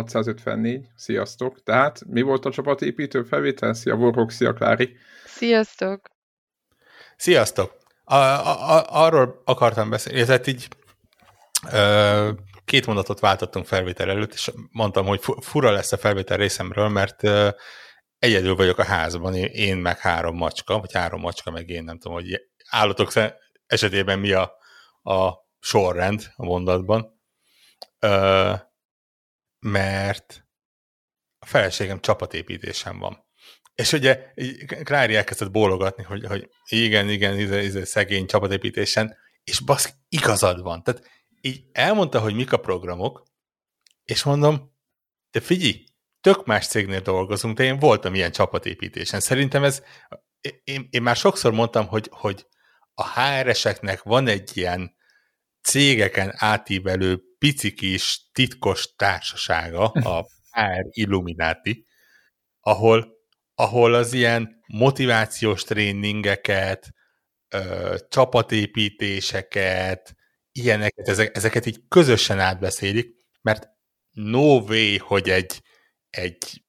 Connector 654, sziasztok. Tehát mi volt a csapatépítő felvétel? Szia Warhawk, szia Klári. Sziasztok. Sziasztok. A, a, a, arról akartam beszélni, ez így ö, két mondatot váltottunk felvétel előtt, és mondtam, hogy fura lesz a felvétel részemről, mert ö, egyedül vagyok a házban, én meg három macska, vagy három macska, meg én nem tudom, hogy állatok esetében mi a, a sorrend a mondatban, ö, mert a feleségem csapatépítésem van. És ugye Klári elkezdett bólogatni, hogy, hogy igen, igen, ez, izé, izé, szegény csapatépítésen, és basz, igazad van. Tehát így elmondta, hogy mik a programok, és mondom, de figyelj, tök más cégnél dolgozunk, de én voltam ilyen csapatépítésen. Szerintem ez, én, én már sokszor mondtam, hogy, hogy a HR-eseknek van egy ilyen cégeken átívelő pici kis titkos társasága, a HR Illuminati, ahol, ahol az ilyen motivációs tréningeket, ö, csapatépítéseket, ilyeneket, ezek, ezeket így közösen átbeszélik, mert no way, hogy egy, egy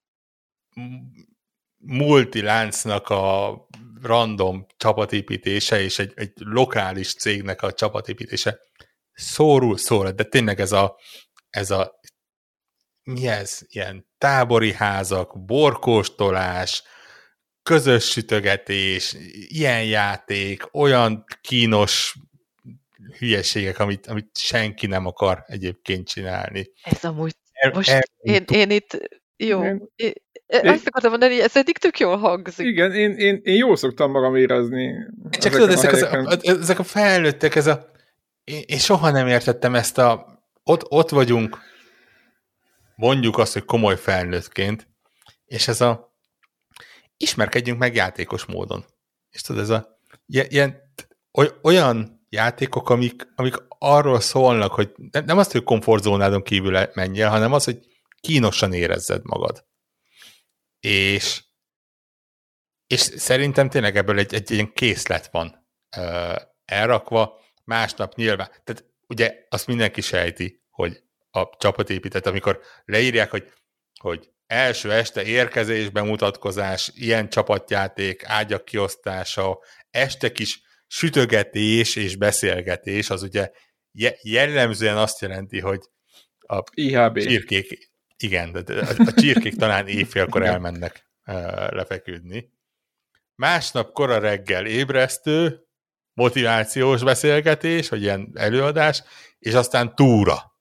multiláncnak a random csapatépítése és egy, egy lokális cégnek a csapatépítése szórul szól, de tényleg ez a, ez a mi ez? Ilyen tábori házak, borkóstolás, közös sütögetés, ilyen játék, olyan kínos hülyeségek, amit, amit senki nem akar egyébként csinálni. Ez amúgy, er, most er, én, én itt, jó, én, én, azt akartam mondani, ez eddig tök jól hangzik. Igen, én, én, én jól szoktam magam érezni. Csak tudod, ezek, az, ezek a felnőttek, ez a, én, soha nem értettem ezt a, ott, ott vagyunk, mondjuk azt, hogy komoly felnőttként, és ez a ismerkedjünk meg játékos módon. És tudod, ez a ilyen, olyan játékok, amik, amik arról szólnak, hogy nem azt, hogy komfortzónádon kívül menjél, hanem az, hogy kínosan érezzed magad. És, és szerintem tényleg ebből egy, egy ilyen készlet van uh, elrakva, másnap nyilván, tehát ugye azt mindenki sejti, hogy a csapatépített, amikor leírják, hogy, hogy első este érkezés, bemutatkozás, ilyen csapatjáték, ágyak kiosztása, este kis sütögetés és beszélgetés, az ugye jellemzően azt jelenti, hogy a IHB. csirkék, igen, de a, csirkék talán éjfélkor elmennek lefeküdni. Másnap kora reggel ébresztő, motivációs beszélgetés, vagy ilyen előadás, és aztán túra.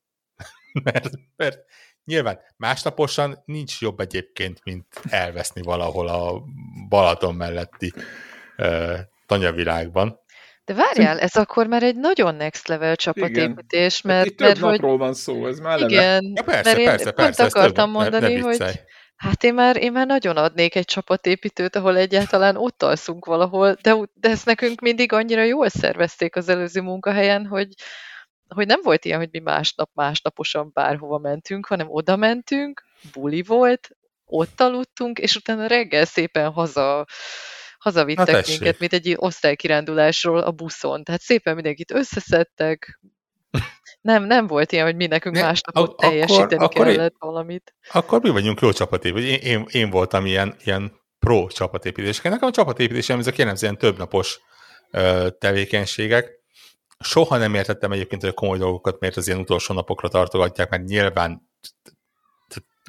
mert, mert nyilván másnaposan nincs jobb egyébként, mint elveszni valahol a Balaton melletti uh, tanyavilágban. De várjál, ez akkor már egy nagyon next level csapatépítés, mert... Itt mert, több napról van szó, ez már Igen, ja, persze, mert persze, én persze, pont akartam több, mondani, ne, ne hogy hát én már, én már nagyon adnék egy csapatépítőt, ahol egyáltalán ott alszunk valahol, de, de ezt nekünk mindig annyira jól szervezték az előző munkahelyen, hogy, hogy nem volt ilyen, hogy mi másnap másnaposan bárhova mentünk, hanem oda mentünk, buli volt, ott aludtunk, és utána reggel szépen haza hazavittek hát minket, mint egy osztálykirándulásról a buszon. Tehát szépen mindenkit összeszedtek. Nem, nem volt ilyen, hogy mi nekünk ne, másnap ott teljesíteni akkor, kellett akkor valamit. Akkor mi vagyunk jó csapatépítés. Én, én, én voltam ilyen, ilyen pro csapatépítés. Nekem a csapatépítésem ezek jellemzően többnapos ö, tevékenységek. Soha nem értettem egyébként, hogy a komoly dolgokat miért az ilyen utolsó napokra tartogatják, mert nyilván...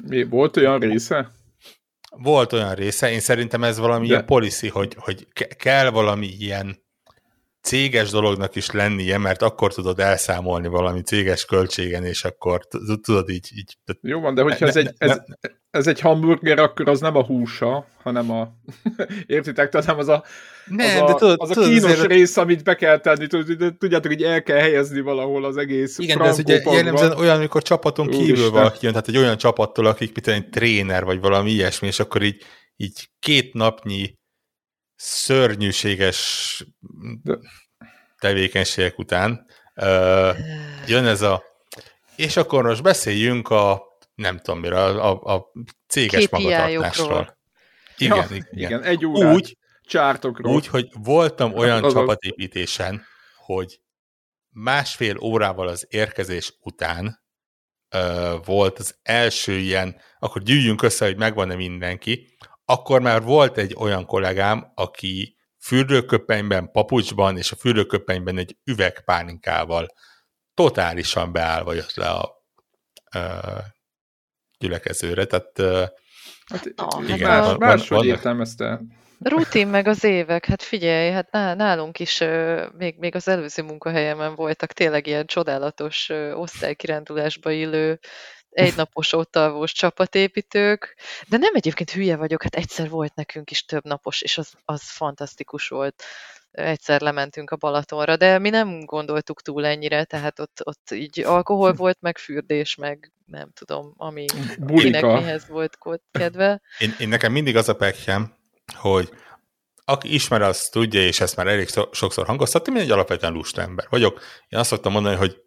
Mi, volt olyan része? Volt olyan része, én szerintem ez valami De... ilyen policy, hogy, hogy kell valami ilyen céges dolognak is lennie, mert akkor tudod elszámolni valami céges költségen, és akkor tudod így... így Jó van, de hogyha ne, ez, egy, ez, ez egy hamburger, akkor az nem a húsa, hanem a... Értitek? Tehát az a, nem, az a, de tudod, az a kínos azért... rész, amit be kell tenni, tudjátok, hogy el kell helyezni valahol az egész Igen, de ez ugye jellemzően olyan, amikor csapaton kívül Úristen. valaki jön, tehát egy olyan csapattól, akik egy tréner, vagy valami ilyesmi, és akkor így, így két napnyi szörnyűséges tevékenységek után uh, jön ez a és akkor most beszéljünk a nem tudom mire, a, a, céges magatartásról. Igen, ja, igen, igen. Egy órát. Úgy, csártokról. Úgy, hogy voltam olyan Azok. csapatépítésen, hogy másfél órával az érkezés után ö, volt az első ilyen, akkor gyűjjünk össze, hogy megvan-e mindenki, akkor már volt egy olyan kollégám, aki fürdőköpenyben, papucsban és a fürdőköpenyben egy üvegpálinkával totálisan beállva jött le a uh, gyülekezőre, tehát uh, hát, oh, igen, hát más, máshogy értelmezte. Rutin meg az évek, hát figyelj, hát nálunk is még, még az előző munkahelyemen voltak tényleg ilyen csodálatos osztálykirándulásba illő egynapos ottalvós csapatépítők, de nem egyébként hülye vagyok, hát egyszer volt nekünk is több napos, és az, az fantasztikus volt. Egyszer lementünk a Balatonra, de mi nem gondoltuk túl ennyire, tehát ott, ott így alkohol volt, meg fürdés, meg nem tudom, ami kinek mihez volt kedve. Én, én nekem mindig az a pekjem, hogy aki ismer, az tudja, és ezt már elég sokszor hangoztatni, én egy alapvetően lustember vagyok. Én azt szoktam mondani, hogy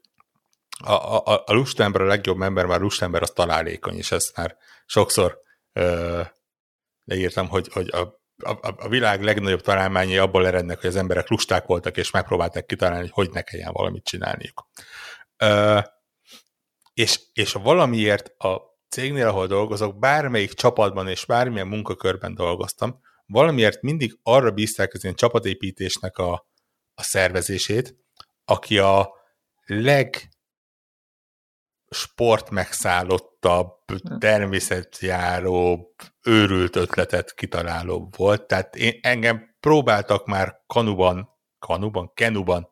a, a, a lustember a legjobb ember, már lustember az találékony, és ezt már sokszor ö, leírtam, hogy, hogy a, a, a világ legnagyobb találmányai abból erednek, hogy az emberek lusták voltak, és megpróbálták kitalálni, hogy hogy ne kelljen valamit csinálniuk. Ö, és, és valamiért a cégnél, ahol dolgozok, bármelyik csapatban és bármilyen munkakörben dolgoztam, valamiért mindig arra bízták az ilyen csapatépítésnek a, a szervezését, aki a leg sport megszállottabb, hm. természetjáró, őrült ötletet kitaláló volt. Tehát én, engem próbáltak már kanuban, kanuban, kenuban.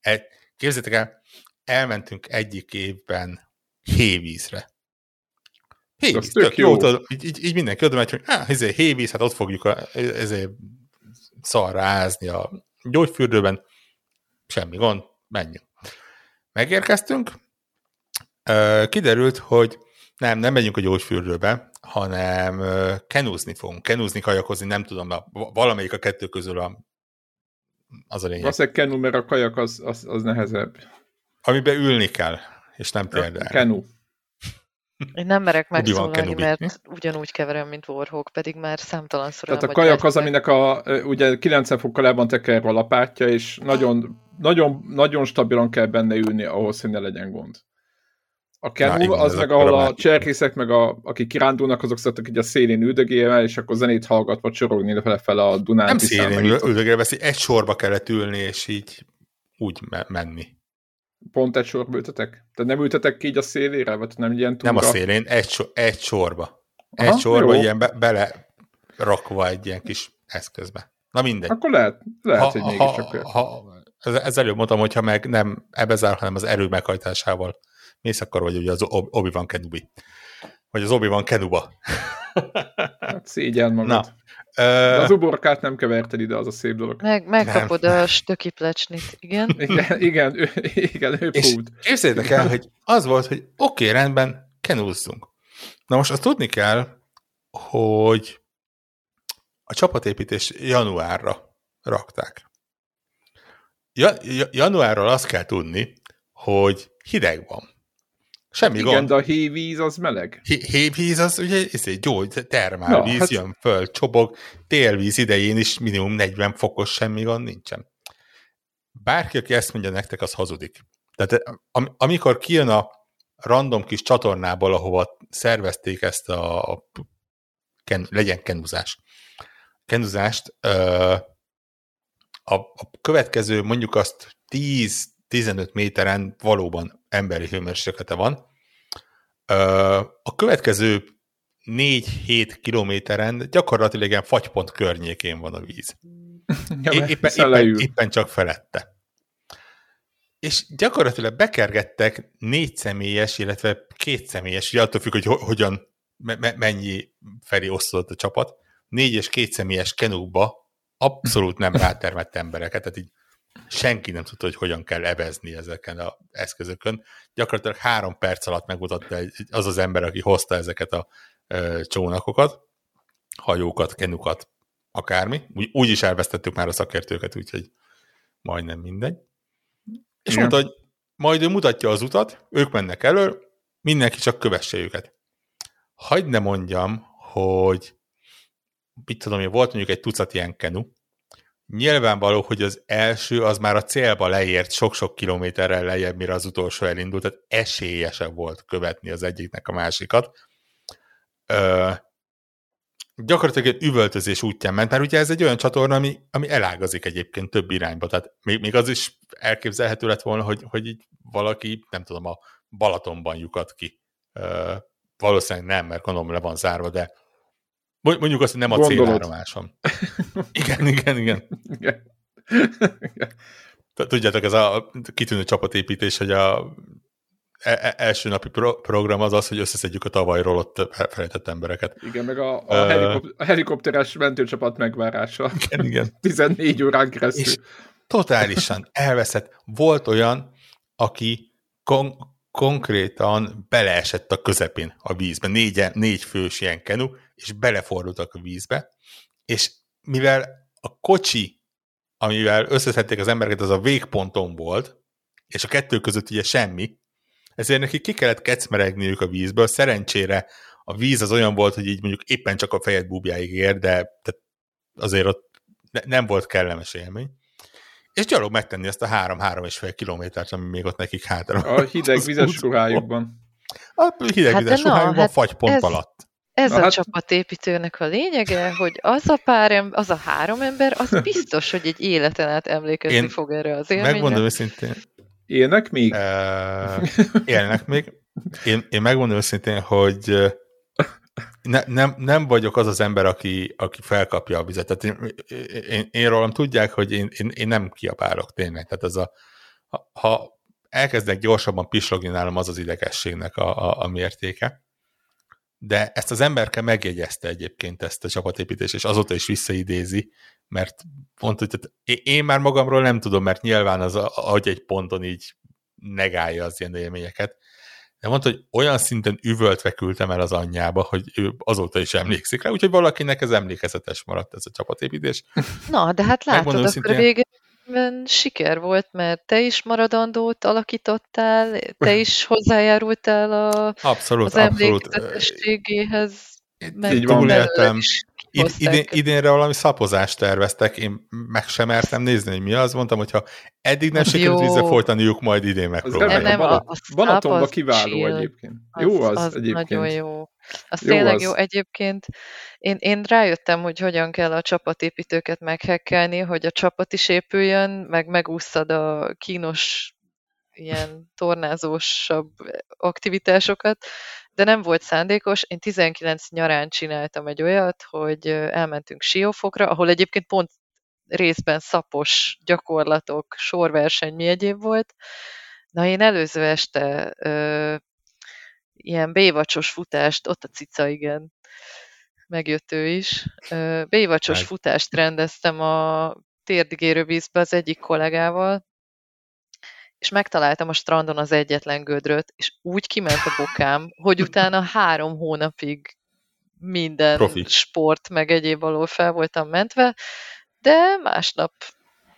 E, képzeljétek el, elmentünk egyik évben hévízre. Hévíz, tök, jó. jó. Így, így, így mindenki oda megy, hogy ah, ezért hévíz, hát ott fogjuk a, ezért szarra ázni a gyógyfürdőben. Semmi gond, menjünk. Megérkeztünk, kiderült, hogy nem, nem megyünk a gyógyfürdőbe, hanem kenúzni fogunk. Kenúzni, kajakozni, nem tudom, valamelyik a kettő közül a, az a lényeg. Azt kenú, mert a kajak az, az, az nehezebb. Amiben ülni kell, és nem térdelni. Kenú. Én nem merek megszólalni, mert ugyanúgy keverem, mint Warhawk, pedig már számtalanszor Tehát a kajak az, aminek a, ugye 90 fokkal le van tekerve a lapátja, és nagyon, nagyon, nagyon stabilan kell benne ülni ahhoz, hogy ne legyen gond. A kenu, az meg ahol a cserkészek, meg a, akik kirándulnak, azok szoktak így a szélén üldögélve, és akkor zenét hallgatva csorogni lefele a Dunán. Nem szélén üldögélve, egy sorba kellett ülni, és így úgy me- menni. Pont egy sorba ültetek? Tehát nem ültetek ki így a szélére? Vagy nem ilyen túlra? Nem a szélén, egy, so- egy sorba. Egy Aha, sorba, jó. ilyen be- bele rakva egy ilyen kis eszközbe. Na mindegy. Akkor lehet, lehet ha, hogy mégiscsak. Ha, ha, ez előbb mondtam, hogyha meg nem ebezár, hanem az erő meghajtásával mész, akkor vagy ugye az Obi-Wan Kenobi. Vagy az Obi-Wan Kenuba. Hát szégyen magad. Na, de az uborkát nem keverted ide, az a szép dolog. Meg, megkapod nem. a stöki plecsnit, igen? igen, igen, ő, igen, ő És képzeljétek el, hogy az volt, hogy oké, okay, rendben, kenúzzunk. Na most azt tudni kell, hogy a csapatépítés januárra rakták. Ja, januárról azt kell tudni, hogy hideg van. Semmi hát igen, gond. de a hévíz az meleg. hévíz az ugye egy gyógy, termálvíz, ja, hát... jön föl, csobog, télvíz idején is minimum 40 fokos, semmi gond nincsen. Bárki, aki ezt mondja nektek, az hazudik. Tehát am- amikor kijön a random kis csatornából, ahova szervezték ezt a, a ken, legyen kenuzás. Kenuzást, ö, a, a következő mondjuk azt 10-15 méteren valóban emberi hőmérséklete van. A következő 4-7 kilométeren gyakorlatilag ilyen fagypont környékén van a víz. Ja, éppen, éppen, éppen csak felette. És gyakorlatilag bekergettek négy személyes, illetve két személyes, ugye attól függ, hogy hogyan, me- mennyi felé osztott a csapat, négy és két személyes kenukba abszolút nem rátermett embereket, tehát így senki nem tudta, hogy hogyan kell evezni ezeken az eszközökön. Gyakorlatilag három perc alatt megmutatta az az ember, aki hozta ezeket a csónakokat, hajókat, kenukat, akármi. Úgy, úgy is elvesztettük már a szakértőket, úgyhogy majdnem mindegy. És Igen. mondta, hogy majd ő mutatja az utat, ők mennek elő, mindenki csak kövesse őket. Hagyd ne mondjam, hogy mit tudom én, volt mondjuk egy tucat ilyen kenu, nyilvánvaló, hogy az első az már a célba leért sok-sok kilométerrel lejjebb, mire az utolsó elindult, tehát esélyesebb volt követni az egyiknek a másikat. Ö, gyakorlatilag egy üvöltözés útján ment, mert ugye ez egy olyan csatorna, ami, ami elágazik egyébként több irányba, tehát még, még az is elképzelhető lett volna, hogy, hogy így valaki, nem tudom, a Balatonban lyukat ki. Ö, valószínűleg nem, mert gondolom le van zárva, de mondjuk azt, hogy nem a célállomásom. igen, igen, igen. igen. Tudjátok, ez a kitűnő csapatépítés, hogy a E, e, első napi pro- program az az, hogy összeszedjük a tavalyról ott felejtett embereket. Igen, meg a, a, uh, helikop- a helikopteres mentőcsapat megvárása. Igen, igen. 14 órán keresztül. És totálisan elveszett. Volt olyan, aki kon- konkrétan beleesett a közepén a vízbe. Négy, négy fős ilyen kenu, és belefordultak a vízbe, és mivel a kocsi, amivel összeszedték az embereket, az a végponton volt, és a kettő között ugye semmi, ezért neki ki kellett kecmeregniük a vízből. Szerencsére a víz az olyan volt, hogy így mondjuk éppen csak a fejed búbjáig ér, de tehát azért ott ne, nem volt kellemes élmény. És gyalog megtenni ezt a három-három és fél kilométert, ami még ott nekik hátra. A hideg vizes ruhájukban. A hideg hát vizes ruhájukban, hát fagypont ez, alatt. Ez Na a hát... csapatépítőnek a lényege, hogy az a pár ember, az a három ember, az biztos, hogy egy életen át emlékezni Én fog erre az élményre. Megmondom őszintén, Élnek még? Uh, élnek még. Én, én megmondom őszintén, hogy ne, nem, nem vagyok az az ember, aki, aki felkapja a vizet. Tehát én, én, én rólam tudják, hogy én, én, én nem kiabálok tényleg. Tehát az a, ha, ha elkezdek gyorsabban pislogni nálam, az az idegességnek a, a, a mértéke. De ezt az emberke megjegyezte egyébként ezt a csapatépítést, és azóta is visszaidézi, mert pont, hogy én már magamról nem tudom, mert nyilván az agy egy ponton így negálja az ilyen élményeket, de mondta, hogy olyan szinten üvöltve küldtem el az anyjába, hogy ő azóta is emlékszik rá, úgyhogy valakinek ez emlékezetes maradt ez a csapatépítés. Na, de hát látod, akkor szintén... végén siker volt, mert te is maradandót alakítottál, te is hozzájárultál a, abszolút, az emlékezetességéhez. Így van, Id, idén, idénre valami szapozást terveztek, én meg sem mertem nézni, hogy mi az. Mondtam, hogyha eddig nem sikerült vízzel folytaniuk, majd idén megpróbáljuk. Nem, nem, a, a Balatonba kiváló chill. egyébként. Az, jó az, az egyébként. nagyon jó. Az jó tényleg az. jó. Egyébként én, én rájöttem, hogy hogyan kell a csapatépítőket meghekkelni, hogy a csapat is épüljön, meg megúszad a kínos ilyen tornázósabb aktivitásokat, de nem volt szándékos. Én 19 nyarán csináltam egy olyat, hogy elmentünk Siófokra, ahol egyébként pont részben szapos gyakorlatok, sorverseny, mi egyéb volt. Na én előző este ö, ilyen bévacsos futást, ott a cica, igen, megjött ő is, bévacsos futást rendeztem a térdigérő vízbe az egyik kollégával, és megtaláltam a strandon az egyetlen gödröt, és úgy kiment a bokám, hogy utána három hónapig minden Profi. sport, meg egyéb alól fel voltam mentve, de másnap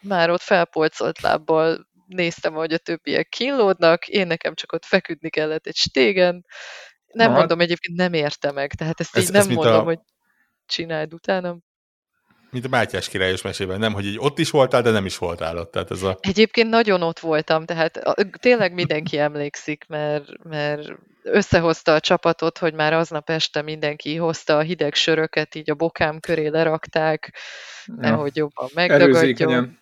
már ott felpolcolt lábbal néztem, hogy a többiek kínlódnak, én nekem csak ott feküdni kellett egy stégen. Nem Na, mondom, egyébként nem érte meg, tehát ezt ez, így nem ez mondom, a... hogy csináld utánam mint a Mátyás királyos mesében, nem, hogy így ott is voltál, de nem is voltál ott. Tehát ez a... Egyébként nagyon ott voltam, tehát tényleg mindenki emlékszik, mert, mert összehozta a csapatot, hogy már aznap este mindenki hozta a hideg söröket, így a bokám köré lerakták, ja. nehogy jobban megdagadjon.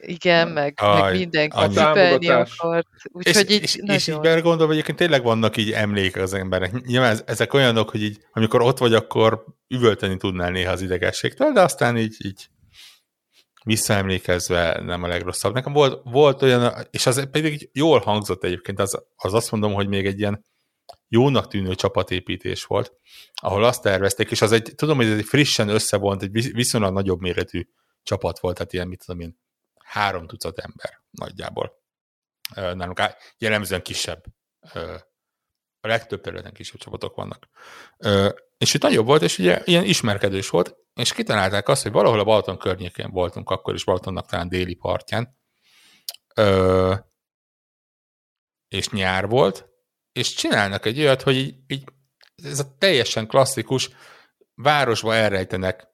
Igen, meg, Aj, meg mindenki cipelni akart. Úgyhogy így és, nagyon... és így belegondolva, egyébként tényleg vannak így emlékek az embernek. Nyilván ezek olyanok, hogy így, amikor ott vagy, akkor üvölteni tudnál néha az idegességtől, de aztán így, így visszaemlékezve nem a legrosszabb. Nekem volt, volt olyan, és az pedig jól hangzott egyébként, az, az azt mondom, hogy még egy ilyen jónak tűnő csapatépítés volt, ahol azt tervezték, és az egy, tudom, hogy ez egy frissen összevont, egy viszonylag nagyobb méretű csapat volt, tehát ilyen, mit tudom én, három tucat ember nagyjából. Nálunk jellemzően kisebb. A legtöbb területen kisebb csapatok vannak. És itt nagyobb volt, és ugye ilyen ismerkedős volt, és kitalálták azt, hogy valahol a Balaton környékén voltunk, akkor is Balatonnak talán déli partján, és nyár volt, és csinálnak egy olyat, hogy így, így ez a teljesen klasszikus, városba elrejtenek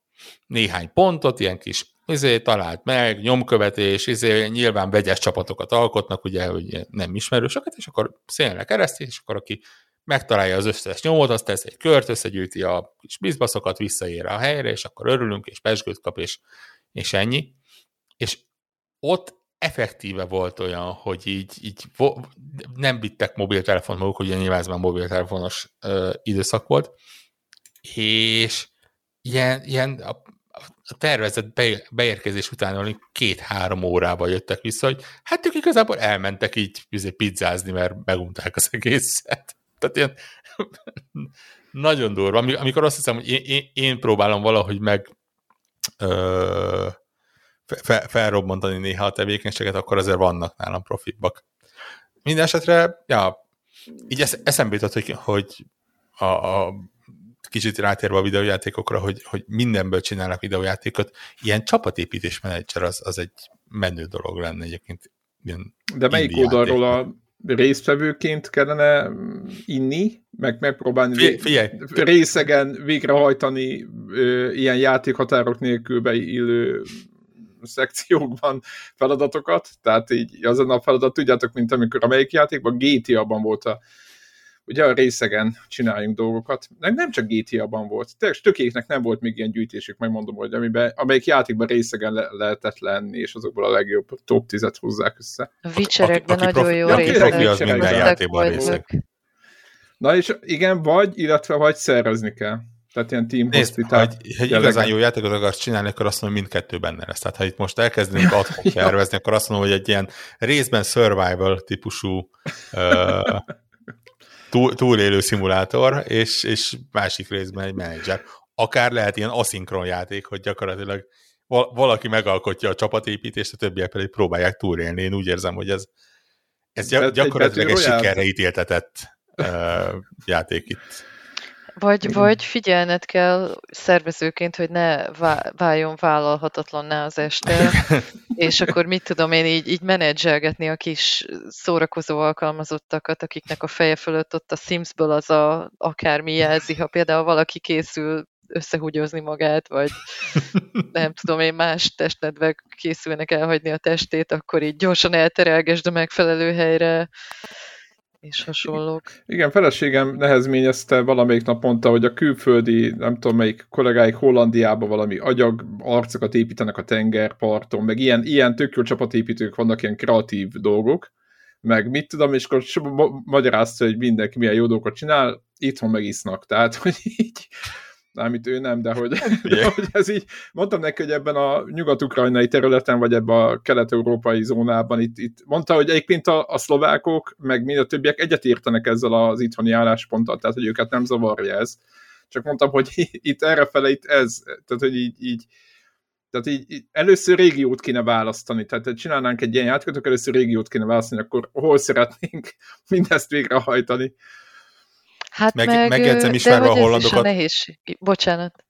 néhány pontot, ilyen kis izé, talált meg, nyomkövetés, izé, nyilván vegyes csapatokat alkotnak, ugye, hogy nem ismerősöket, és akkor szénre keresztít, és akkor aki megtalálja az összes nyomot, azt tesz egy kört, összegyűjti a kis bizbaszokat, visszaér a helyre, és akkor örülünk, és pesgőt kap, és, és ennyi. És ott effektíve volt olyan, hogy így, így nem vittek mobiltelefon maguk, ugye nyilván ez már mobiltelefonos ö, időszak volt, és ilyen, ilyen a, a tervezett be, beérkezés után két-három órával jöttek vissza, hogy hát ők igazából elmentek így izé, pizzázni, mert megunták az egészet. Tehát ilyen nagyon durva. Amikor azt hiszem, hogy én, én, én próbálom valahogy meg ö, fe, felrobbantani néha a tevékenységet, akkor azért vannak nálam profibbak. Minden esetre, ja, így esz, eszembe jutott, hogy, hogy a, a kicsit rátérve a videójátékokra, hogy, hogy mindenből csinálnak videójátékot, ilyen csapatépítés menedzser az, az egy menő dolog lenne egyébként. Ilyen De melyik oldalról a résztvevőként kellene inni, meg megpróbálni Figyelj. részegen végrehajtani ö, ilyen játékhatárok nélkül beillő szekciókban feladatokat, tehát így azon a feladat, tudjátok, mint amikor a melyik játékban, GTA-ban volt a ugye a részegen csináljunk dolgokat. Nem, nem csak GTA-ban volt. Tényleg tökéknek nem volt még ilyen gyűjtésük, megmondom, hogy amiben, amelyik játékban részegen le, lehetett lenni, és azokból a legjobb top 10-et hozzák össze. A Witcherekben nagyon profi, jó részek. az minden játékban részek. Na és igen, vagy, illetve vagy szervezni kell. Tehát ilyen team Nézd, ha egy, egy igazán jó játékot akarsz csinálni, akkor azt mondom, hogy mindkettő benne lesz. Tehát ha itt most elkezdenénk adhok tervezni, akkor azt mondom, hogy egy ilyen részben survival típusú uh, túl, túlélő szimulátor, és, és másik részben egy menedzser. Akár lehet ilyen aszinkron játék, hogy gyakorlatilag valaki megalkotja a csapatépítést, a többiek pedig próbálják túlélni. Én úgy érzem, hogy ez, ez gyakorlatilag egy sikerre ítéltetett játék itt. Vagy, vagy figyelned kell szervezőként, hogy ne váljon vállalhatatlanná az este, és akkor mit tudom én így, így menedzselgetni a kis szórakozó alkalmazottakat, akiknek a feje fölött ott a Simsből az a akármi jelzi, ha például valaki készül összehúgyozni magát, vagy nem tudom én, más testnedvek készülnek elhagyni a testét, akkor így gyorsan elterelgesd a megfelelő helyre, és hasonlók. Igen, feleségem nehezményezte valamelyik nap mondta, hogy a külföldi, nem tudom melyik kollégáik Hollandiában valami agyag arcokat építenek a tengerparton, meg ilyen, ilyen tök jó csapatépítők vannak, ilyen kreatív dolgok, meg mit tudom, és akkor magyarázta, hogy mindenki milyen jó dolgokat csinál, itthon megisznak, tehát, hogy így amit ő nem, de hogy, de hogy ez így, mondtam neki, hogy ebben a nyugat-ukrajnai területen, vagy ebben a kelet-európai zónában, itt, itt mondta, hogy egyébként a, a szlovákok, meg mind a többiek egyetértenek ezzel az itthoni állásponttal, tehát hogy őket nem zavarja ez. Csak mondtam, hogy itt errefele itt ez, tehát hogy így, így tehát így, így először régiót kéne választani, tehát csinálnánk egy ilyen játékot, akkor először régiót kéne választani, akkor hol szeretnénk mindezt végrehajtani. Hát meg, meg megjegyzem is már a hollandokat. a nehézség. Bocsánat.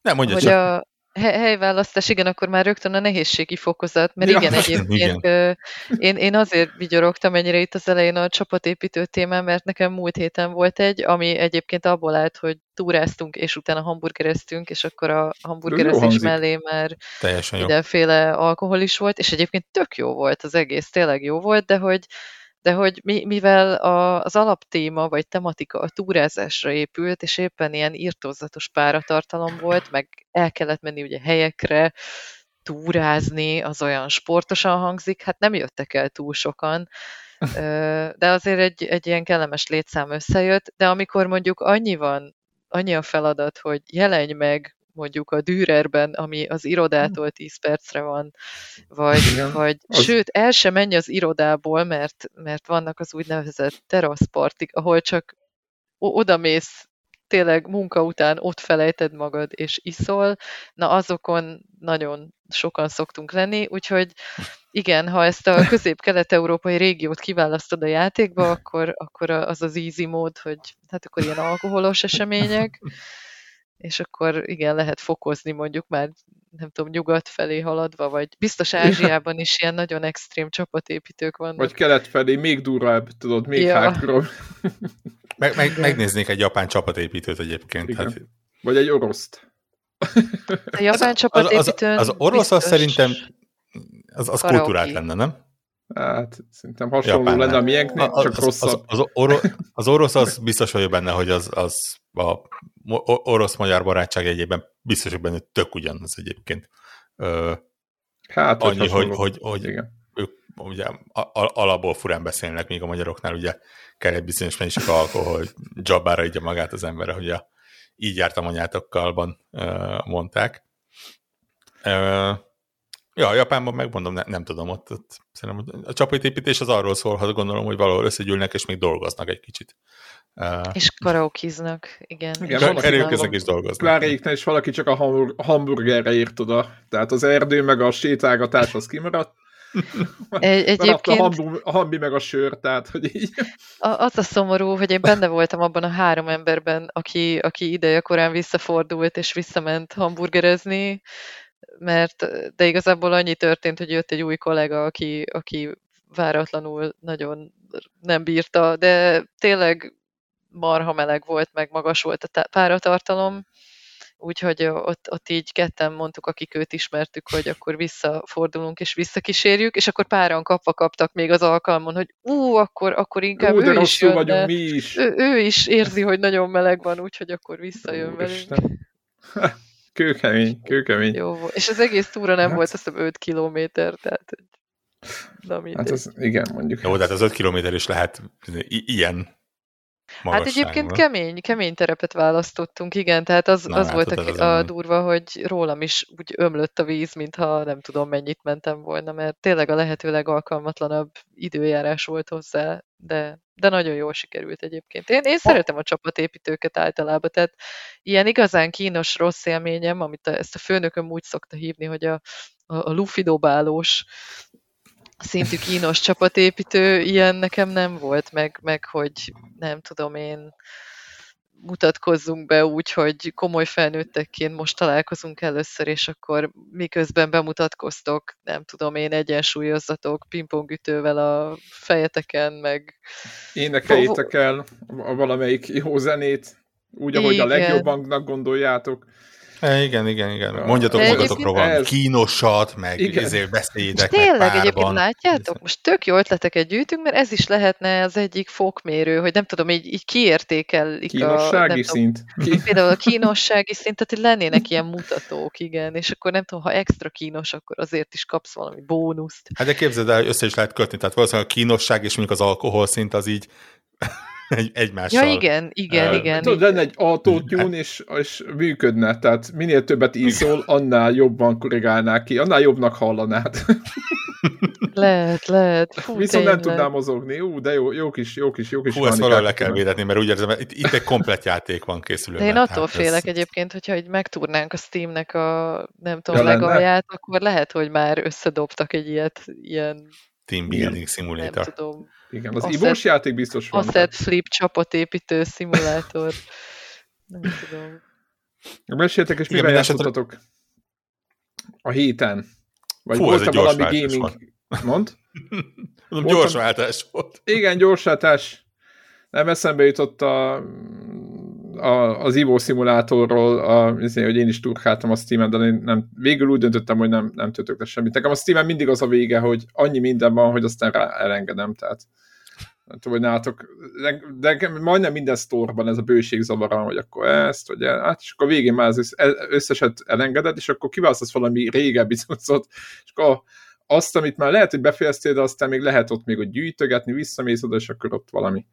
Nem, mondja hogy csak. A helyválasztás, igen, akkor már rögtön a nehézségi fokozat, mert ja, igen, egyébként igen. én, én azért vigyorogtam ennyire itt az elején a csapatépítő témán, mert nekem múlt héten volt egy, ami egyébként abból állt, hogy túráztunk, és utána hamburgereztünk, és akkor a hamburgerezés mellé már mindenféle alkohol is volt, és egyébként tök jó volt az egész, tényleg jó volt, de hogy de hogy mi, mivel a, az alaptéma vagy tematika a túrázásra épült, és éppen ilyen írtózatos páratartalom volt, meg el kellett menni ugye helyekre, túrázni, az olyan sportosan hangzik, hát nem jöttek el túl sokan, de azért egy, egy ilyen kellemes létszám összejött, de amikor mondjuk annyi van, annyi a feladat, hogy jelenj meg mondjuk a Dürerben, ami az irodától 10 percre van, vagy, Igen, vagy az... sőt, el sem menj az irodából, mert, mert vannak az úgynevezett teraszpartik, ahol csak oda mész tényleg munka után ott felejted magad és iszol, na azokon nagyon sokan szoktunk lenni, úgyhogy igen, ha ezt a közép-kelet-európai régiót kiválasztod a játékba, akkor, akkor az az easy mód, hogy hát akkor ilyen alkoholos események, és akkor igen, lehet fokozni mondjuk már, nem tudom, nyugat felé haladva, vagy biztos Ázsiában is ilyen nagyon extrém csapatépítők vannak. Vagy kelet felé, még durvább, tudod, még ja. hardcore. Meg, meg, megnéznék egy japán csapatépítőt egyébként. Hát... Vagy egy oroszt. A japán csapatépítőn az, az, az orosz az szerintem az, az kultúrát lenne, nem? Hát szerintem hasonló Japán, lenne a miénknél, csak az, rosszabb. Az, az, oro, az orosz az biztos vagyok benne, hogy az, az a orosz-magyar barátság egyében biztos vagyok benne, hogy tök ugyanaz egyébként. Ö, hát, annyi, hogy, hogy, hogy igen. ők ugye alapból furán beszélnek, míg a magyaroknál ugye kell egy bizonyos mennyiség alkohol, hogy dzsabára így magát az emberre, hogy a, így jártam anyátokkalban mondták. Ja, Japánban megmondom, ne, nem tudom, ott, ott szerintem a csapatépítés az arról szól, ha gondolom, hogy valahol összegyűlnek, és még dolgoznak egy kicsit. Uh, és karaokiznak, igen. Igen, karaokiznak is dolgoznak. Kláréknál is valaki csak a hamburgerre írt oda. Tehát az erdő meg a sétálgatás az kimaradt, egy, egyébként... A, hambi, a hambi meg a sör, tehát, hogy így... A, az a szomorú, hogy én benne voltam abban a három emberben, aki, aki ideje korán visszafordult és visszament hamburgerezni, mert de igazából annyi történt, hogy jött egy új kollega, aki, aki váratlanul nagyon nem bírta, de tényleg marha meleg volt, meg magas volt a páratartalom, úgyhogy ott, ott így ketten mondtuk, akik őt ismertük, hogy akkor visszafordulunk és visszakísérjük, és akkor páran kapva kaptak még az alkalmon, hogy ú, akkor, akkor inkább ú, ő is jön, vagyunk, mi is. Ő, ő is érzi, hogy nagyon meleg van, úgyhogy akkor visszajön Ú, velünk. Kőkemény, kőkemény. Jó, és az egész túra nem hát. volt, azt hiszem 5 kilométer, tehát Na, hát az, igen, mondjuk. Jó, tehát az 5 kilométer is lehet ilyen Hát egyébként kemény, kemény terepet választottunk, igen, tehát az, Na, az hát, volt a, az a durva, hogy rólam is úgy ömlött a víz, mintha nem tudom mennyit mentem volna, mert tényleg a lehető legalkalmatlanabb időjárás volt hozzá, de, de nagyon jól sikerült egyébként. Én, én szeretem a csapatépítőket általában, tehát ilyen igazán kínos rossz élményem, amit a, ezt a főnököm úgy szokta hívni, hogy a, a, a lufidobálós szintű kínos csapatépítő, ilyen nekem nem volt, meg, meg hogy nem tudom én, mutatkozzunk be úgy, hogy komoly felnőttekként most találkozunk először, és akkor miközben bemutatkoztok, nem tudom én, egyensúlyozzatok pingpongütővel a fejeteken, meg... Énekeljétek el valamelyik jó zenét, úgy, ahogy Igen. a legjobbanknak gondoljátok. E, igen, igen, igen. Mondjatok De magatokról valami ez... kínosat, meg ezért beszéljétek Tényleg meg egyébként látjátok, most tök jó ötleteket gyűjtünk, mert ez is lehetne az egyik fokmérő, hogy nem tudom, így, így kiértékelik Kínossági a, szint. Tudom, például a kínossági szint, tehát hogy lennének ilyen mutatók, igen, és akkor nem tudom, ha extra kínos, akkor azért is kapsz valami bónuszt. Hát de képzeld el, össze is lehet kötni, tehát valószínűleg a kínosság és mondjuk az alkohol szint az így egy, egymással. Ja, igen, igen, uh, igen. Tudod, lenne egy autótune, és, és működne, tehát minél többet iszol, annál jobban korrigálnál ki, annál jobbnak hallanád. lehet, lehet. Fú, Viszont tényleg. nem tudnám mozogni. Ú, de jó, jó kis, jó kis, jó kis Hú, ezt valahogy le kell védetni, mert úgy érzem, itt, itt egy komplet játék van készülőben. De én attól hát félek ez... egyébként, hogyha hogy megtúrnánk a Steamnek a, nem tudom, ja, legalját, akkor lehet, hogy már összedobtak egy ilyet, ilyen Team Building Simulator. Nem tudom, igen, az ivós játék biztos van. Asset Flip csapatépítő szimulátor. Nem tudom. Meséltek, és mivel játszottatok a héten? Vagy Fú, volt-e valami gaming? Mond? Mondom, gyors váltás volt. Igen, gyors váltás. Nem eszembe jutott a, a, az Ivo szimulátorról, a, azért, hogy én is turkáltam a Steam-en, de én nem, végül úgy döntöttem, hogy nem, nem töltök semmit. Nekem a Steam-en mindig az a vége, hogy annyi minden van, hogy aztán rá elengedem, tehát nem tudom, hogy nálatok, de, de majdnem minden sztorban ez a bőség zavara, hogy akkor ezt, vagy el, hát, és akkor a végén már az összeset elengeded, és akkor kiválasztasz valami régebbi cuccot, és akkor azt, amit már lehet, hogy befejeztél, de aztán még lehet ott még hogy gyűjtögetni, visszamész oda, és akkor ott valami.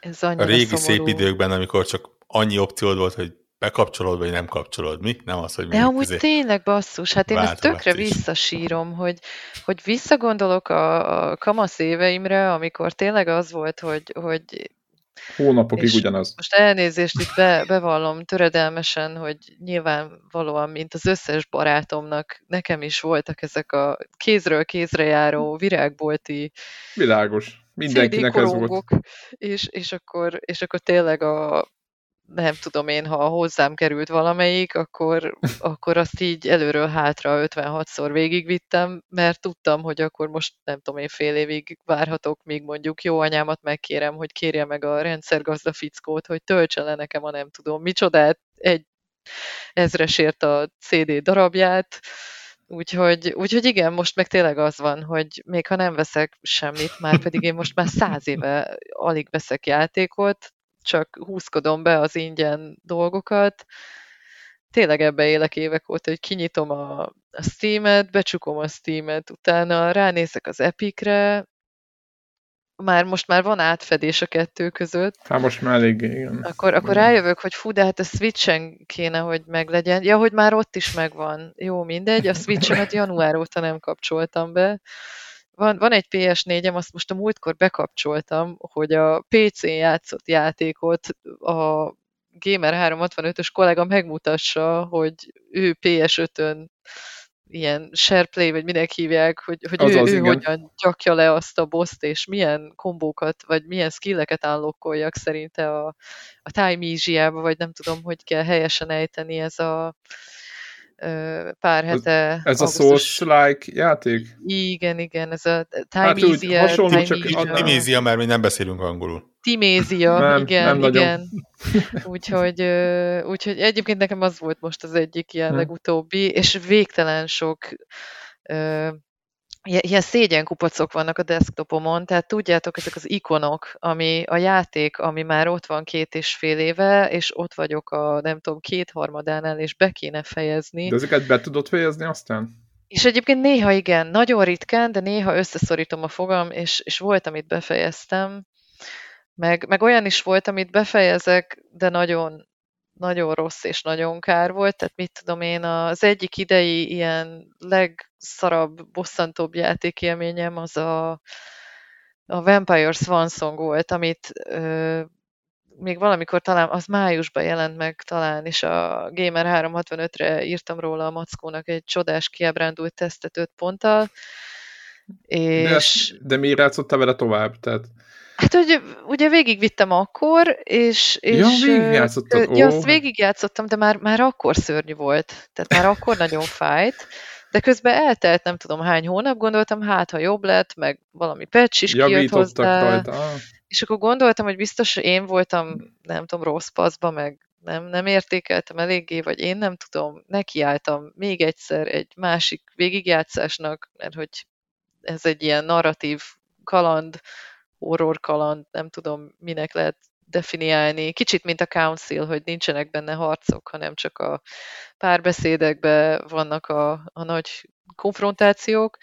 Ez a régi szomorú. szép időkben, amikor csak annyi opciód volt, hogy bekapcsolod, vagy nem kapcsolod. Mi? Nem az, hogy De amúgy közé... tényleg basszus, hát én ezt tökre is. visszasírom, hogy, hogy visszagondolok a, a kamasz éveimre, amikor tényleg az volt, hogy, hogy Hónapokig ugyanaz. Most elnézést itt be, bevallom töredelmesen, hogy nyilvánvalóan, mint az összes barátomnak, nekem is voltak ezek a kézről kézre járó virágbolti Világos. Mindenkinek ez volt. És, és, akkor, és akkor tényleg a nem tudom én, ha hozzám került valamelyik, akkor, akkor azt így előről hátra 56-szor végigvittem, mert tudtam, hogy akkor most nem tudom én fél évig várhatok, míg mondjuk jó anyámat megkérem, hogy kérje meg a rendszergazda fickót, hogy töltse le nekem a nem tudom micsodát egy ezresért a CD darabját, Úgyhogy, úgyhogy igen, most meg tényleg az van, hogy még ha nem veszek semmit, már pedig én most már száz éve alig veszek játékot, csak húzkodom be az ingyen dolgokat, tényleg ebbe élek évek óta, hogy kinyitom a, a Steam-et, becsukom a Steam-et, utána ránézek az Epic-re, már most már van átfedés a kettő között. Hát most már elég, igen. Akkor, akkor rájövök, hogy fú, de hát a Switchen kéne, hogy meglegyen. Ja, hogy már ott is megvan. Jó, mindegy, a Switchemet január óta nem kapcsoltam be. Van, van egy PS4-em, azt most a múltkor bekapcsoltam, hogy a PC-n játszott játékot a Gamer 365-ös kollega megmutassa, hogy ő PS5-ön ilyen SharePlay, vagy minek hívják, hogy, hogy az ő, az, ő hogyan gyakja le azt a boszt, és milyen kombókat, vagy milyen skilleket állokkoljak szerinte a, a time vagy nem tudom, hogy kell helyesen ejteni ez a pár hete. Ez, ez a Souls-like játék? Igen, igen, ez a Time hát úgy, hasonló, Time csak Timézia, mert mi nem beszélünk angolul. Timézia, nem, igen, nem igen. úgyhogy, úgyhogy egyébként nekem az volt most az egyik ilyen hm. legutóbbi, és végtelen sok ilyen szégyenkupacok vannak a desktopomon, tehát tudjátok, ezek az ikonok, ami a játék, ami már ott van két és fél éve, és ott vagyok a, nem tudom, kétharmadánál, és be kéne fejezni. De ezeket be tudod fejezni aztán? És egyébként néha igen, nagyon ritkán, de néha összeszorítom a fogam, és, és volt, amit befejeztem, meg, meg olyan is volt, amit befejezek, de nagyon nagyon rossz és nagyon kár volt, tehát mit tudom én, az egyik idei ilyen legszarabb, bosszantóbb játékélményem az a, a Vampire Swan Song volt, amit ö, még valamikor talán, az májusban jelent meg talán, és a Gamer 365-re írtam róla a Mackónak egy csodás kiábrándult tesztet 5 ponttal, és... De, de miért játszottál vele tovább? Tehát... Hát, hogy ugye végigvittem akkor, és... és ja, végigjátszottad? Ja, azt végigjátszottam, de már, már akkor szörnyű volt. Tehát már akkor nagyon fájt. De közben eltelt nem tudom hány hónap, gondoltam, hát ha jobb lett, meg valami patch is kijött hozzá. Rajta. És akkor gondoltam, hogy biztos én voltam, nem tudom, rossz paszba, meg nem, nem értékeltem eléggé, vagy én nem tudom, nekiálltam még egyszer egy másik végigjátszásnak, mert hogy ez egy ilyen narratív kaland, horror kaland, nem tudom, minek lehet definiálni. Kicsit, mint a Council, hogy nincsenek benne harcok, hanem csak a párbeszédekben vannak a, a nagy konfrontációk.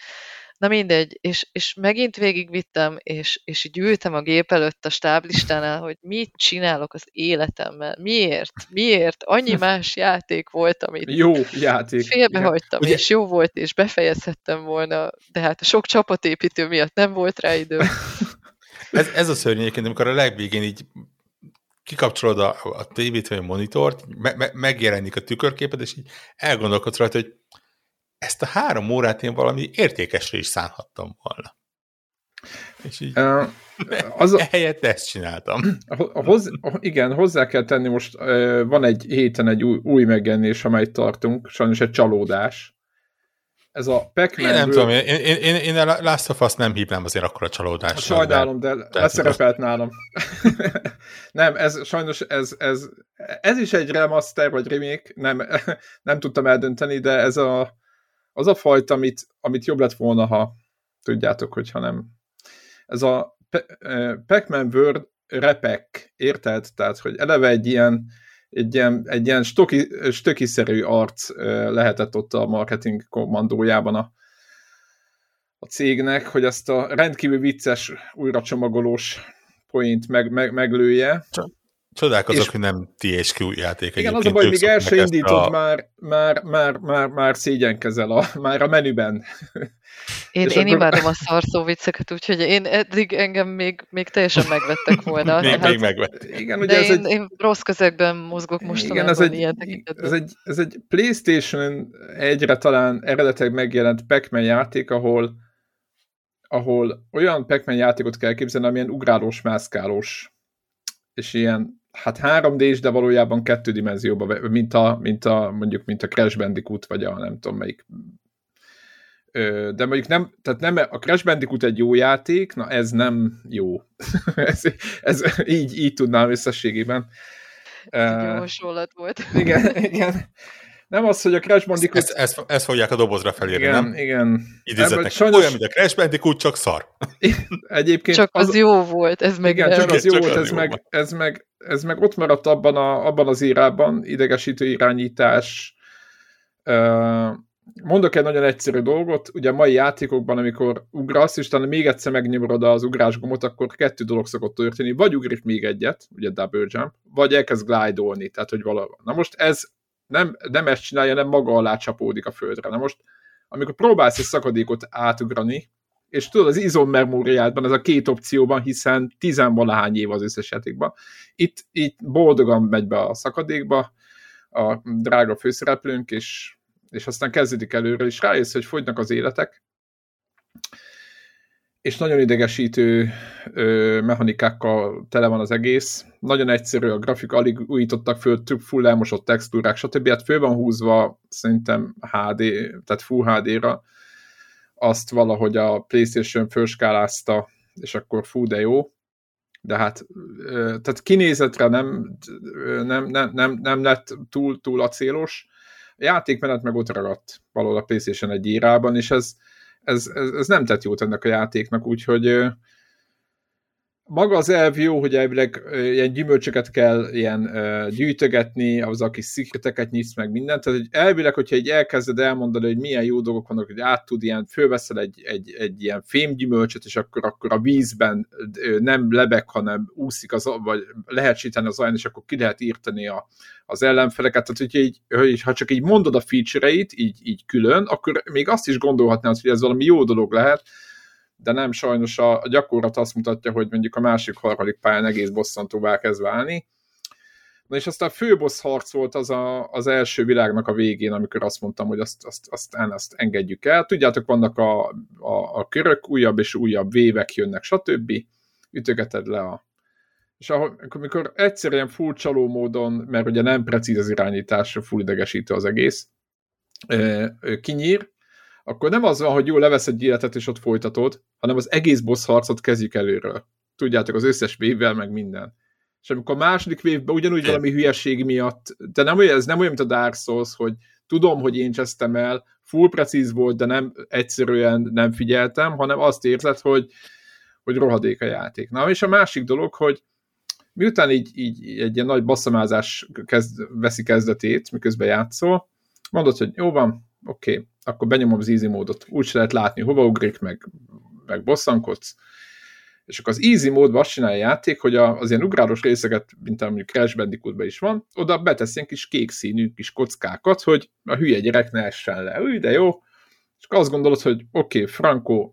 Na mindegy, és, és megint végigvittem, és, és gyűltem a gép előtt a stáblistánál, hogy mit csinálok az életemmel, miért, miért, annyi más játék volt, amit jó játék. félbehagytam, Ugye... és jó volt, és befejezhettem volna, de hát a sok csapatépítő miatt nem volt rá idő. Ez, ez a szörnyű egyébként, amikor a legvégén így kikapcsolod a, a tévét vagy a monitort, me, me, megjelenik a tükörképed, és így elgondolkodsz rajta, hogy ezt a három órát én valami értékesre is szánhattam volna. És így uh, az a, ehelyett ezt csináltam. Hoz, igen, hozzá kell tenni, most van egy héten egy új, új megjelenés, amelyet tartunk, sajnos egy csalódás ez a pac Én nem tudom, én, én, én, én a Last of Us nem hívnám azért akkor a csalódással. Sajnálom, de, de leszerepelt nálam. nem, ez sajnos ez, ez, ez is egy remaster vagy remake, nem, nem tudtam eldönteni, de ez a, az a fajta, amit, amit jobb lett volna, ha tudjátok, hogyha nem. Ez a Pac-Man World repek, érted? Tehát, hogy eleve egy ilyen egy ilyen, egy ilyen stoki, stökiszerű arc lehetett ott a marketing kommandójában a, a cégnek, hogy ezt a rendkívül vicces újracsomagolós point meg, meg, meglője. Csodálkozok, és, hogy nem THQ játék Igen, az a baj, még el sem indítod, a... már, már, már, már, már szégyenkezel a, már a menüben. Én, én akkor... imádom a szarszó vicceket, úgyhogy én eddig engem még, még teljesen megvettek volna. még, hát, még megvettek. Igen, ugye de ez én, egy... én rossz közegben mozgok mostanában igen, ez egy, ilyen ez egy, ez egy Playstation egyre talán eredetileg megjelent Pac-Man játék, ahol ahol olyan Pac-Man játékot kell képzelni, amilyen ugrálós, mászkálós, és ilyen hát 3D-s, de valójában kettő dimenzióban, mint a, mint a, mondjuk, mint a Crash Bandicoot, vagy a nem tudom melyik de mondjuk nem, tehát nem, a Crash Bandicoot egy jó játék, na ez nem jó. ez, ez így, így tudnám összességében. Ez uh, hasonlat volt. Igen, igen. Nem az, hogy a Crash Bandicoot... Ezt, ezt, ezt, ezt fogják a dobozra felírni, igen, nem? Igen, Idézetnek. Sajnos... Olyan, mint a Crash Bandicoot, csak szar. Egyébként... Csak az, az jó volt, ez meg... Igen, csak az jó volt, ez, meg, ez, meg, ez meg ott maradt abban, a, abban az írában, idegesítő irányítás, mondok egy nagyon egyszerű dolgot, ugye a mai játékokban, amikor ugrasz, és utána még egyszer megnyomod az ugrásgomot, akkor kettő dolog szokott történni. Vagy ugrik még egyet, ugye double jump, vagy elkezd glide tehát hogy valahol. Na most ez nem, nem ezt csinálja, nem maga alá csapódik a földre. Na most, amikor próbálsz egy szakadékot átugrani, és tudod, az izom memóriádban, ez a két opcióban, hiszen tizenvalahány év az összes játékban, itt, itt boldogan megy be a szakadékba a drága főszereplőnk, és és aztán kezdődik előre, és rájössz, hogy fogynak az életek, és nagyon idegesítő ö, mechanikákkal tele van az egész. Nagyon egyszerű a grafik, alig újítottak föl, több full elmosott textúrák, stb. Hát föl van húzva szerintem HD, tehát Full HD-ra, azt valahogy a Playstation fölskálázta, és akkor fú, de jó. De hát, tehát kinézetre nem, nem, nem, nem, nem lett túl, túl acélos, a játékmenet meg ott ragadt valahol a PlayStation egy írában, és ez, ez, ez, ez nem tett jót ennek a játéknak, úgyhogy maga az elv jó, hogy elvileg ilyen gyümölcsöket kell ilyen gyűjtögetni, az a kis szikreteket nyitsz meg mindent, tehát hogy elvileg, hogyha egy elkezded elmondani, hogy milyen jó dolgok vannak, hogy át tud ilyen, fölveszel egy, egy, egy ilyen fémgyümölcsöt, és akkor, akkor a vízben nem lebeg, hanem úszik, az, vagy lehet síteni az olyan, és akkor ki lehet írtani a, az ellenfeleket, tehát hogyha így, hogy, ha csak így mondod a feature-eit, így, így külön, akkor még azt is gondolhatnád, hogy ez valami jó dolog lehet, de nem sajnos a, gyakorlat azt mutatja, hogy mondjuk a másik harmadik pályán egész bosszantóvá kezd válni. Na és aztán a főbossz harc volt az a, az első világnak a végén, amikor azt mondtam, hogy azt, azt, azt, azt engedjük el. Tudjátok, vannak a, a, a körök, újabb és újabb vévek jönnek, stb. Ütögeted le a és amikor egyszerűen full csaló módon, mert ugye nem precíz az irányítás, full idegesítő az egész, kinyír, akkor nem az van, hogy jó, levesz egy életet és ott folytatod, hanem az egész boss harcot kezdjük előről. Tudjátok, az összes vévvel, meg minden. És amikor a második vévben ugyanúgy valami hülyeség miatt, de nem olyan, ez nem olyan, mint a Dark Souls, hogy tudom, hogy én csesztem el, full precíz volt, de nem egyszerűen nem figyeltem, hanem azt érzed, hogy, hogy rohadék a játék. Na, és a másik dolog, hogy miután így, így egy ilyen nagy basszamázás kezd, veszi kezdetét, miközben játszol, mondod, hogy jó van, oké, okay, akkor benyomom az easy módot, úgy lehet látni, hova ugrik, meg, meg bosszankodsz, és akkor az easy módban azt csinálja a játék, hogy az ilyen ugrálós részeket, mint mondjuk Crash bandicoot is van, oda betesz ilyen kis kék színű kis kockákat, hogy a hülye gyerek ne essen le. Új, de jó. És akkor azt gondolod, hogy oké, okay, Franco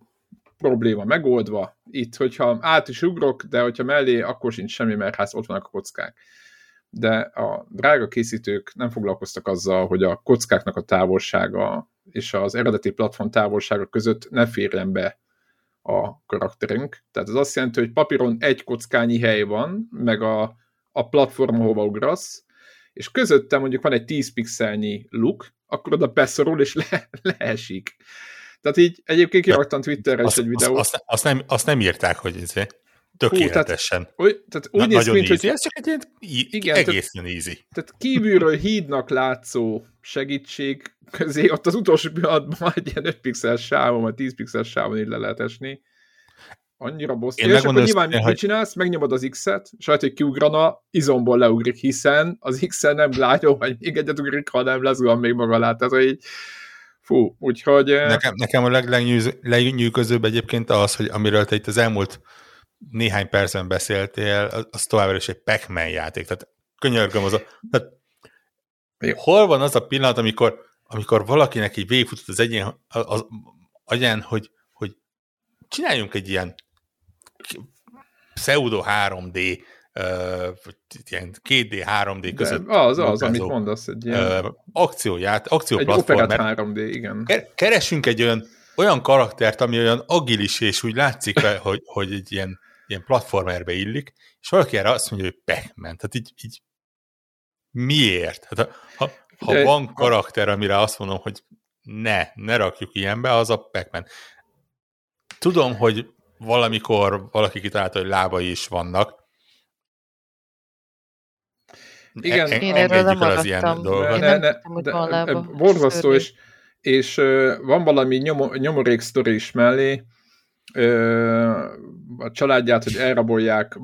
probléma megoldva, itt, hogyha át is ugrok, de hogyha mellé, akkor sincs semmi, mert hát ott vannak a kockák de a drága készítők nem foglalkoztak azzal, hogy a kockáknak a távolsága és az eredeti platform távolsága között ne férjen be a karakterünk. Tehát ez azt jelenti, hogy papíron egy kockányi hely van, meg a, a platform, hova ugrasz, és közötte mondjuk van egy 10 pixelnyi look, akkor oda beszorul és le, leesik. Tehát így egyébként kiraktam Twitterre is egy videót. Azt, azt, azt, nem, azt nem írták, hogy ez Tökéletesen. Hú, tehát, tehát úgy Na, néz, mint, easy. hogy... Ez csak egy ilyen igen, egészen tehát, easy. Tehát kívülről hídnak látszó segítség közé, ott az utolsó pillanatban egy ilyen 5 pixel sávon, vagy 10 pixel sávon így le lehet esni. Annyira bosszú. És akkor nyilván mit hogy... csinálsz? Megnyomod az X-et, és hogy kiugrana, izomból leugrik, hiszen az X-el nem glide vagy még egyet ugrik, hanem lezuhan még maga alá. Tehát, hogy fú, úgyhogy... Nekem, nekem a leglenyűgözőbb egyébként az, hogy amiről te itt az elmúlt néhány percben beszéltél, az továbbra is egy pac játék, tehát könyörgöm az a... Tehát, hol van az a pillanat, amikor, amikor valakinek így végigfutott az egyén, az, agyen, hogy, hogy csináljunk egy ilyen pseudo 3D uh, ilyen 2D, 3D között. De az, az, amit mondasz, egy ilyen... Uh, akcióját, akcióplatformer. Egy 3D, igen. Keresünk egy olyan, olyan karaktert, ami olyan agilis, és úgy látszik, hogy, hogy egy ilyen ilyen platformerbe illik, és valaki erre azt mondja, hogy Pac-Man. Tehát így, így miért? Hát ha, ha De, van karakter, amire azt mondom, hogy ne, ne rakjuk ilyenbe, az a Pac-Man. Tudom, hogy valamikor valaki kitalálta, hogy lábai is vannak. Igen, e- én erről nem az ilyen dolgokat. Ne, ne, ne, de, borzasztó, és, és van valami nyomorék sztori is mellé, a családját, hogy elrabolják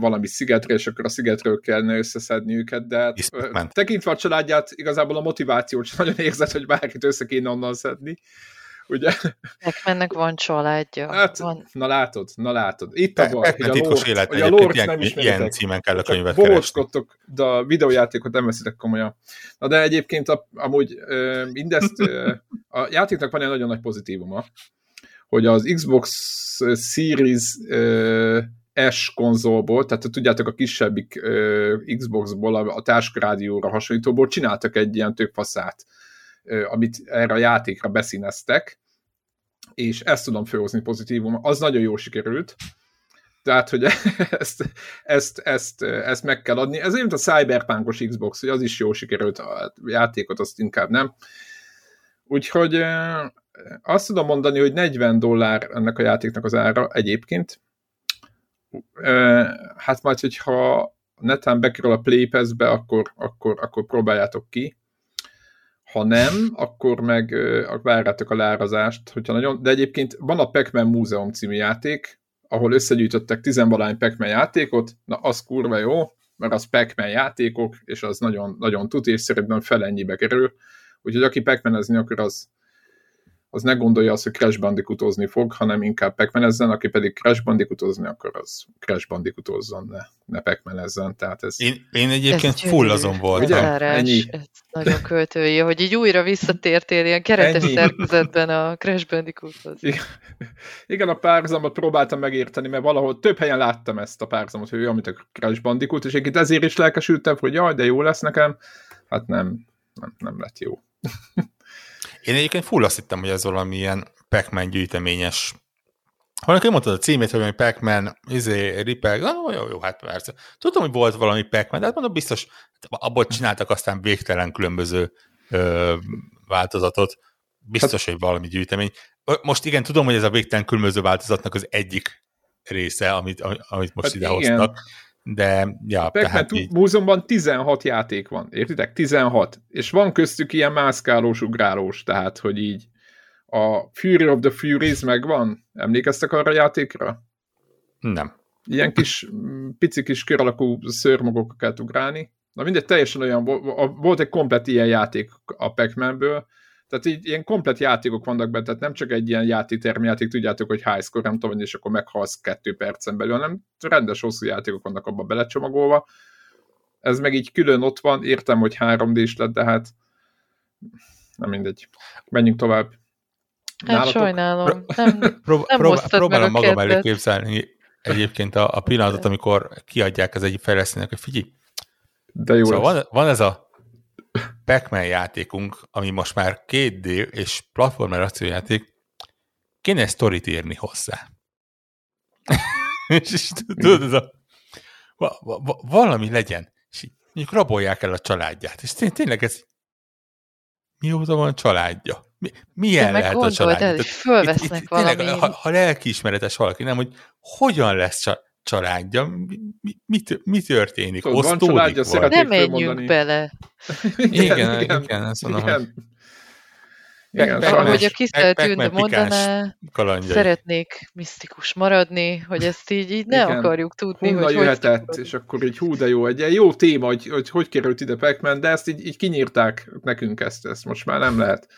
valami szigetre, és akkor a szigetről kellene összeszedni őket, de hát, tekintve a családját, igazából a motivációt sem nagyon érzed, hogy bárkit össze kéne onnan szedni. Ugye? Pac-Mannek van családja. Hát, van. na látod, na látod. Itt a baj, hogy a Lord, élet, hogy a Lord ilyen, nem ilyen címen kell a könyvet keresni. de a videójátékot nem veszitek komolyan. Na de egyébként a, amúgy mindezt, a játéknak van egy nagyon nagy pozitívuma, hogy az Xbox Series S konzolból, tehát tudjátok a kisebbik Xboxból, a táskrádióra hasonlítóból csináltak egy ilyen tök faszát, amit erre a játékra beszíneztek, és ezt tudom felhozni pozitívum. Az nagyon jó sikerült, tehát, hogy ezt, ezt, ezt, ezt meg kell adni. Ez mint a Cyberpunkos Xbox, hogy az is jó sikerült, a játékot azt inkább nem. Úgyhogy azt tudom mondani, hogy 40 dollár ennek a játéknak az ára egyébként. Hát majd, hogyha netán bekerül a Play Pass-be, akkor, akkor, akkor próbáljátok ki. Ha nem, akkor meg várjátok a lárazást, hogyha nagyon... De egyébként van a Pac-Man Múzeum című játék, ahol összegyűjtöttek tizenvalány Pac-Man játékot, na az kurva jó, mert az Pac-Man játékok, és az nagyon, nagyon tud, és szerintem fel ennyibe kerül. Úgyhogy aki pac akkor az, az ne gondolja azt, hogy Crash Bandicootozni fog, hanem inkább pac aki pedig Crash Bandicootozni, akkor az Crash Bandicootozzon, ne, ne pac Tehát ez... Én, én egyébként ez full azon voltam. Ennyi. Ez nagyon költői, hogy így újra visszatértél ilyen keretes Ennyi. szerkezetben a Crash Bandicoothoz. Igen. A párhuzamot próbáltam megérteni, mert valahol több helyen láttam ezt a párhuzamot, hogy olyan, mint a Crash Bandicoot, és egyébként ezért is lelkesültem, hogy jaj, de jó lesz nekem. Hát nem, nem, nem lett jó. Én egyébként full azt hittem, hogy ez valami ilyen Pac-Man gyűjteményes valaki mondtad a címét, hogy Pac-Man, izé, Ripper, no, jó, jó, hát persze. Tudom, hogy volt valami Pac-Man, de hát mondom, biztos, abból csináltak aztán végtelen különböző ö, változatot. Biztos, hát, hogy valami gyűjtemény. Most igen, tudom, hogy ez a végtelen különböző változatnak az egyik része, amit, amit most hát idehoztak. De, ja, tehát így... múzeumban 16 játék van, értitek? 16. És van köztük ilyen mászkálós, ugrálós, tehát, hogy így a Fury of the Furies megvan? Emlékeztek arra a játékra? Nem. Ilyen kis, pici kis kör alakú szőrmagok kell ugrálni. Na mindegy, teljesen olyan, volt egy komplet ilyen játék a pac tehát így ilyen komplet játékok vannak benne, tehát nem csak egy ilyen játéktermjáték, tudjátok, hogy high score, nem tudom, és akkor meghalsz kettő percen belül, hanem rendes hosszú játékok vannak abba belecsomagolva. Ez meg így külön ott van, értem, hogy 3D-s lett, de hát nem mindegy. Menjünk tovább. Hát Nálatok? sajnálom. Nem, prób- nem prób- próbálom magam elé képzelni egyébként a, a pillanatot, amikor kiadják az egyik fejlesztőnek, hogy figyelj, de jó szóval van, van ez a pac játékunk, ami most már 2D és platformer játék, kéne sztorit írni hozzá. és tudod, ez a, va, va, valami legyen. És mondjuk rabolják el a családját. És tény, tényleg ez mióta van családja? Mi, milyen lehet a család? El, és fölvesznek itt, itt, valami. Tényleg, ha, ha lelkiismeretes valaki, nem, hogy hogyan lesz csa, családja, mi, mi, mi történik? Tudod, van családja, vagy? Nem menjünk bele. igen, igen, igen, igen, azt mondom, igen. hogy igen, ahogy a Kisztelt Tűnde mondaná, szeretnék misztikus maradni, hogy ezt így, így ne Igen. akarjuk tudni, Honnan hogy jöhetett, hogy és akkor így hú, de jó, egy ilyen jó téma, hogy hogy, hogy került ide pac de ezt így, így kinyírták nekünk ezt, ezt most már nem lehet.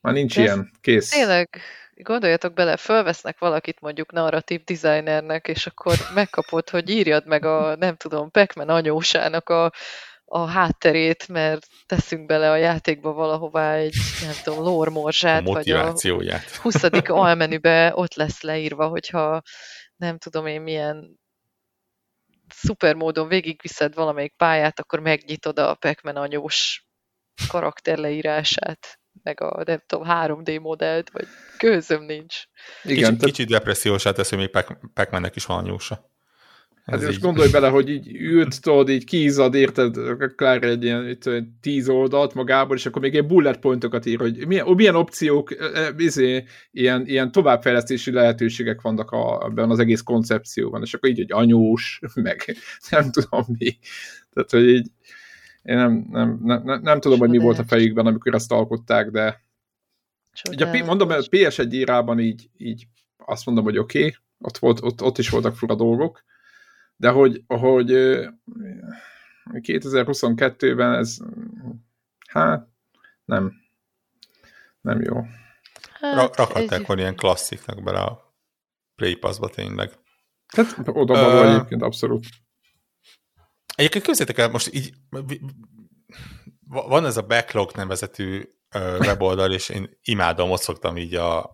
Már nincs de ilyen, kész. Tényleg, gondoljatok bele, fölvesznek valakit mondjuk narratív designernek, és akkor megkapod, hogy írjad meg a, nem tudom, pac anyósának a a hátterét, mert teszünk bele a játékba valahová egy, nem tudom, lórmorzsát, vagy a 20. almenübe ott lesz leírva, hogyha nem tudom én milyen szuper módon végigviszed valamelyik pályát, akkor megnyitod a pac anyós karakter leírását, meg a, nem tudom, 3D modellt, vagy közöm nincs. Igen, kicsit, kicsit depressziósát tesz, hogy még pac is van anyósa. Hát most így... gondolj bele, hogy így ült, tudod, így kízad, érted, akár egy ilyen itt, tíz oldalt magából, és akkor még egy bullet pointokat ír, hogy milyen, milyen opciók, izé, ilyen, ilyen továbbfejlesztési lehetőségek vannak a, ebben az egész koncepcióban, és akkor így, hogy anyós, meg nem tudom mi. Tehát, hogy így Én nem, nem, nem, nem, nem tudom, hogy mi volt a fejükben, amikor ezt alkották, de ugye mondom, a PS1 írában így, így azt mondom, hogy oké, okay, ott, volt, ott, ott is voltak fura dolgok, de hogy, hogy 2022-ben ez hát nem nem jó. Hát, Rakhatták volna ilyen klassziknak bele a Play Pass-ba tényleg. Tehát oda való uh, egyébként abszolút. Egyébként képzeljétek el, most így van ez a Backlog nevezetű weboldal, és én imádom, ott szoktam így a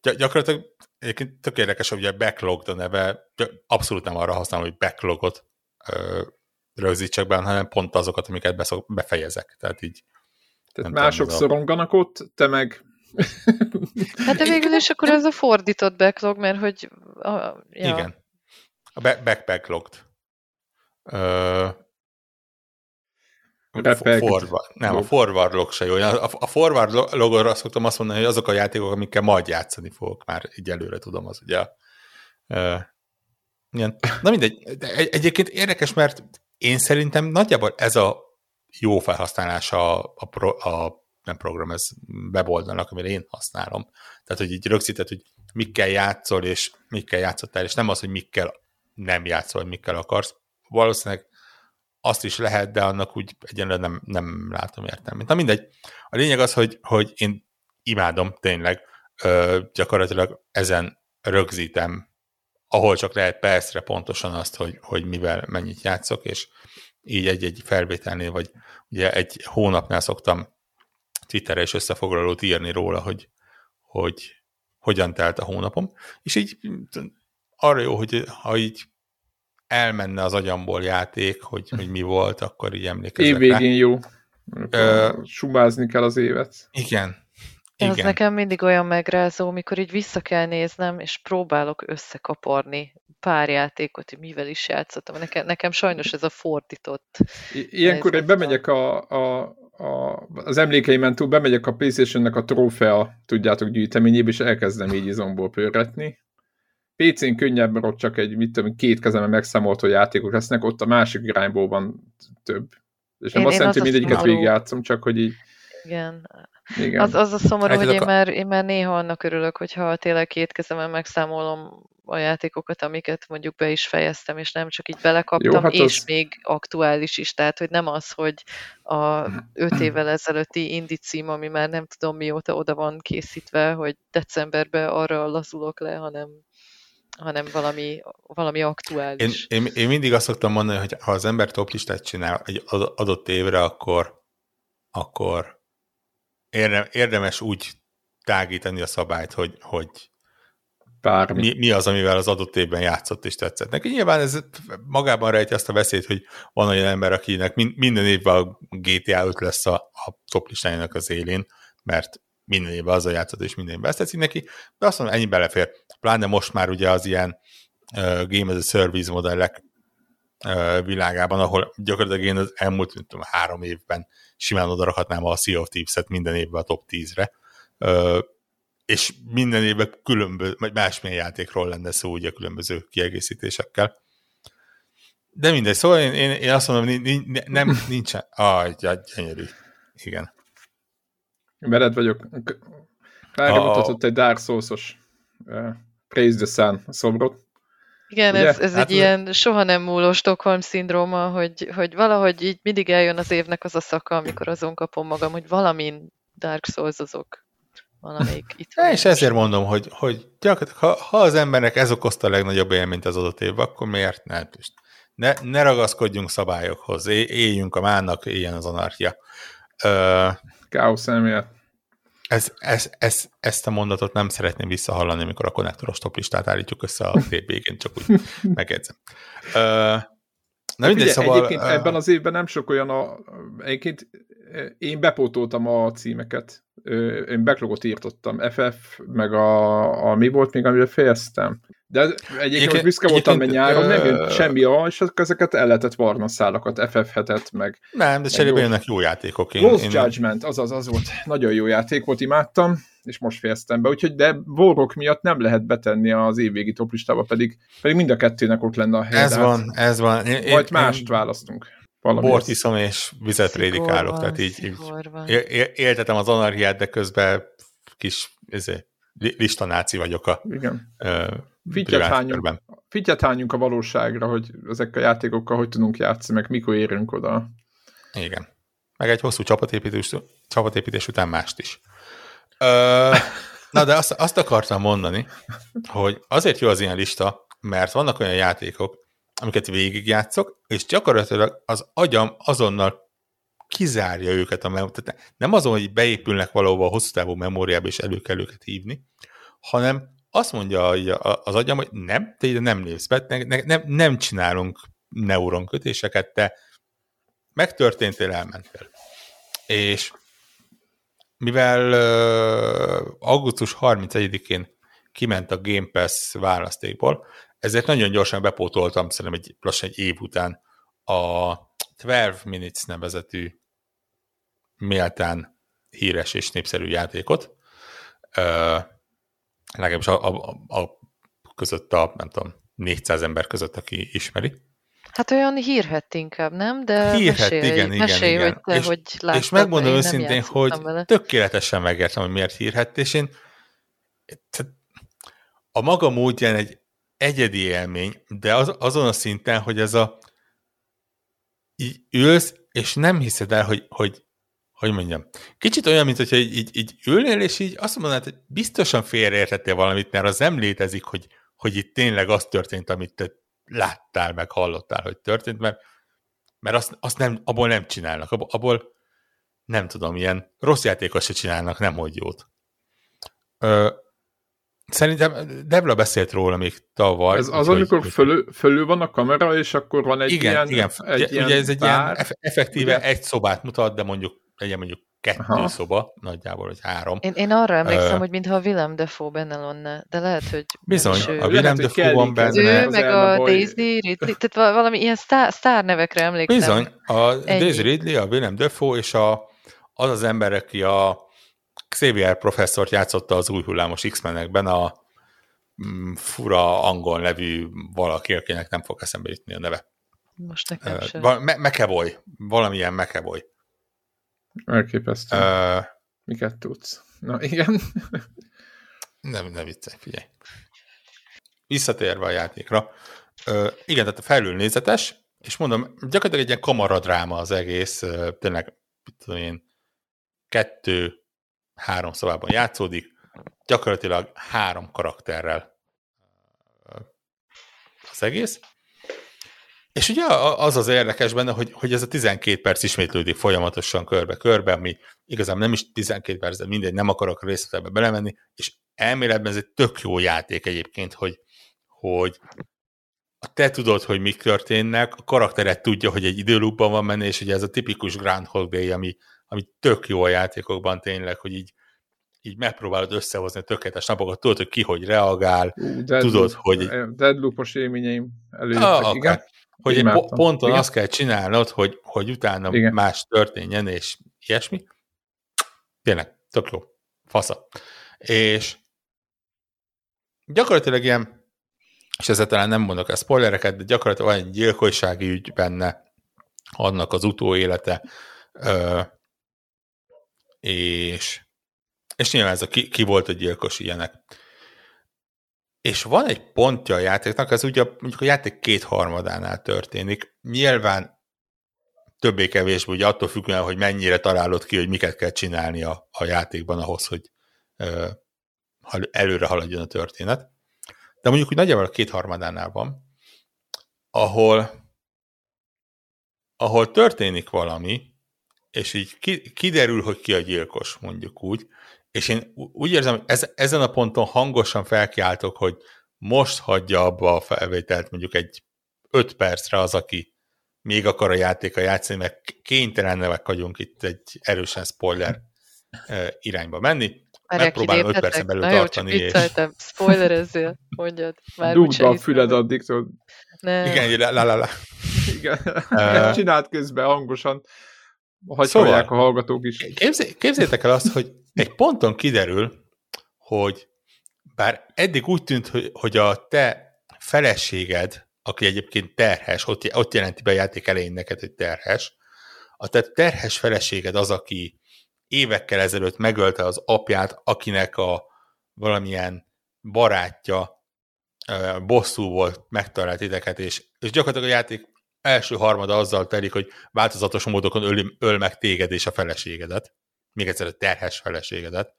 gyakorlatilag egyébként tök érdekes, hogy a backlog a neve, abszolút nem arra használom, hogy backlogot ö, rögzítsek be, hanem pont azokat, amiket beszok, befejezek. Tehát így tehát nem mások tudom, szoronganak a... ott, te meg... Hát de végül is akkor ez a fordított backlog, mert hogy... A, ja. Igen. A back backlogged. Forward, nem, a forward log se jó. A, a forward logorra szoktam azt mondani, hogy azok a játékok, amikkel majd játszani fogok, már így előre tudom, az ugye uh, ilyen. Na mindegy, de egy, egyébként érdekes, mert én szerintem nagyjából ez a jó felhasználása a, a, pro, a nem program, ez weboldalnak, amire én használom. Tehát, hogy így rögzített, hogy mikkel játszol, és mikkel játszottál, és nem az, hogy mikkel nem játszol, mikkel akarsz. Valószínűleg azt is lehet, de annak úgy egyenlően nem, nem látom értelmét. Na mindegy. A lényeg az, hogy, hogy én imádom tényleg, ö, gyakorlatilag ezen rögzítem, ahol csak lehet percre pontosan azt, hogy, hogy mivel mennyit játszok, és így egy-egy felvételnél, vagy ugye egy hónapnál szoktam Twitterre is összefoglalót írni róla, hogy, hogy hogyan telt a hónapom, és így arra jó, hogy ha így elmenne az agyamból játék, hogy, hogy mi volt, akkor így emlékezek Évvégén rá. jó. Uh, Subázni kell az évet. Igen. Igen. Ez nekem mindig olyan megrázó, mikor így vissza kell néznem, és próbálok összekaparni pár játékot, hogy mivel is játszottam. Nekem, nekem sajnos ez a fordított. Ilyenkor én bemegyek a, a, a, az emlékeimen túl, bemegyek a Playstation-nek a trófea, tudjátok, gyűjteményébe, és elkezdem így izomból pörgetni. PC-n könnyebb, mert ott csak egy, mit tudom, két kezemben megszámolható játékok lesznek, ott a másik irányból van több. És nem én, azt jelenti, hogy mindegyiket végigjátszom, csak hogy így... Igen. Igen. Az, az a szomorú, hát, hogy én, a... már, én már néha annak örülök, hogyha tényleg két kezemben megszámolom a játékokat, amiket mondjuk be is fejeztem, és nem csak így belekaptam, Jó, hát és az... még aktuális is, tehát hogy nem az, hogy a öt évvel ezelőtti indi cím, ami már nem tudom mióta oda van készítve, hogy decemberben arra lazulok le, hanem hanem valami, valami aktuális. Én, én, én mindig azt szoktam mondani, hogy ha az ember toplistát csinál egy adott évre, akkor, akkor érdemes úgy tágítani a szabályt, hogy, hogy Bármi. Mi, mi az, amivel az adott évben játszott és tetszett neki. Nyilván ez magában rejti azt a veszélyt, hogy van olyan ember, akinek minden évben a GTA 5 lesz a, a top listájának az élén, mert minden évben az a játszott, és minden évben ezt tetszik neki, de azt mondom, ennyi belefér. Pláne most már ugye az ilyen uh, Game as a Service modellek uh, világában, ahol gyakorlatilag én az elmúlt nem tudom, három évben simán odarakhatnám a Sea of Thieves-et minden évben a top 10-re. Uh, és minden évben különböző, vagy másmilyen játékról lenne szó, ugye különböző kiegészítésekkel. De mindegy, szóval én, én, én azt mondom, hogy nem, nincsen. Ah, gyönyörű. Igen. Mered vagyok. Klára a... mutatott egy Dark Souls-os uh, Praise the Sun szobrot. Igen, Ugye? ez, ez hát egy ilyen soha nem múló Stockholm szindróma, hogy, hogy valahogy így mindig eljön az évnek az a szaka, amikor azon kapom magam, hogy valamin Dark Souls-ozok valamelyik itt. Van és ezért mondom, hogy, hogy gyakorlatilag, ha, ha az embernek ez okozta a legnagyobb élményt az adott évben, akkor miért ne? Ne, ne ragaszkodjunk szabályokhoz, éljünk a mának, éljen az anarchia. Uh, Káosz elmélet. Ez, ez, ez, ezt a mondatot nem szeretném visszahallani, amikor a konnektoros toplistát állítjuk össze a végén, csak úgy megjegyzem. Uh, na mindegy, szóval... Egyébként uh, ebben az évben nem sok olyan a... Egyébként én bepótoltam a címeket én backlogot írtottam, FF, meg a, a mi volt még, amivel fejeztem. De egyébként most büszke voltam, mert nyáron nem jött semmi a, és ezeket el lehetett varni a szálakat, FF hetet, meg... Nem, de cserébe jönnek jó játékok. Én, Lost én... Judgment, az, az, volt. Nagyon jó játék volt, imádtam, és most fejeztem be, úgyhogy de vorok miatt nem lehet betenni az évvégi toplistába, pedig, pedig mind a kettőnek ott lenne a hely. Ez van, ez van. Én, Majd mást én... választunk. Valami bort iszom és vizet szigor prédikálok, van, tehát így, így éltetem az anarchiát, de közben kis ezért, listanáci vagyok a Igen. Fityet hányunk a valóságra, hogy ezek a játékokkal hogy tudunk játszani, meg mikor érünk oda. Igen. Meg egy hosszú csapatépítés, csapatépítés után mást is. Ö, na, de azt, azt akartam mondani, hogy azért jó az ilyen lista, mert vannak olyan játékok, amiket végigjátszok, és gyakorlatilag az agyam azonnal kizárja őket a memóriába. Nem azon, hogy beépülnek valahova a hosszú távú memóriába, és elő kell őket hívni, hanem azt mondja az agyam, hogy nem, te ide nem lépsz be, ne, nem, nem csinálunk neuronkötéseket, te megtörténtél, elmentél. És mivel augusztus 31-én kiment a Game Pass választékból, ezért nagyon gyorsan bepótoltam, szerintem egy, lassan egy év után a 12 Minutes nevezetű méltán híres és népszerű játékot. Uh, legalábbis a, a, a között a, nem tudom, 400 ember között, aki ismeri. Hát olyan hírhet inkább, nem? De hírhet, mesélj, igen, igen, mesélj, igen. Hogy te, és, hogy láttad, és megmondom őszintén, hogy vele. tökéletesen megértem, hogy miért hírhet, és én a maga módján egy egyedi élmény, de az, azon a szinten, hogy ez a így ülsz, és nem hiszed el, hogy, hogy hogy mondjam, kicsit olyan, mint hogyha így, így, így ülnél, és így azt mondanád, hogy biztosan félreértettél valamit, mert az nem létezik, hogy, hogy itt tényleg az történt, amit te láttál, meg hallottál, hogy történt, mert, mert azt, azt nem, abból nem csinálnak, abból, nem tudom, ilyen rossz játékos se csinálnak, nem hogy jót. Ö, Szerintem Devla beszélt róla még tavaly. Ez az, amikor hogy, fölül, fölül van a kamera, és akkor van egy igen, ilyen... Igen, egy ugye, ilyen ugye ez egy bár, ilyen effektíve ugye? egy szobát mutat, de mondjuk legyen mondjuk kettő Aha. szoba, nagyjából, vagy három. Én, én arra emlékszem, uh, hogy mintha a Willem Dafoe benne lenne, de lehet, hogy Bizony, a Willem Dafoe van benne. Ő, meg a Daisy Ridley, tehát valami ilyen sztár, sztár nevekre emlékszem. Bizony, a Ennyi. Daisy Ridley, a Willem Dafoe, és a, az az ember, aki a Xavier professzort játszotta az új hullámos X-menekben, a mm, fura angol nevű valaki, akinek nem fog eszembe jutni a neve. Most nekem uh, sem. McAvoy, valamilyen McAvoy. Elképesztő. Uh, Miket tudsz? Na igen. nem, nem viccelj, figyelj. Visszatérve a játékra. Uh, igen, tehát a felülnézetes, és mondom, gyakorlatilag egy ilyen kamaradráma az egész, uh, tényleg, tudom én, kettő, három szobában játszódik, gyakorlatilag három karakterrel az egész. És ugye az az érdekes benne, hogy, hogy ez a 12 perc ismétlődik folyamatosan körbe-körbe, ami igazán nem is 12 perc, de mindegy, nem akarok a részletekbe belemenni, és elméletben ez egy tök jó játék egyébként, hogy, hogy te tudod, hogy mik történnek, a karaktered tudja, hogy egy időlúpban van menne, és ugye ez a tipikus Groundhog Day, ami, ami tök jó a játékokban tényleg, hogy így, így megpróbálod összehozni a tökéletes napokat, tudod, hogy ki hogy reagál, uh, tudod, hogy... Deadloopos élményeim előjöttek, ah, igen. Hogy egy ponton igen. azt kell csinálnod, hogy, hogy utána igen. más történjen, és ilyesmi. Tényleg, tök jó. Fasza. És gyakorlatilag ilyen, és ezzel talán nem mondok el spoilereket, de gyakorlatilag van egy gyilkossági ügy benne, annak az utóélete, és, és nyilván ez a ki, ki volt a gyilkos ilyenek. És van egy pontja a játéknak, ez ugye mondjuk a játék kétharmadánál történik. Nyilván többé-kevésbé ugye attól függően, hogy mennyire találod ki, hogy miket kell csinálni a, a játékban ahhoz, hogy ö, előre haladjon a történet. De mondjuk úgy nagyjából a kétharmadánál van, ahol, ahol történik valami, és így kiderül, hogy ki a gyilkos, mondjuk úgy, és én úgy érzem, hogy ez, ezen a ponton hangosan felkiáltok, hogy most hagyja abba a felvételt mondjuk egy öt percre az, aki még akar a játéka játszani, mert kénytelenek vagyunk itt egy erősen spoiler irányba menni. Megpróbálom öt percen belül Na tartani. Jó, és... spoilerezzél, mondjad. Már Dugd a füled addig, tudod. Igen, la, la, la. Igen, csinált közben hangosan. Hogy szóval, a hallgatók is. Képzé, képzétek el azt, hogy egy ponton kiderül, hogy bár eddig úgy tűnt, hogy, hogy a te feleséged aki egyébként terhes, ott, ott jelenti be a játék elején neked, hogy terhes, a te terhes feleséged az, aki évekkel ezelőtt megölte az apját, akinek a valamilyen barátja bosszú volt, megtalált ideket, és, és gyakorlatilag a játék első harmada azzal telik, hogy változatos módokon öl, öl meg téged és a feleségedet, még egyszer a terhes feleségedet.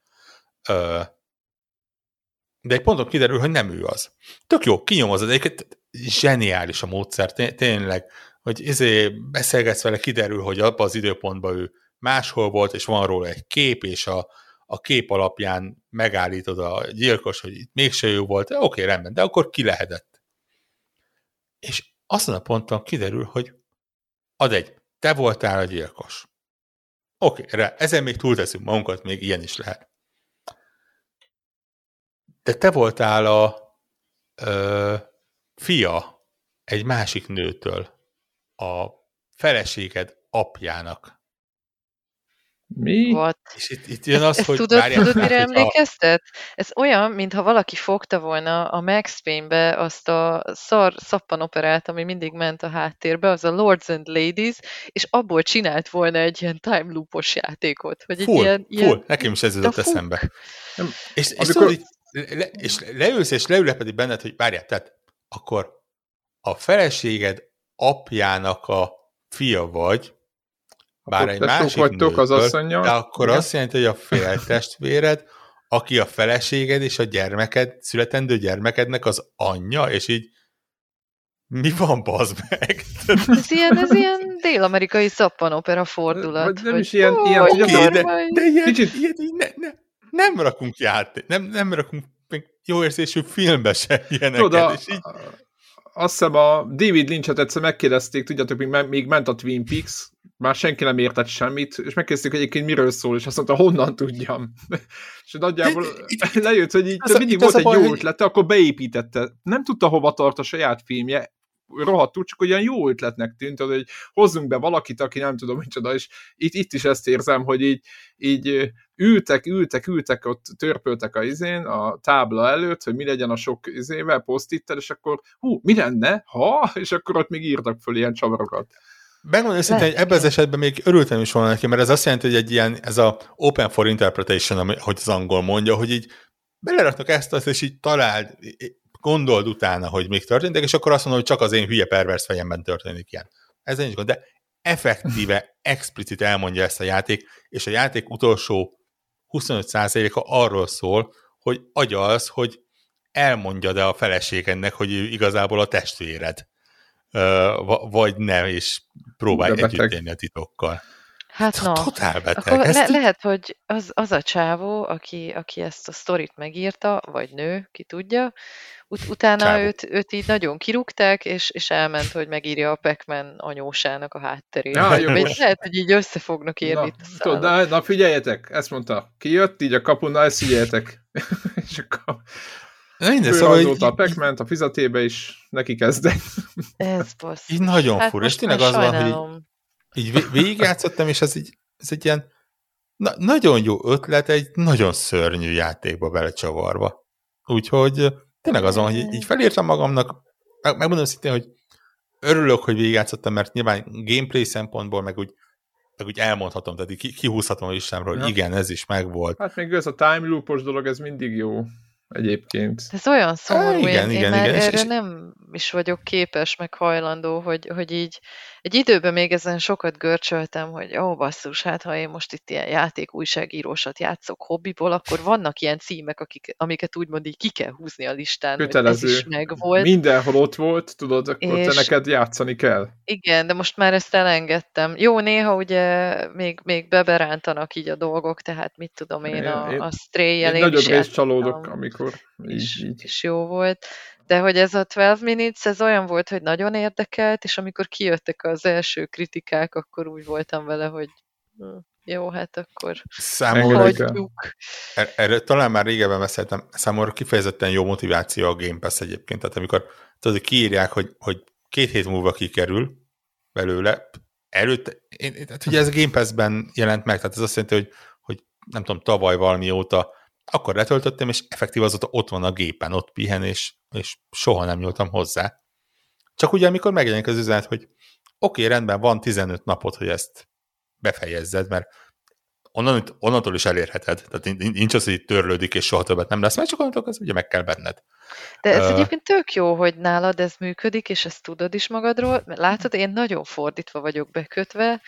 De egy ponton kiderül, hogy nem ő az. Tök jó, kinyomozod, egyébként zseniális a módszer, tényleg, hogy izé beszélgetsz vele, kiderül, hogy abban az időpontban ő máshol volt, és van róla egy kép, és a, a kép alapján megállítod a gyilkos, hogy itt mégse jó volt, oké, okay, rendben, de akkor ki lehetett. És azon a ponton kiderül, hogy ad egy, te voltál a gyilkos. Oké, okay, ezen még túlteszünk magunkat, még ilyen is lehet. De te voltál a ö, fia egy másik nőtől, a feleséged apjának. Mi? What? És itt, itt jön az, ezt hogy... Tudod, várjál, tudod mire emlékeztet? Ez olyan, mintha valaki fogta volna a Max Payne-be azt a szar szappanoperát, ami mindig ment a háttérbe, az a Lords and Ladies, és abból csinált volna egy ilyen time loopos játékot. Vagy full, egy ilyen, full. Ilyen... Nekem is ez jutott eszembe. Nem, és, és, amikor... tudod, le, és leülsz, és leülepedik benned, hogy várjál, tehát akkor a feleséged apjának a fia vagy, bár egy másik nőtől, az asszonyja. de akkor Igen. azt jelenti, hogy a féltestvéred, aki a feleséged és a gyermeked, születendő gyermekednek az anyja, és így mi van, bazd meg? Ez ilyen, ez ilyen dél-amerikai szappanopera fordulat. Vagy nem is ilyen, ilyen okay, de, de ilyen, kicsit, ilyet ne, ne, nem rakunk játék, nem, nem rakunk jó érzésű filmbe se ilyeneket. Tudod, és így azt hiszem a David Lynch-et egyszer megkérdezték, tudjátok, még, még ment a Twin Peaks, már senki nem értett semmit, és megkérdezték, hogy egyébként miről szól, és azt mondta, honnan tudjam. és nagyjából lejött, hogy így mindig volt egy jó ötlete, akkor beépítette. Nem tudta, hova tart a saját filmje, rohadtul, csak olyan jó ötletnek tűnt, hogy hozzunk be valakit, aki nem tudom micsoda, és itt, itt is ezt érzem, hogy így, így ültek, ültek, ültek, ott törpöltek a izén, a tábla előtt, hogy mi legyen a sok izével, posztittel, és akkor hú, mi lenne, ha, és akkor ott még írtak föl ilyen csavarokat. Megmondom őszintén, hogy ebben az esetben még örültem is volna neki, mert ez azt jelenti, hogy egy ilyen, ez a open for interpretation, hogy az angol mondja, hogy így beleraknak ezt, azt, és így találd, gondold utána, hogy még történtek, és akkor azt mondom, hogy csak az én hülye pervers fejemben történik ilyen. Ez nincs gond, de effektíve, explicit elmondja ezt a játék, és a játék utolsó 25%-a arról szól, hogy agyalsz, hogy elmondja-e a feleségednek, hogy ő igazából a testvéred. Vagy nem, és próbálj együtt élni a titokkal. Hát no. Totál beteg. Akkor le- lehet, hogy az, az a csávó, aki, aki ezt a sztorit megírta, vagy nő, ki tudja, Ut- utána őt, őt így nagyon kirúgták, és, és elment, hogy megírja a Pac-Man anyósának a hátterét. Ja, jó, lehet, hogy így összefognak érni na, itt a na, na, figyeljetek, ezt mondta, ki jött így a kapun, na ezt figyeljetek. és akkor Na minden, szóval így, a pac a fizetébe is neki kezdett. Ez bassz. Így nagyon hát fur, és tényleg az van, hogy így, így végigjátszottam, és ez, így, ez egy ilyen na, nagyon jó ötlet, egy nagyon szörnyű játékba belecsavarva. Úgyhogy tényleg azon, hogy így felírtam magamnak, megmondom szintén, hogy örülök, hogy végigjátszottam, mert nyilván gameplay szempontból meg úgy, meg úgy elmondhatom, tehát kihúzhatom a listámról, hogy igen, ez is megvolt. Hát még ez a time loopos dolog, ez mindig jó egyébként. Ez olyan szomorú, igen, én, igen, én igen, már igen, erre és, nem is vagyok képes, meg hajlandó, hogy, hogy így egy időben még ezen sokat görcsöltem, hogy ó, basszus, hát ha én most itt ilyen játék újságírósat játszok hobbiból, akkor vannak ilyen címek, akik, amiket úgymond így ki kell húzni a listán, Kötelező. hogy ez is megvolt. Mindenhol ott volt, tudod, akkor és... te neked játszani kell. Igen, de most már ezt elengedtem. Jó, néha ugye még, még beberántanak így a dolgok, tehát mit tudom én, én a, én, a stray én, én nagyobb részt csalódok, amikor így, és, így. és jó volt. De hogy ez a 12 minutes, ez olyan volt, hogy nagyon érdekelt, és amikor kijöttek az első kritikák, akkor úgy voltam vele, hogy jó, hát akkor számomra, hagyjuk. Er, erről talán már régebben beszéltem, számomra kifejezetten jó motiváció a Game Pass egyébként. Tehát amikor tudod, kiírják, hogy, hogy két hét múlva kikerül belőle, előtt, én, tehát ugye ez a Game Pass-ben jelent meg, tehát ez azt jelenti, hogy, hogy nem tudom, tavaly valami óta akkor letöltöttem, és effektív azóta ott van a gépen, ott pihen, és, és soha nem nyúltam hozzá. Csak ugye, amikor megjelenik az üzenet, hogy oké, okay, rendben, van 15 napot, hogy ezt befejezzed, mert onnan, onnantól is elérheted. Tehát nincs az, hogy törlődik, és soha többet nem lesz, mert csak onnantól az ugye meg kell benned. De ez uh, egyébként tök jó, hogy nálad ez működik, és ezt tudod is magadról, mert látod, én nagyon fordítva vagyok bekötve,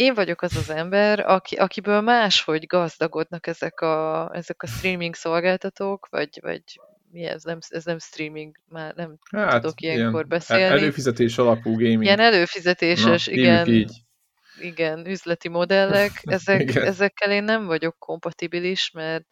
én vagyok az az ember, aki, akiből máshogy gazdagodnak ezek a, ezek a streaming szolgáltatók, vagy, vagy mi ez, nem, ez nem streaming, már nem hát, tudok ilyenkor ilyen beszélni. Előfizetés alapú gaming. Ilyen előfizetéses, Na, igen. Így. Igen, üzleti modellek, ezek, igen. ezekkel én nem vagyok kompatibilis, mert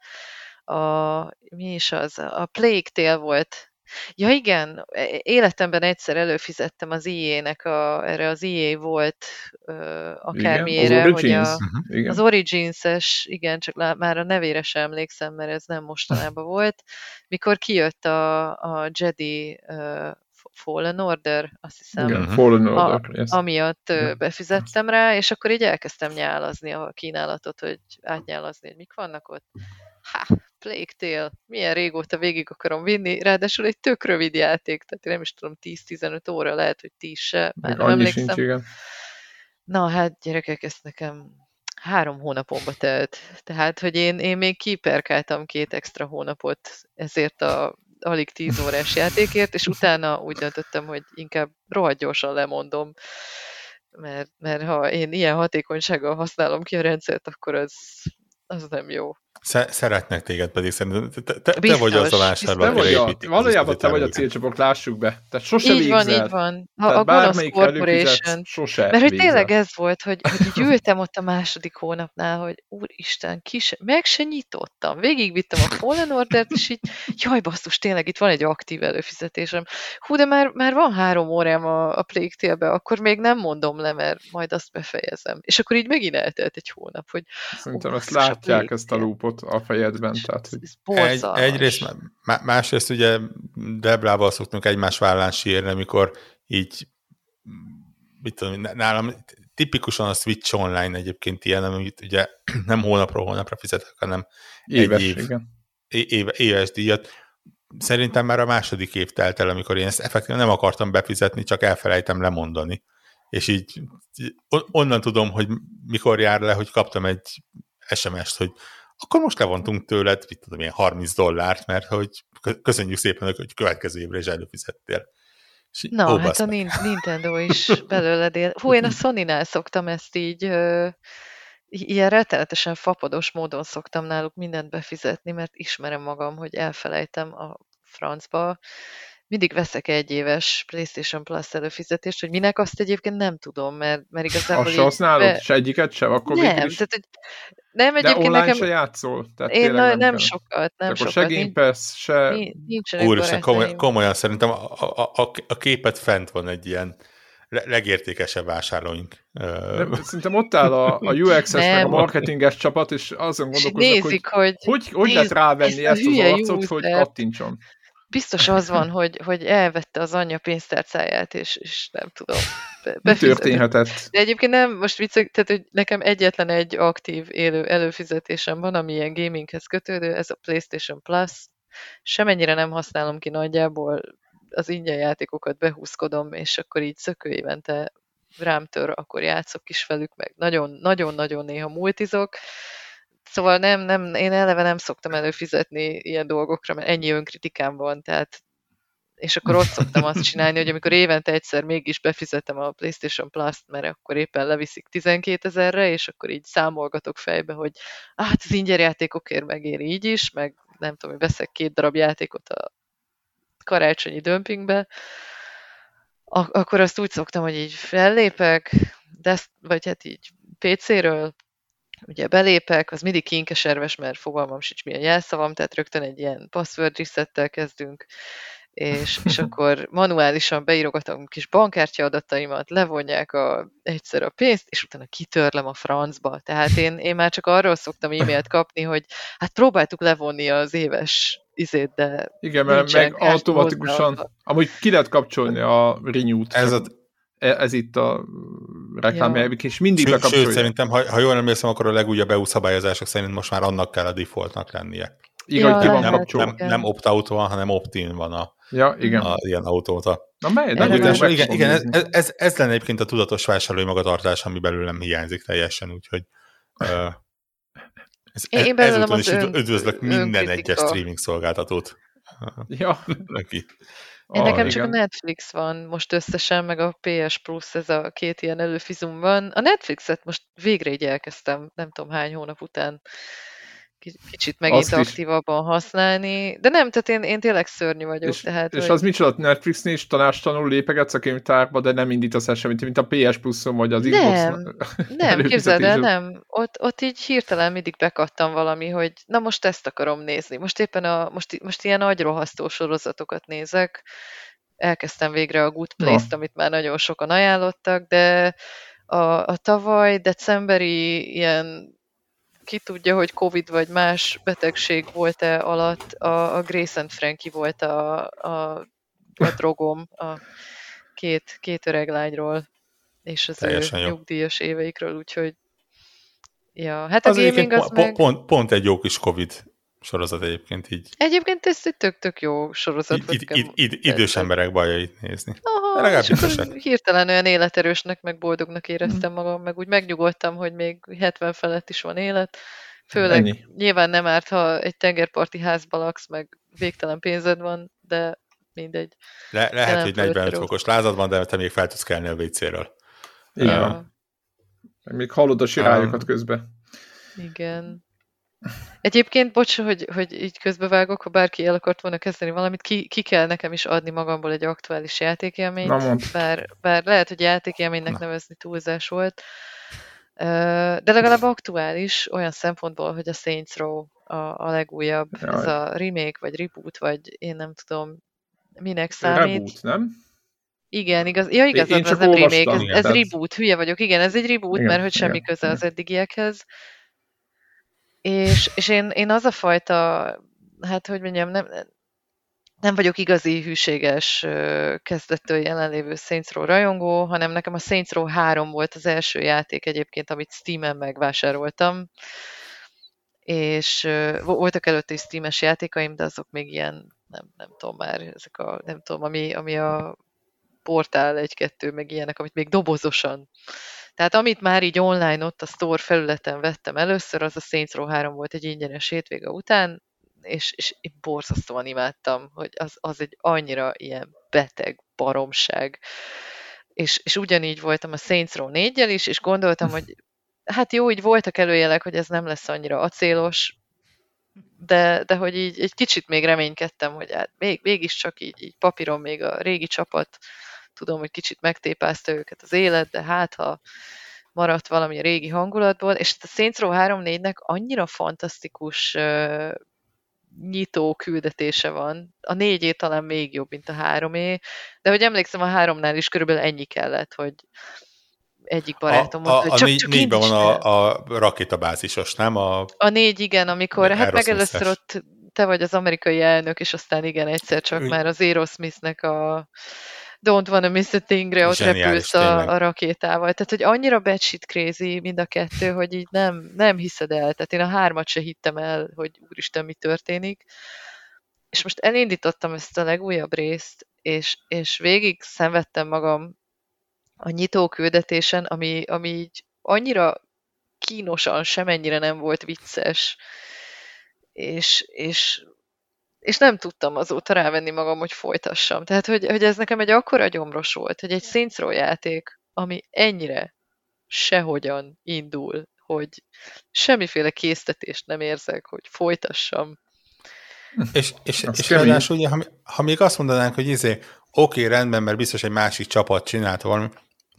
a, mi is az, a Plague Tale volt Ja igen, e, életemben egyszer előfizettem az IE-nek, a, erre az IE volt uh, akármiére, igen, az hogy a, uh-huh, az Origins-es, igen, csak lá, már a nevére sem emlékszem, mert ez nem mostanában volt, mikor kijött a, a Jedi uh, Fallen Order, azt hiszem. Igen, Fallen Order, a, yes. Amiatt uh, befizettem rá, és akkor így elkezdtem nyálazni a kínálatot, hogy átnyálazni, hogy mik vannak ott. Ha, Plague Tale, milyen régóta végig akarom vinni, ráadásul egy tök rövid játék, tehát én nem is tudom, 10-15 óra, lehet, hogy 10 se, már nem emlékszem. Sincs, igen. Na hát gyerekek, ezt nekem három hónapomba telt. Tehát, hogy én, én még kiperkáltam két extra hónapot ezért a alig 10 órás játékért, és utána úgy döntöttem, hogy inkább rohadt gyorsan lemondom, mert, mert ha én ilyen hatékonysággal használom ki a rendszert, akkor az, az nem jó. Szeretnek téged pedig szerintem. Te, te, te vagy az a vásárló, aki építik. Valójában te vagy a célcsoport, lássuk be. Tehát sose így van, így van. A, a gonosz corporation. Sose Mert hogy tényleg ez volt, hogy, hogy így ültem ott a második hónapnál, hogy úristen, kis, meg se nyitottam. Végigvittem a Fallen Order-t, és így, jaj basszus, tényleg itt van egy aktív előfizetésem. Hú, de már, már van három órám a, a Plague akkor még nem mondom le, mert majd azt befejezem. És akkor így megint eltelt egy hónap, hogy... Szerintem ó, ezt látják, ezt a loopot a fejedben. Tehát, hogy... Egy, egyrészt, másrészt ugye Debrával szoktunk egymás vállán sírni, amikor így mit tudom, nálam tipikusan a Switch Online egyébként ilyen, amit ugye nem hónapról hónapra fizetek, hanem éves, egy év, igen. Éve, éves díjat. Szerintem már a második év telt el, amikor én ezt effektíven nem akartam befizetni, csak elfelejtem lemondani. És így onnan tudom, hogy mikor jár le, hogy kaptam egy SMS-t, hogy akkor most levontunk tőled, mit tudom, ilyen 30 dollárt, mert hogy köszönjük szépen, hogy következő évre is előfizettél. És Na, ó, hát a Nintendo is belőled él. Hú, én a Sony-nál szoktam ezt így, ö, ilyen rettenetesen fapados módon szoktam náluk mindent befizetni, mert ismerem magam, hogy elfelejtem a francba, mindig veszek egy éves PlayStation Plus előfizetést, hogy minek azt egyébként nem tudom, mert, mert igazából... Azt se használod? Be... Se egyiket sem? Akkor nem, is... tehát, hogy nem, egyébként De online nekem... se játszol? Tehát én na, nem, nem sokat, nem akkor sokat. se Game Pass, se... Nincsenek Úristen, komoly, komolyan szerintem a, a, a, a képet fent van egy ilyen legértékesebb vásárlóink. Nem, szerintem ott áll a, a UX-es, meg a marketinges csapat, és azon gondolkoznak, Nézik, hogy, hogy hogy, hogy lehet rávenni ezt az arcot, hogy kattintson biztos az van, hogy, hogy elvette az anyja pénztárcáját, és, és nem tudom. Mi történhetett? De egyébként nem, most viccek, tehát hogy nekem egyetlen egy aktív élő előfizetésem van, ami ilyen gaminghez kötődő, ez a PlayStation Plus. Semennyire nem használom ki nagyjából, az ingyen játékokat behúzkodom, és akkor így szökő évente rám tör, akkor játszok is velük, meg nagyon-nagyon néha multizok, Szóval nem, nem, én eleve nem szoktam előfizetni ilyen dolgokra, mert ennyi önkritikám van, tehát és akkor ott szoktam azt csinálni, hogy amikor évente egyszer mégis befizetem a PlayStation Plus-t, mert akkor éppen leviszik 12 ezerre, és akkor így számolgatok fejbe, hogy hát az ingyen játékokért megér így is, meg nem tudom, hogy veszek két darab játékot a karácsonyi dömpingbe, akkor azt úgy szoktam, hogy így fellépek, de ezt, vagy hát így PC-ről, ugye belépek, az mindig kinkeserves, mert fogalmam sincs milyen jelszavam, tehát rögtön egy ilyen password resettel kezdünk, és, és akkor manuálisan beírogatom kis bankkártya adataimat, levonják a, egyszer a pénzt, és utána kitörlem a francba. Tehát én, én már csak arról szoktam e-mailt kapni, hogy hát próbáltuk levonni az éves izét, de Igen, mert meg automatikusan, hozzá. amúgy ki lehet kapcsolni a renew-t. Ez a, ez itt a reklámjelvik, és mindig sőt, bekapcsolja. Sőt, szerintem, ha, ha jól emlékszem, akkor a legújabb EU szabályozások szerint most már annak kell a defaultnak lennie. Igen, ja, nem, nem, nem opt-out van, hanem opt-in van a, ja, igen. a ilyen autóta. Na mely, nem igen, igen, igen ez, ez, ez, lenne egyébként a tudatos vásárlói magatartás, ami belőlem hiányzik teljesen, úgyhogy uh, ez, Én ezúton is ön, üdvözlök minden egyes streaming szolgáltatót. Ja. Neki. Én nekem ah, csak igen. a Netflix van most összesen, meg a PS Plus, ez a két ilyen előfizum van. A Netflixet most végre így elkezdtem, nem tudom hány hónap után kicsit megint Azt aktívabban is. használni, de nem, tehát én, én tényleg szörnyű vagyok. És, tehát, és hogy... az micsoda, Netflixnél is tanástalanul lépegetsz a könyvtárba, de nem indítasz el semmit, mint a PS Plus-on, vagy az Nem, nem, képzeld el, nem. Ott, ott így hirtelen mindig bekattam valami, hogy na most ezt akarom nézni. Most éppen a, most, most ilyen agyrohasztó sorozatokat nézek. Elkezdtem végre a Good Place-t, amit már nagyon sokan ajánlottak, de a, a tavaly decemberi ilyen ki tudja, hogy Covid vagy más betegség volt-e alatt, a, a Grace and Frankie volt a, a, a drogom a két, két öreg lányról, és az Teljesen ő jó. nyugdíjas éveikről, úgyhogy ja, hát a az gaming az pont, meg... Pont, pont egy jó kis Covid sorozat egyébként így. Egyébként ez egy tök-tök jó sorozat. Id, id, id, idős emberek bajait nézni. Aha, legalább hirtelen olyan életerősnek, meg boldognak éreztem magam, meg úgy megnyugodtam, hogy még 70 felett is van élet. Főleg Ennyi. nyilván nem árt, ha egy tengerparti házba laksz, meg végtelen pénzed van, de mindegy. Le, lehet, hogy 45 fokos lázad van, de te még fel tudsz kelni a WC-ről. Igen. Uh, még hallod a sirályokat um, közben. Igen. Egyébként, bocs, hogy, hogy így közbevágok, ha bárki el akart volna kezdeni valamit, ki, ki kell nekem is adni magamból egy aktuális játékélményt, Na, bár, bár lehet, hogy játékélménynek Na. nevezni túlzás volt, de legalább aktuális olyan szempontból, hogy a Saints Row a, a legújabb, Jaj. ez a remake, vagy reboot, vagy én nem tudom, minek számít. Reboot, nem? Igen, igaz. Ja, igaz, ez nem remake, ez, ez reboot, hülye vagyok. Igen, ez egy reboot, igen, mert hogy semmi igen, köze igen. az eddigiekhez. És, és én, én az a fajta, hát hogy mondjam, nem, nem vagyok igazi hűséges kezdettől jelenlévő Saints Row rajongó, hanem nekem a Saints Row 3 volt az első játék egyébként, amit Steam-en megvásároltam, és voltak előtte is Steam-es játékaim, de azok még ilyen, nem, nem tudom már, ezek a, nem tudom, ami, ami a portál egy-kettő, meg ilyenek, amit még dobozosan tehát amit már így online ott a store felületen vettem először, az a Saints Row 3 volt egy ingyenes hétvége után, és, és én borzasztóan imádtam, hogy az, az egy annyira ilyen beteg baromság. És, és ugyanígy voltam a Saints Row 4 is, és gondoltam, hogy hát jó, így voltak előjelek, hogy ez nem lesz annyira acélos, de, de hogy így egy kicsit még reménykedtem, hogy hát még, mégiscsak így, így papíron még a régi csapat tudom, hogy kicsit megtépázta őket az élet, de hát ha maradt valami a régi hangulatból, és a Saints Row 3-4-nek annyira fantasztikus uh, nyitó küldetése van. A négyé talán még jobb, mint a háromé, de hogy emlékszem, a háromnál is körülbelül ennyi kellett, hogy egyik barátom mondta, a, a, csak, csak négyben van a, a rakétabázisos, nem? A, a négy, igen, amikor, hát meg először ott te vagy az amerikai elnök, és aztán igen, egyszer csak Úgy. már az Aerosmithnek a Don't Wanna Miss a Thingre ott repülsz a, a rakétával. Tehát, hogy annyira batshit crazy mind a kettő, hogy így nem, nem hiszed el. Tehát én a hármat se hittem el, hogy úristen, mi történik. És most elindítottam ezt a legújabb részt, és, és végig szenvedtem magam a nyitó küldetésen, ami, ami így annyira kínosan semennyire nem volt vicces, és, és és nem tudtam azóta rávenni magam, hogy folytassam. Tehát, hogy, hogy ez nekem egy akkora gyomros volt, hogy egy Row játék, ami ennyire sehogyan indul, hogy semmiféle késztetést nem érzek, hogy folytassam. És, és, és ráadásul, ugye, ha, ha még azt mondanánk, hogy izé, oké, okay, rendben, mert biztos egy másik csapat csinálta valami,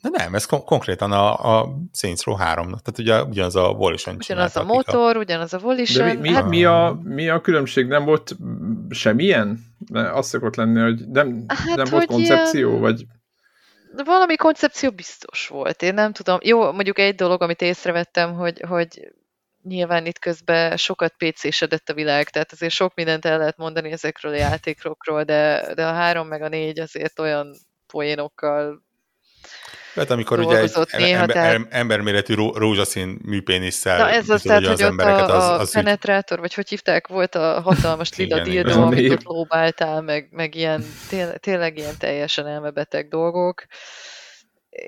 de nem, ez kon- konkrétan a, a Saints Row 3 tehát ugye ugyanaz a Volition Ugyanaz a motor, a... ugyanaz a Volition. De mi, mi, hát... mi, a, mi a különbség? Nem volt semmilyen? Mert azt szokott lenni, hogy nem, hát, nem volt koncepció, ilyen... vagy... Valami koncepció biztos volt, én nem tudom. Jó, mondjuk egy dolog, amit észrevettem, hogy, hogy nyilván itt közben sokat PC-sedett a világ, tehát azért sok mindent el lehet mondani ezekről a játékokról, de, de a három meg a négy azért olyan poénokkal Hát amikor ugye egy néha, ember, tehát... emberméretű rózsaszín műpénisszel Na ez az, tehát, hogy ott a, az, az penetrátor, ügy... vagy hogy hívták, volt a hatalmas lila dildó, amit ott lóbáltál, meg, meg ilyen, tényleg ilyen teljesen elmebeteg dolgok.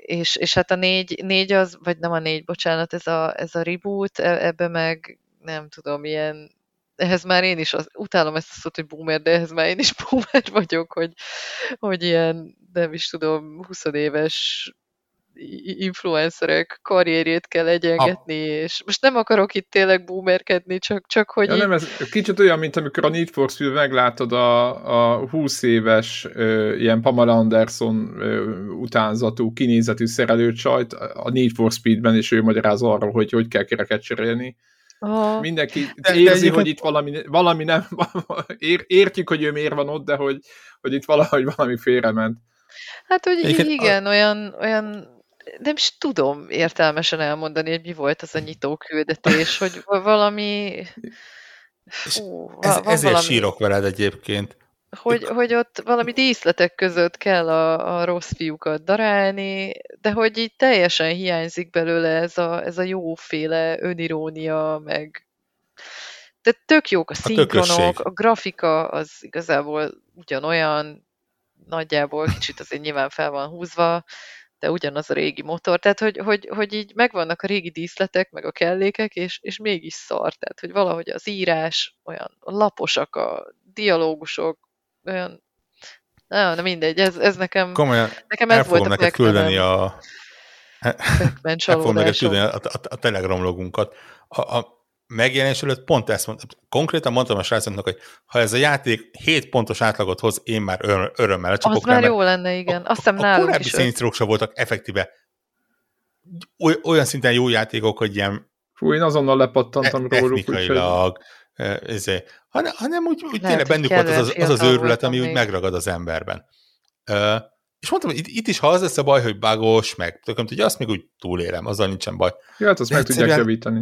És, és hát a négy, négy az, vagy nem a négy, bocsánat, ez a, ez a reboot, e, ebbe meg nem tudom, ilyen ehhez már én is, az, utálom ezt a szót, hogy boomer, de ehhez már én is boomer vagyok, hogy, hogy ilyen, nem is tudom, 20 éves influencerek karrierjét kell egyengetni, ah. és most nem akarok itt tényleg boomerkedni, csak, csak hogy... Ja, így... nem, ez kicsit olyan, mint amikor a Need for Speed meglátod a, a 20 éves ö, ilyen Pamela Anderson ö, utánzatú, kinézetű szerelőt sajt a Need for Speedben, és ő magyaráz arról, hogy hogy kell kereket cserélni. Oh. Mindenki de, érzi, de hogy itt valami, valami nem, ér, értjük, hogy ő miért van ott, de hogy, hogy itt valahogy valami félrement. Hát, hogy Egyébként igen, a... olyan, olyan nem is tudom értelmesen elmondani, hogy mi volt az a nyitó küldetés, hogy valami... Fú, ez, ezért valami... sírok veled egyébként. Hogy, hogy ott valami díszletek között kell a, a rossz fiúkat darálni, de hogy így teljesen hiányzik belőle ez a, ez a jóféle önirónia, meg de tök jók a szinkronok, a, a grafika az igazából ugyanolyan, nagyjából kicsit azért nyilván fel van húzva, de ugyanaz a régi motor, tehát hogy, hogy, hogy így megvannak a régi díszletek, meg a kellékek, és, és mégis szar, tehát hogy valahogy az írás, olyan laposak a dialógusok, olyan, na, na mindegy, ez, ez nekem, Komolyan, nekem ez volt a neked küldeni a, el fogom neked küldeni a, a, a Telegram logunkat. A, a, megjelenés előtt pont ezt mondtam. Konkrétan mondtam a srácoknak, hogy ha ez a játék 7 pontos átlagot hoz, én már ör- örömmel csapok Az már jó lenne, igen. Azt hiszem nálunk korábbi Saints sem voltak effektíve oly, olyan szinten jó játékok, hogy ilyen Fú, én azonnal lepattantam e- róluk. Technikailag, ezért, hanem, hanem úgy, úgy tényleg bennük volt az az, az, az őrület, ami még. úgy megragad az emberben. Uh, és mondtam, hogy itt, itt is, ha az lesz a baj, hogy bagos, meg tököm, hogy azt még úgy túlélem, azzal nincsen baj. Ja, hát azt meg tudják javítani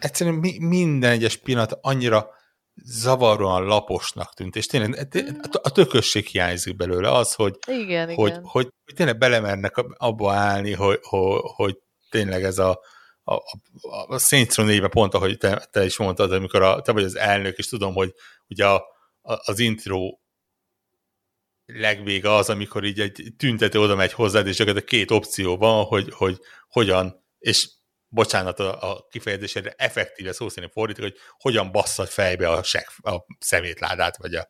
egyszerűen mi, minden egyes pillanat annyira zavaróan laposnak tűnt, és tényleg a tökösség hiányzik belőle az, hogy, igen, hogy, igen. Hogy, hogy tényleg belemernek abba állni, hogy, hogy, hogy tényleg ez a, a, a, a Saints Row néve pont, ahogy te, te is mondtad, amikor a, te vagy az elnök, és tudom, hogy ugye a, a, az intro legvége az, amikor így egy tüntető oda megy hozzád, és a két opció van, hogy, hogy hogyan, és bocsánat a, a kifejezésére, effektíve szó szerint fordítok, hogy hogyan basszad fejbe a, seg, a szemétládát, vagy a,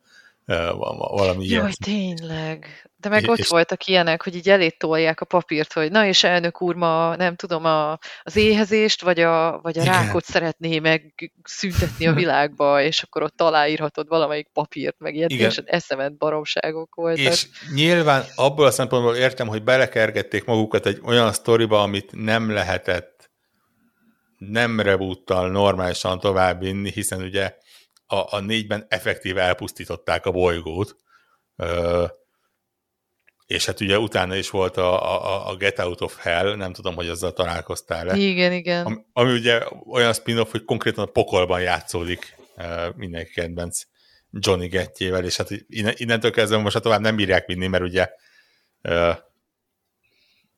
valami Jaj, ilyen. tényleg. De meg ott és... voltak ilyenek, hogy így elét tolják a papírt, hogy na és elnök úr ma nem tudom, a, az éhezést, vagy a, vagy a rákot szeretné meg szüntetni a világba, és akkor ott aláírhatod valamelyik papírt, meg ilyen teljesen eszement baromságok voltak. És nyilván abból a szempontból értem, hogy belekergették magukat egy olyan sztoriba, amit nem lehetett nem reboottal normálisan továbbvinni, hiszen ugye a, a négyben effektíve elpusztították a bolygót, ö, és hát ugye utána is volt a, a, a Get Out of Hell, nem tudom, hogy azzal találkoztál-e. Igen, igen. Ami, ami ugye olyan spin-off, hogy konkrétan a pokolban játszódik mindenki kedvenc Johnny Gettjével, és hát innentől kezdve most hát tovább nem bírják vinni, mert ugye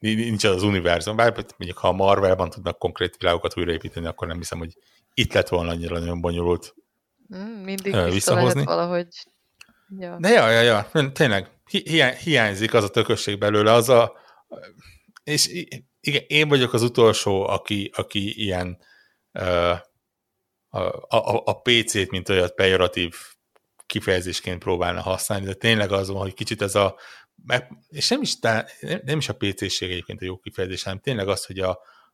nincs az az univerzum, bár mondjuk ha a Marvelban tudnak konkrét világokat újraépíteni, akkor nem hiszem, hogy itt lett volna annyira nagyon bonyolult mm, Mindig visszahozni. valahogy. Ja. De ja, ja, ja, tényleg hi- hiányzik az a tökösség belőle, az a és igen, én vagyok az utolsó, aki, aki ilyen uh, a, a, a PC-t, mint olyat pejoratív kifejezésként próbálna használni, de tényleg az van, hogy kicsit ez a meg, és nem is, tá, nem, nem is a PC-ség egyébként a jó kifejezés, hanem tényleg az, hogy a,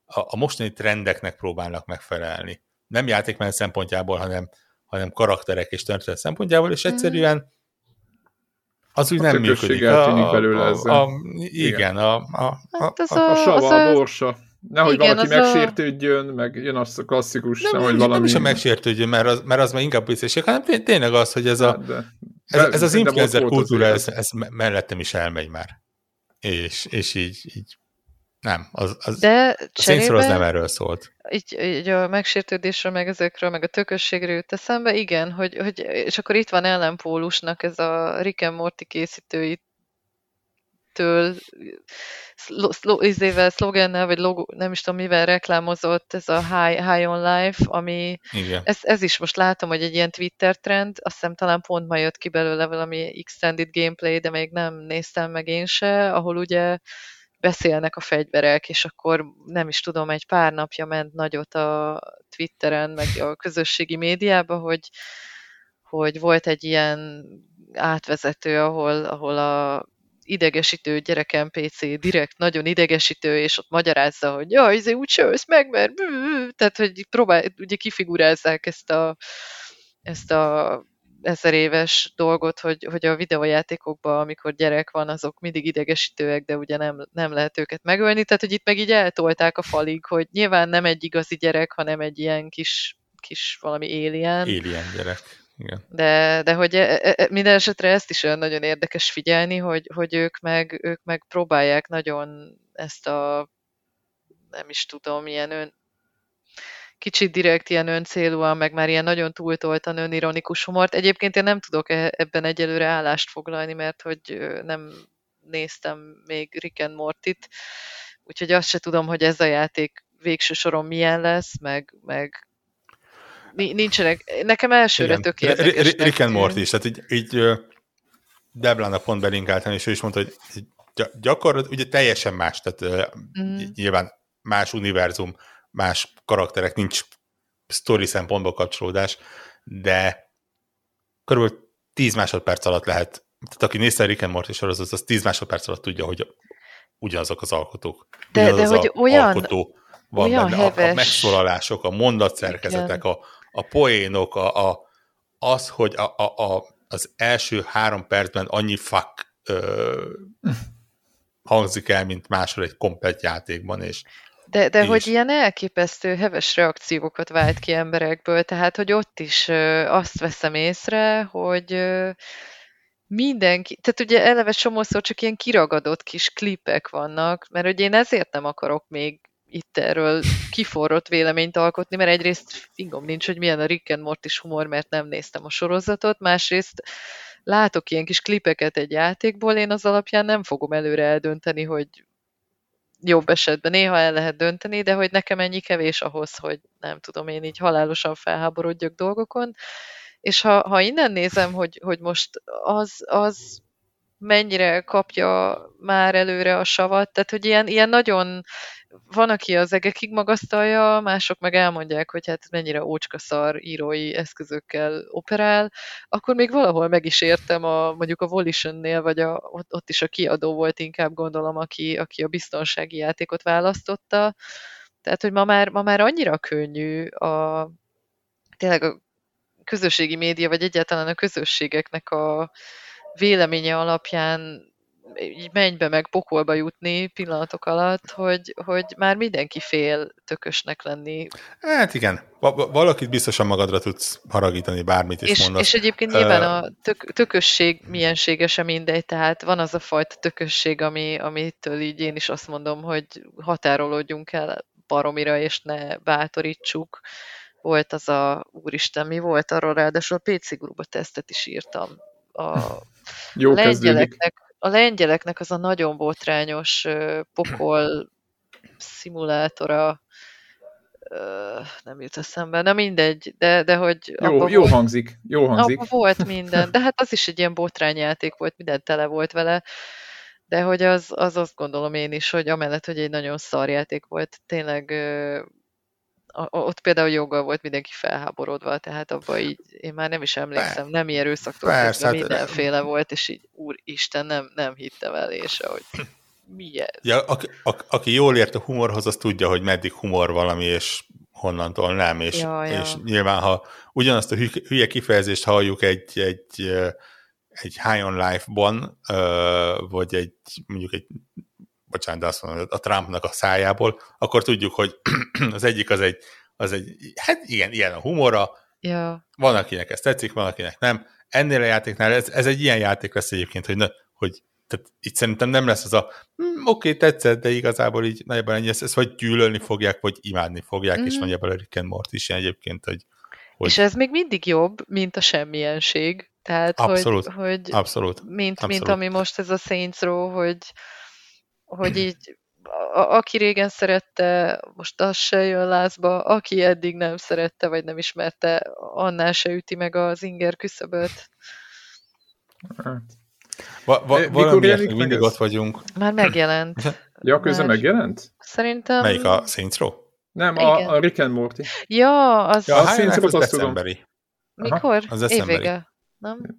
a, a mostani trendeknek próbálnak megfelelni. Nem játékmenet szempontjából, hanem, hanem karakterek és történet szempontjából, és egyszerűen az úgy a nem működik. A, belőle a, a, a, igen, a, a, a, hát a, a, a sava, a borsa. Nehogy Igen, valaki megsértődjön, a... meg jön az a klasszikus, nem, nehogy valami... Nem is a megsértődjön, mert az, mert az már inkább pc hanem tényleg az, hogy ez, a, hát de. Ez, ez az influencer kultúra, ez, ez mellettem is elmegy már. És, és így, így nem, az, az, De cserébe, az nem erről szólt. Így, így a megsértődésről, meg ezekről, meg a tökösségről jut eszembe, igen, hogy, hogy, és akkor itt van ellenpólusnak ez a Rick and Morty készítői Apple-től izével, szlogennel, vagy logo, nem is tudom mivel reklámozott ez a High, high on Life, ami Igen. Ez, ez is most látom, hogy egy ilyen Twitter trend, azt hiszem talán pont ma jött ki belőle valami extended gameplay, de még nem néztem meg én se, ahol ugye beszélnek a fegyverek, és akkor nem is tudom, egy pár napja ment nagyot a Twitteren, meg a közösségi médiában, hogy, hogy volt egy ilyen átvezető, ahol, ahol a idegesítő gyereken PC direkt nagyon idegesítő, és ott magyarázza, hogy jaj, izé úgy se meg, mert tehát, hogy próbál, ugye kifigurázzák ezt a, ezt a ezer éves dolgot, hogy, hogy a videójátékokban, amikor gyerek van, azok mindig idegesítőek, de ugye nem, nem lehet őket megölni, tehát hogy itt meg így eltolták a falig, hogy nyilván nem egy igazi gyerek, hanem egy ilyen kis, kis valami alien. Alien gyerek. Igen. De, de hogy e, e, e, minden esetre ezt is olyan nagyon érdekes figyelni, hogy, hogy ők, meg, ők meg próbálják nagyon ezt a nem is tudom, ilyen ön, kicsit direkt ilyen öncélúan, meg már ilyen nagyon túltoltan önironikus humort. Egyébként én nem tudok ebben egyelőre állást foglalni, mert hogy nem néztem még Rick and Mortit, úgyhogy azt se tudom, hogy ez a játék végső soron milyen lesz, meg, meg nincsenek, nekem elsőre Igen. tök érdekes. Rick and Morty is, tehát így, így Deblának pont belinkáltam, és ő is mondta, hogy gyakorlatilag ugye teljesen más, tehát mm. nyilván más univerzum, más karakterek, nincs story szempontból kapcsolódás, de körülbelül 10 másodperc alatt lehet, tehát aki nézte a Rick and Morty sorozatot, az 10 másodperc alatt tudja, hogy ugyanazok az alkotók. De, de hogy olyan, alkotó van olyan benne, heves. a, a megszólalások, a mondatszerkezetek, a, a poénok, a, a, az, hogy a, a, a, az első három percben annyi fuck ö, hangzik el, mint máshol egy komplet játékban, és de, de hogy ilyen elképesztő heves reakciókat vált ki emberekből, tehát hogy ott is ö, azt veszem észre, hogy ö, mindenki, tehát ugye eleve csomószor csak ilyen kiragadott kis klipek vannak, mert hogy én ezért nem akarok még itt erről kiforrott véleményt alkotni, mert egyrészt fingom nincs, hogy milyen a Rick and Morty humor, mert nem néztem a sorozatot, másrészt látok ilyen kis klipeket egy játékból, én az alapján nem fogom előre eldönteni, hogy jobb esetben néha el lehet dönteni, de hogy nekem ennyi kevés ahhoz, hogy nem tudom, én így halálosan felháborodjak dolgokon. És ha, ha innen nézem, hogy, hogy most az, az mennyire kapja már előre a savat, tehát hogy ilyen, ilyen nagyon van, aki az egekig magasztalja, mások meg elmondják, hogy hát mennyire ócskaszar írói eszközökkel operál, akkor még valahol meg is értem a, mondjuk a Volition-nél, vagy a, ott, ott is a kiadó volt inkább gondolom, aki, aki a biztonsági játékot választotta. Tehát, hogy ma már, ma már annyira könnyű a tényleg a közösségi média, vagy egyáltalán a közösségeknek a véleménye alapján így mennybe meg pokolba jutni pillanatok alatt, hogy, hogy már mindenki fél tökösnek lenni. Hát igen, Va- valakit biztosan magadra tudsz haragítani, bármit is és, mondasz. És egyébként nyilván a tök, tökösség milyensége sem mindegy, tehát van az a fajta tökösség, ami, amitől így én is azt mondom, hogy határolódjunk el baromira, és ne bátorítsuk. Volt az a, úristen, mi volt arról, ráadásul a PC Gruba tesztet is írtam. A, Jó lengyeleknek, a lengyeleknek az a nagyon botrányos pokol szimulátora, nem jut eszembe, na mindegy, de, de hogy... Jó, jó volt, hangzik, jó hangzik. volt minden, de hát az is egy ilyen botrányjáték volt, minden tele volt vele, de hogy az, az azt gondolom én is, hogy amellett, hogy egy nagyon szarjáték volt, tényleg ott például joggal volt mindenki felháborodva, tehát abban így én már nem is emlékszem, nem ilyen erőszaktól Persze, hát, mindenféle volt, és így úristen, nem, nem hittem el, és hogy mi ez? Ja, aki, a, aki jól ért a humorhoz, az tudja, hogy meddig humor valami, és honnantól nem, és, ja, ja. és nyilván, ha ugyanazt a hülye kifejezést halljuk egy, egy, egy High on Life-ban, vagy egy mondjuk egy bocsánat, de azt mondom, a Trumpnak a szájából, akkor tudjuk, hogy az egyik az egy, az egy, hát igen, ilyen a humora, ja. van akinek ez tetszik, van akinek nem. Ennél a játéknál ez, ez egy ilyen játék lesz egyébként, hogy, ne, hogy tehát itt szerintem nem lesz az a hm, oké, okay, tetszett, de igazából így nagyjából ennyi, ezt, ezt vagy gyűlölni fogják, vagy imádni fogják, mm-hmm. és mhm. nagyjából a Rick and Morty is ilyen egyébként, hogy, hogy... És ez még mindig jobb, mint a semmienség. Tehát, abszolút, hogy, hogy abszolút, mint, abszolút. mint ami most ez a Saints Row, hogy, hogy így a, aki régen szerette, most az se jön lázba, aki eddig nem szerette, vagy nem ismerte, annál se üti meg az inger küszöböt. Hát. Va, va, valamiért mindig ez? ott vagyunk. Már megjelent. ja, közben Már... megjelent? Szerintem... Melyik a Saints Row? Nem, a, a Rick and Morty. Ja, az... Ja, a Saints Row az decemberi. Mikor? Az decemberi. Évvége, nem?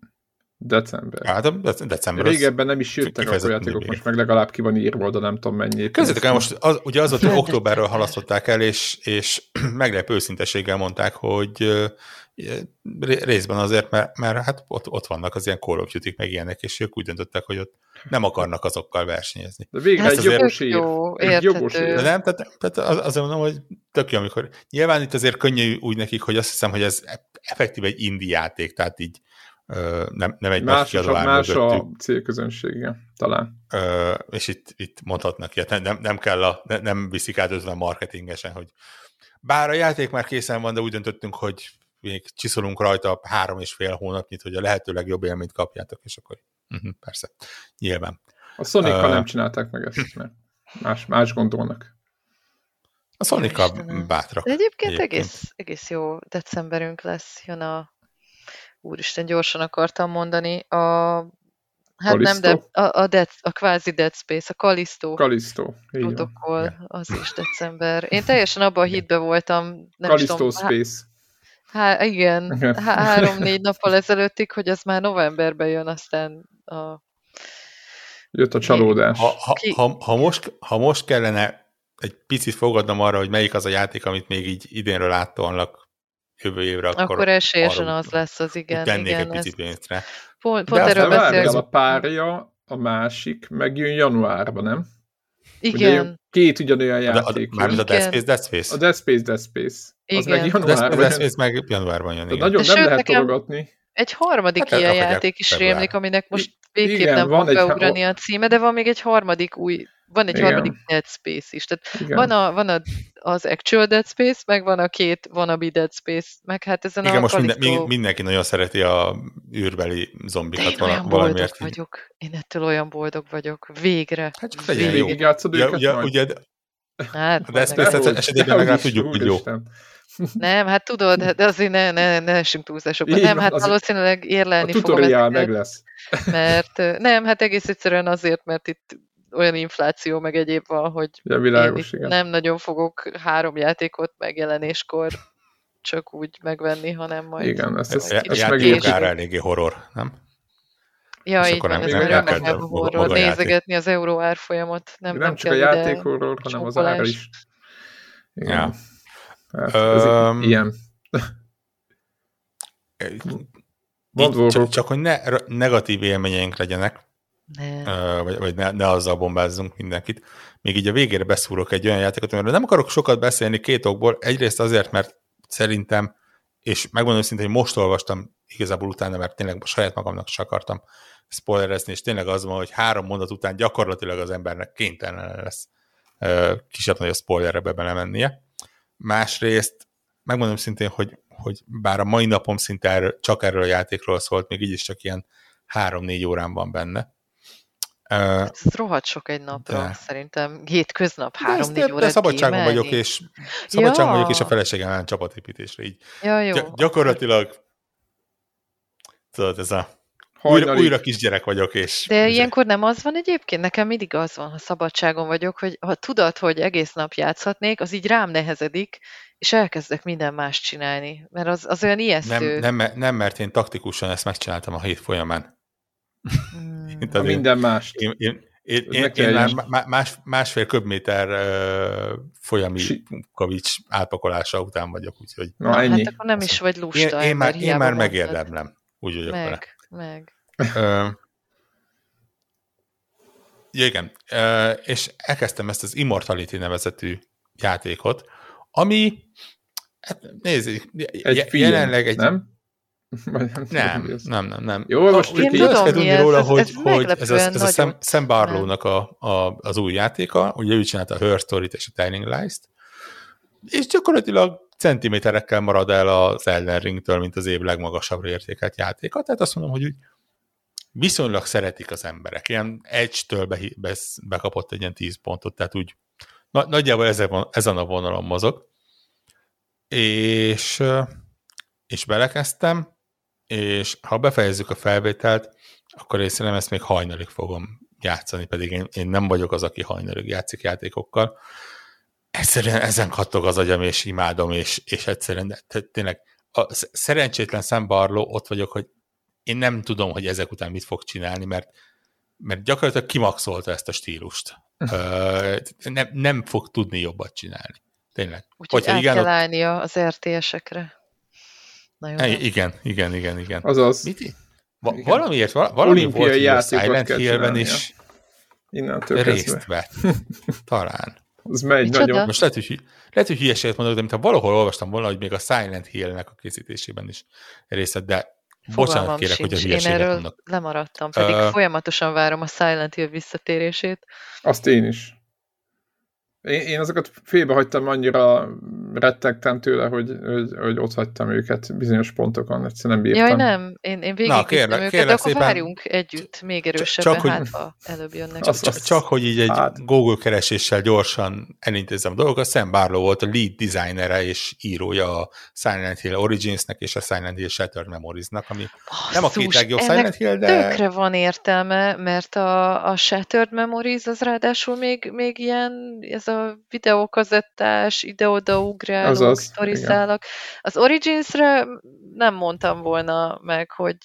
December. Hát a december. Régebben nem is jöttek a játékok, most meg legalább ki van írva, de nem tudom mennyi. Közöttek el, most az, ugye az volt, hogy októberről halasztották el, és, és meglepő őszintességgel mondták, hogy részben azért, mert, mert hát ott, ott vannak az ilyen Call of Duty meg ilyenek, és ők úgy döntöttek, hogy ott nem akarnak azokkal versenyezni. De végre egy jogos ér. Jó, egy jogos ér. De nem, tehát, tehát az, azért mondom, hogy tök jó, amikor nyilván itt azért könnyű úgy nekik, hogy azt hiszem, hogy ez effektív egy indie játék, tehát így nem, nem egy más, nagy kiadó Más a célközönsége, talán. Ö, és itt, itt mondhatnak ilyet, nem, nem kell a, nem viszik át ötven marketingesen, hogy bár a játék már készen van, de úgy döntöttünk, hogy még csiszolunk rajta három és fél hónapnyit, hogy a lehető legjobb élményt kapjátok, és akkor uh-huh, persze, nyilván. A sonic uh, nem csinálták meg ezt, mert más, más gondolnak. A sonic bátrak. De egyébként, egyébként. Egész, egész jó decemberünk lesz, jön a úristen, gyorsan akartam mondani, a Hát Kalisztó? nem, de a, a, Dead, a kvázi Dead Space, a Kalisztó. Kalisztó. protokoll, az is december. Én teljesen abban a hitbe voltam. Nem Kalisztó tudom, Space. Há, igen, há, három-négy nappal ezelőttig, hogy az már novemberben jön, aztán a... Jött a csalódás. Ha, ha, ha, ha, most, ha most kellene egy picit fogadnom arra, hogy melyik az a játék, amit még így idénről áttolnak jövő évre, akkor... Akkor esélyesen az lesz az, igen. Tennék igen, egy picit pénztre. Pont, pont erről beszélünk. a párja, a másik megjön januárban, nem? Igen. Ugye, két ugyanolyan játék. Mármint a Dead Space, Dead Space. A Dead Space, Dead Space. Igen. Az meg januárban Space meg januárban jön. Igen. Nagyon De nem lehet tologatni. Egy harmadik hát ilyen játék is rémlik, aminek most végképp nem fog beugrani a címe, de van még egy harmadik új van egy Igen. harmadik Dead Space is. Tehát Igen. van, a, van a, az actual Dead Space, meg van a két wannabe Dead Space, meg hát ezen Igen, a most minden, minden, mindenki nagyon szereti a űrbeli zombikat vala, olyan valamiért. Boldog vagyok. Én ettől olyan boldog vagyok. Végre. Hát csak legyen jó. Játszod ja, ugye, ugye, hát, a Dead Space esetében legalább tudjuk, hogy jó. Nem, hát tudod, de azért ne, ne, ne essünk túlzásokba. Nem, hát valószínűleg érlelni a fogom. meg lesz. Mert nem, hát egész egyszerűen azért, mert itt olyan infláció meg egyéb van, hogy ja, világos, én nem nagyon fogok három játékot megjelenéskor csak úgy megvenni, hanem majd... Igen, ezt, ezt, ezt, ezt ára eléggé horror, nem? Ja, és így van, ez meg a horror. Nézegetni az euró árfolyamot. Nem, nem, nem csak a játék horror, hanem az ára is. Igen. Ja. Hát, ez um, ilyen. csak, csak, hogy ne negatív élményeink legyenek, ne. vagy, vagy ne, ne azzal bombázzunk mindenkit. Még így a végére beszúrok egy olyan játékot, amiről nem akarok sokat beszélni két okból. Egyrészt azért, mert szerintem, és megmondom szintén, hogy most olvastam igazából utána, mert tényleg saját magamnak is akartam spoilerezni, és tényleg az van, hogy három mondat után gyakorlatilag az embernek kénytelen lesz kisebb-nagyobb spoilerbe belemennie. Másrészt megmondom szintén, hogy, hogy bár a mai napom szinte erről, csak erről a játékról szólt, még így is csak ilyen három-négy órán van benne. Hát ez rohadt sok egy napra, de... szerintem hétköznap, három-négy órát szabadságon vagyok, és szabadságon ja. vagyok, és a feleségem ellen csapatépítésre így. Ja, jó. Gy- gyakorlatilag tudod, ez a újra, újra kisgyerek vagyok, és... De ilyenkor nem az van egyébként? Nekem mindig az van, ha szabadságon vagyok, hogy ha tudod, hogy egész nap játszhatnék, az így rám nehezedik, és elkezdek minden más csinálni, mert az, az olyan ijesztő. Nem, nem, nem, mert én taktikusan ezt megcsináltam a hét folyamán. Hmm. a minden más. Én, én, én, én, én már más, másfél köbméter uh, folyami si kavics átpakolása után vagyok, úgyhogy... Na, hát ennyi. Hát akkor nem is vagy lusta. Én, én már, én már megérdemlem. Úgy vagyok meg, vele. Meg, uh, ja, igen, uh, és elkezdtem ezt az Immortality nevezetű játékot, ami, hát nézzük, egy jelenleg egy... Nem? nem, nem, nem, nem, nem. Jó, most Én tudom, azt kell tudni róla, ez, hogy, ez, hogy ez, a, ez a Sam, Sam Barlow-nak a, a, az új játéka, ugye ő csinálta a Her Story-t és a Telling Lies-t, és gyakorlatilag centiméterekkel marad el az Elden Ringtől, mint az év legmagasabbra értékelt játéka. Tehát azt mondom, hogy úgy viszonylag szeretik az emberek. Ilyen Edge-től be, be, bekapott egy ilyen 10 pontot, tehát úgy na, nagyjából ezen, ezen a vonalon mozog. És, és belekezdtem, és ha befejezzük a felvételt, akkor én szerintem ezt még hajnalig fogom játszani, pedig én, én nem vagyok az, aki hajnalig játszik játékokkal. Egyszerűen ezen kattog az agyam, és imádom, és, és egyszerűen de, tényleg a szerencsétlen szembarló ott vagyok, hogy én nem tudom, hogy ezek után mit fog csinálni, mert, mert gyakorlatilag kimaxolta ezt a stílust. nem, nem fog tudni jobbat csinálni. Tényleg. Úgyhogy át igen, kell ott... állnia az RTS-ekre. Igen, igen, igen, igen. Azaz. Mit? Va- igen. Valamiért, valami volt, hogy a Silent Hill-ben is Innentől részt vett. Talán. Az megy Micsoda? nagyon. Most lehet, hogy, lehet, hogy hülyeséget mondok, de mintha valahol olvastam volna, hogy még a Silent Hill-nek a készítésében is részt vett, de Fogalmam bocsánat kérek, sincs. hogy a hülyeséget Én erről mondok. lemaradtam, pedig uh, folyamatosan várom a Silent Hill visszatérését. Azt én is. Én, én azokat félbehagytam, annyira rettegtem tőle, hogy, hogy, hogy ott hagytam őket bizonyos pontokon, egyszerűen nem bírtam. Jaj, nem, én, én végig Na, kérlek, őket, kérlek de akkor szépen, várjunk együtt még erősebben, csak, hát ha előbb jönnek. Csak, csak, csak, hogy így egy hát. Google kereséssel gyorsan elintézem a dolgokat, Sam Barlow volt a lead designere és írója a Silent Hill Originsnek és a Silent Hill Shattered Memories-nak, ami Basszus, nem a két legjobb Silent Hill, de... tökre van értelme, mert a, a Shattered Memories az ráadásul még, még ilyen, ez a videókazettás, ide-oda ugrálók, sztoriszálak. Az Origins-re nem mondtam volna meg, hogy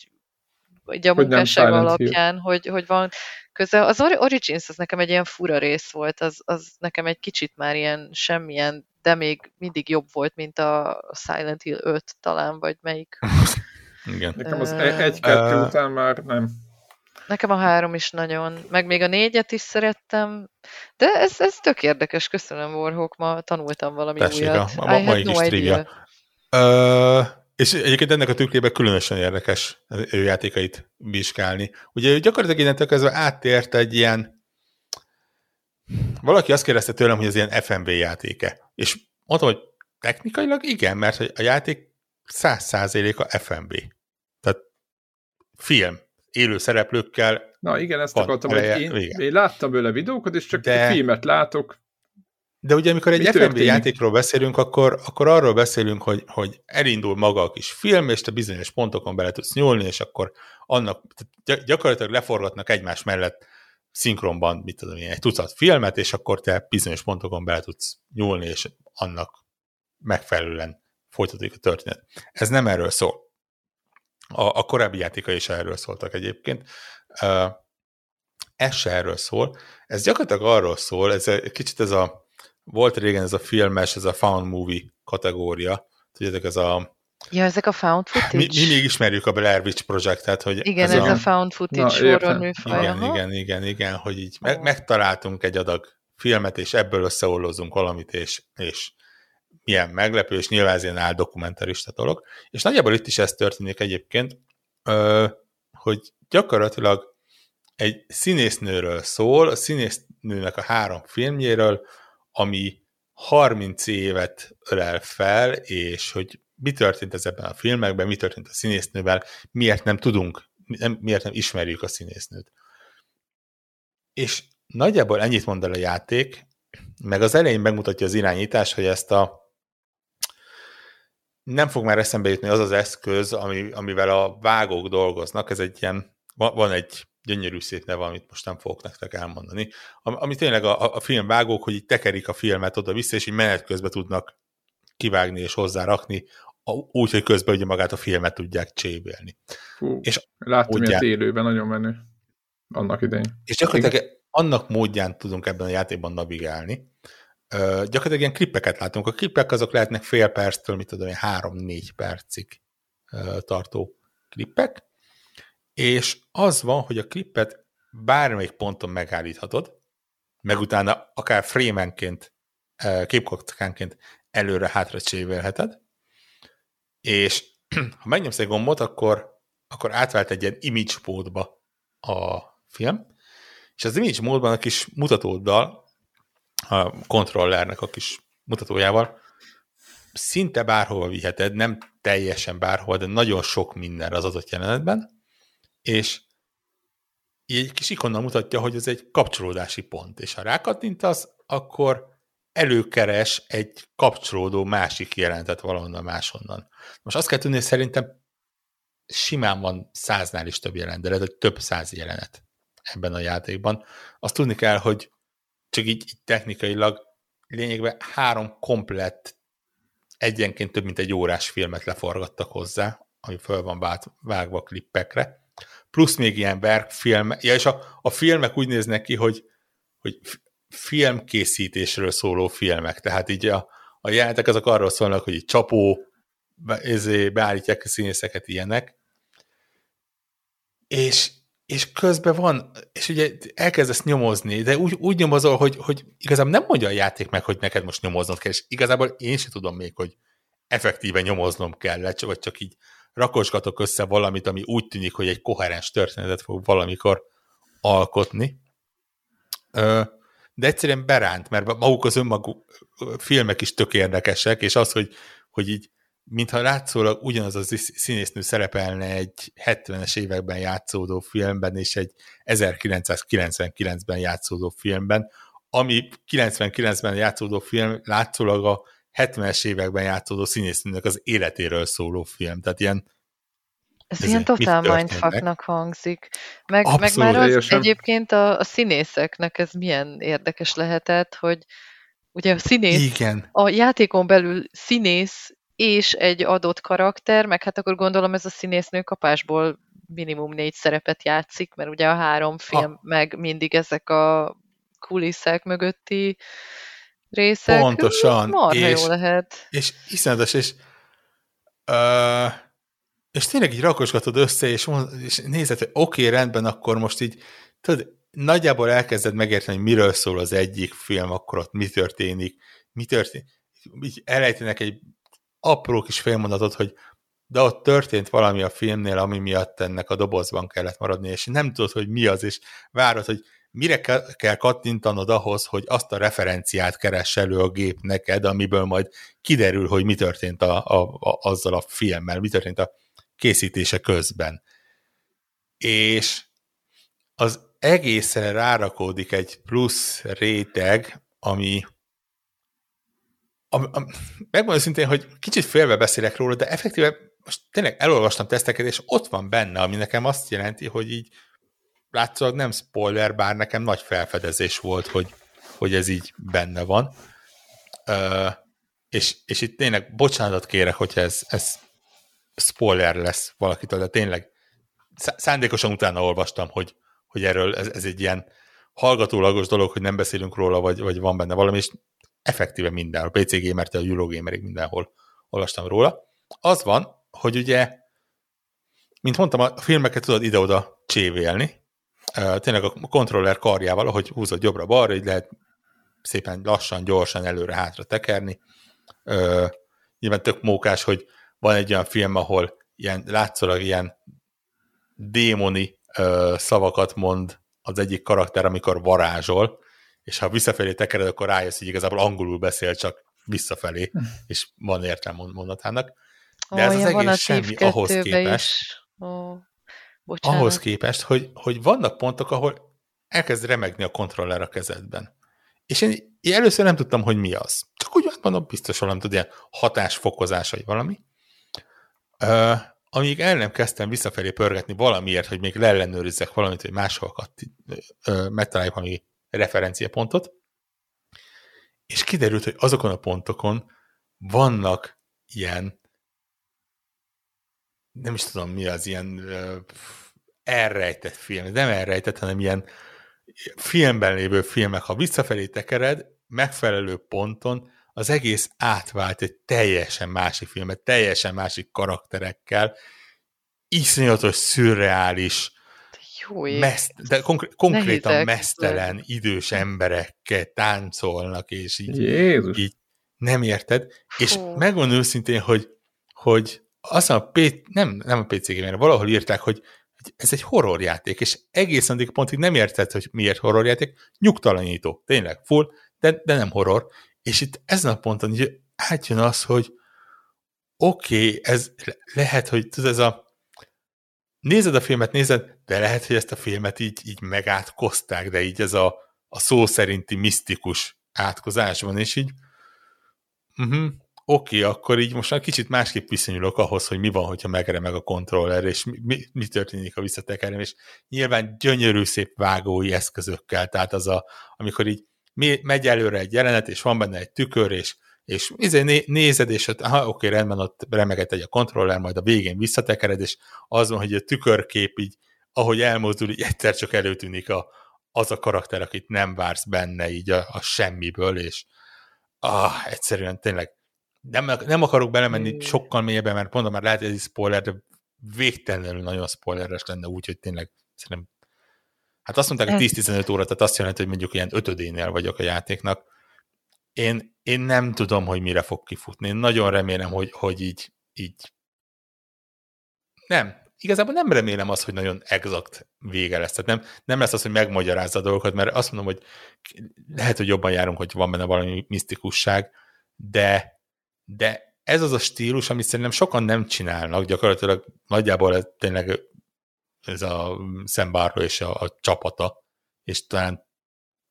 ugye a hogy munkásság alapján, hogy, hogy van köze. Az Origins az nekem egy ilyen fura rész volt, az, az nekem egy kicsit már ilyen semmilyen, de még mindig jobb volt, mint a Silent Hill 5 talán, vagy melyik. Igen. Nekem az egy-kettő uh, után már nem. Nekem a három is nagyon, meg még a négyet is szerettem, de ez, ez tök érdekes, köszönöm Warhawk, ma tanultam valami Tessék, újat. A, a, a mai no kis trivia. Uh, és egyébként ennek a tükrében különösen érdekes ő játékait vizsgálni. Ugye gyakorlatilag innentől kezdve áttért egy ilyen valaki azt kérdezte tőlem, hogy ez ilyen FMV játéke. És mondtam, hogy technikailag igen, mert a játék száz százaléka FMV. Tehát film élő szereplőkkel. Na igen, ezt akartam, hogy én, én láttam bőle videókat, és csak de, filmet látok. De ugye, amikor egy FMV játékról beszélünk, akkor, akkor arról beszélünk, hogy, hogy elindul maga a kis film, és te bizonyos pontokon bele tudsz nyúlni, és akkor annak gyakorlatilag leforgatnak egymás mellett szinkronban, mit tudom én, egy tucat filmet, és akkor te bizonyos pontokon bele tudsz nyúlni, és annak megfelelően folytatódik a történet. Ez nem erről szól. A, a korábbi játékai is erről szóltak egyébként. Ez se erről szól. Ez gyakorlatilag arról szól, ez egy kicsit ez a, volt régen ez a filmes, ez a found movie kategória. Tudjátok, ez a Ja, ezek a found footage? Mi, mi még ismerjük a Blair Witch Projectet, hogy Igen, ez, ez a, a found footage Na, horror műfaj. Igen, igen, igen, igen, hogy így meg, megtaláltunk egy adag filmet, és ebből összeollozunk valamit, és, és milyen meglepő, és nyilván ez ilyen áldokumentarista dolog. És nagyjából itt is ez történik egyébként, hogy gyakorlatilag egy színésznőről szól, a színésznőnek a három filmjéről, ami 30 évet ölel fel, és hogy mi történt ezekben a filmekben, mi történt a színésznővel, miért nem tudunk, nem, miért nem ismerjük a színésznőt. És nagyjából ennyit mond el a játék, meg az elején megmutatja az irányítás, hogy ezt a nem fog már eszembe jutni az az eszköz, ami, amivel a vágók dolgoznak, ez egy ilyen, van egy gyönyörű szép neve, amit most nem fogok nektek elmondani, ami tényleg a, a film vágók, hogy így tekerik a filmet oda-vissza, és így menet közben tudnak kivágni és hozzárakni, úgy, hogy közben ugye magát a filmet tudják csébélni. Fú, és láttam ilyet élőben, nagyon menő. Annak idején. És gyakorlatilag annak módján tudunk ebben a játékban navigálni, gyakorlatilag ilyen klippeket látunk. A klippek azok lehetnek fél perctől, mit tudom, három-négy percig tartó klippek, és az van, hogy a klippet bármelyik ponton megállíthatod, meg utána akár frémenként, képkockánként előre-hátra csévélheted, és ha megnyomsz egy gombot, akkor, akkor átvált egy ilyen image módba a film, és az image módban a kis mutatóddal a kontrollernek a kis mutatójával szinte bárhova viheted, nem teljesen bárhova, de nagyon sok mindenre az adott jelenetben, és egy kis ikonnal mutatja, hogy ez egy kapcsolódási pont, és ha rákattintasz, akkor előkeres egy kapcsolódó másik jelentet valahonnan máshonnan. Most azt kell tudni, hogy szerintem simán van száznál is több jelenet, de lehet, több száz jelenet ebben a játékban. Azt tudni kell, hogy csak így, így technikailag lényegben három komplett, egyenként több mint egy órás filmet leforgattak hozzá, ami föl van vágva a klippekre, plusz még ilyen verkfilm, ja, és a, a filmek úgy néznek ki, hogy, hogy filmkészítésről szóló filmek, tehát így a, a jelenetek azok arról szólnak, hogy így csapó, be, ezé, beállítják a színészeket ilyenek, és, és közben van, és ugye elkezdesz nyomozni, de úgy, úgy nyomozol, hogy, hogy igazából nem mondja a játék meg, hogy neked most nyomoznod kell, és igazából én sem tudom még, hogy effektíven nyomoznom kell, vagy csak így rakosgatok össze valamit, ami úgy tűnik, hogy egy koherens történetet fog valamikor alkotni. De egyszerűen beránt, mert maguk az önmaguk filmek is tök érdekesek, és az, hogy, hogy így mintha látszólag ugyanaz a színésznő szerepelne egy 70-es években játszódó filmben, és egy 1999-ben játszódó filmben, ami 99-ben játszódó film látszólag a 70-es években játszódó színésznőnek az életéről szóló film. Tehát ilyen ez ilyen totál mindfucknak hangzik. Meg, meg már az egyébként a, a színészeknek ez milyen érdekes lehetett, hogy ugye a színész, Igen. a játékon belül színész és egy adott karakter, meg hát akkor gondolom ez a színésznő kapásból minimum négy szerepet játszik, mert ugye a három film, a... meg mindig ezek a kulisszák mögötti részek. Pontosan. Marha és, jó lehet. És iszonyatos, és uh, és tényleg így rakosgatod össze, és, mond, és nézed, hogy oké, okay, rendben, akkor most így, tudod, nagyjából elkezded megérteni, hogy miről szól az egyik film, akkor ott mi történik, mi történik. Így elejtenek egy apró kis félmondatot, hogy de ott történt valami a filmnél, ami miatt ennek a dobozban kellett maradni, és nem tudod, hogy mi az, és várod, hogy mire kell kattintanod ahhoz, hogy azt a referenciát keress elő a gép neked, amiből majd kiderül, hogy mi történt a, a, a, azzal a filmmel, mi történt a készítése közben. És az egészen rárakódik egy plusz réteg, ami, ami, ami megmondom szintén, hogy kicsit félve beszélek róla, de effektíve most tényleg elolvastam teszteket, és ott van benne, ami nekem azt jelenti, hogy így látszólag nem spoiler, bár nekem nagy felfedezés volt, hogy, hogy ez így benne van. Uh, és, és itt tényleg bocsánatot kérek, hogyha ez, ez spoiler lesz valakitől, de tényleg szándékosan utána olvastam, hogy, hogy erről ez, ez egy ilyen hallgatólagos dolog, hogy nem beszélünk róla, vagy, vagy van benne valami, és effektíve mindenhol, PC Gamer-től a Eurogamerig mindenhol olvastam róla. Az van, hogy ugye, mint mondtam, a filmeket tudod ide-oda csévélni, tényleg a kontroller karjával, ahogy húzod jobbra-balra, így lehet szépen lassan, gyorsan előre-hátra tekerni. nyilván tök mókás, hogy van egy olyan film, ahol ilyen, látszólag ilyen démoni szavakat mond az egyik karakter, amikor varázsol, és ha visszafelé tekered, akkor rájössz, hogy igazából angolul beszél, csak visszafelé, és van értelme mondatának. De Ó, ez az egész semmi ahhoz képest. Ó, ahhoz képest, hogy, hogy vannak pontok, ahol elkezd remegni a kontroller a kezedben. És én, én először nem tudtam, hogy mi az. Csak úgy mondom, biztos valami tud ilyen hatásfokozás, vagy valami. Uh, amíg el nem kezdtem visszafelé pörgetni valamiért, hogy még leellenőrizzek valamit, hogy máshol megtaláljuk valami referenciapontot, és kiderült, hogy azokon a pontokon vannak ilyen nem is tudom mi az, ilyen elrejtett film, nem elrejtett, hanem ilyen filmben lévő filmek, ha visszafelé tekered, megfelelő ponton az egész átvált egy teljesen másik filmet, teljesen másik karakterekkel, iszonyatos, szürreális, meszt, de konkr- konkrétan mesztelen, idős emberekkel táncolnak, és így, Jézus. így nem érted. Fú. És megmondom őszintén, hogy, hogy azt a P, nem, nem a PC mert valahol írták, hogy ez egy horrorjáték, és egész addig pontig nem érted, hogy miért horrorjáték, nyugtalanító, tényleg, full, de, de nem horror, és itt ezen a ponton így átjön az, hogy, oké, okay, ez lehet, hogy tudod, ez a nézed a filmet, nézed, de lehet, hogy ezt a filmet így, így megátkozták, de így ez a, a szó szerinti misztikus átkozásban, és így uh-huh, oké, okay, akkor így most már kicsit másképp viszonyulok ahhoz, hogy mi van, hogyha megremeg a kontroller, és mi, mi, mi történik a visszatekerem, és nyilván gyönyörű szép vágói eszközökkel, tehát az a, amikor így megy előre egy jelenet, és van benne egy tükör, és és izé né, nézed, és ott, aha, oké, rendben, ott remeget egy a kontroller, majd a végén visszatekered, és az van, hogy a tükörkép így, ahogy elmozdul, így egyszer csak előtűnik a, az a karakter, akit nem vársz benne így a, a semmiből, és ah, egyszerűen tényleg nem, nem akarok belemenni sokkal mélyebben, mert mondom, már lehet, hogy ez spoiler, de végtelenül nagyon spoileres lenne úgy, hogy tényleg szerintem Hát azt mondták, hogy 10-15 óra, tehát azt jelenti, hogy mondjuk ilyen ötödénél vagyok a játéknak. Én, én nem tudom, hogy mire fog kifutni. Én nagyon remélem, hogy, hogy így, így nem, igazából nem remélem azt, hogy nagyon exakt vége lesz. Tehát nem, nem lesz az, hogy megmagyarázza a dolgokat, mert azt mondom, hogy lehet, hogy jobban járunk, hogy van benne valami misztikusság, de, de ez az a stílus, amit szerintem sokan nem csinálnak, gyakorlatilag nagyjából ez tényleg ez a Szembáró és a, a csapata, és talán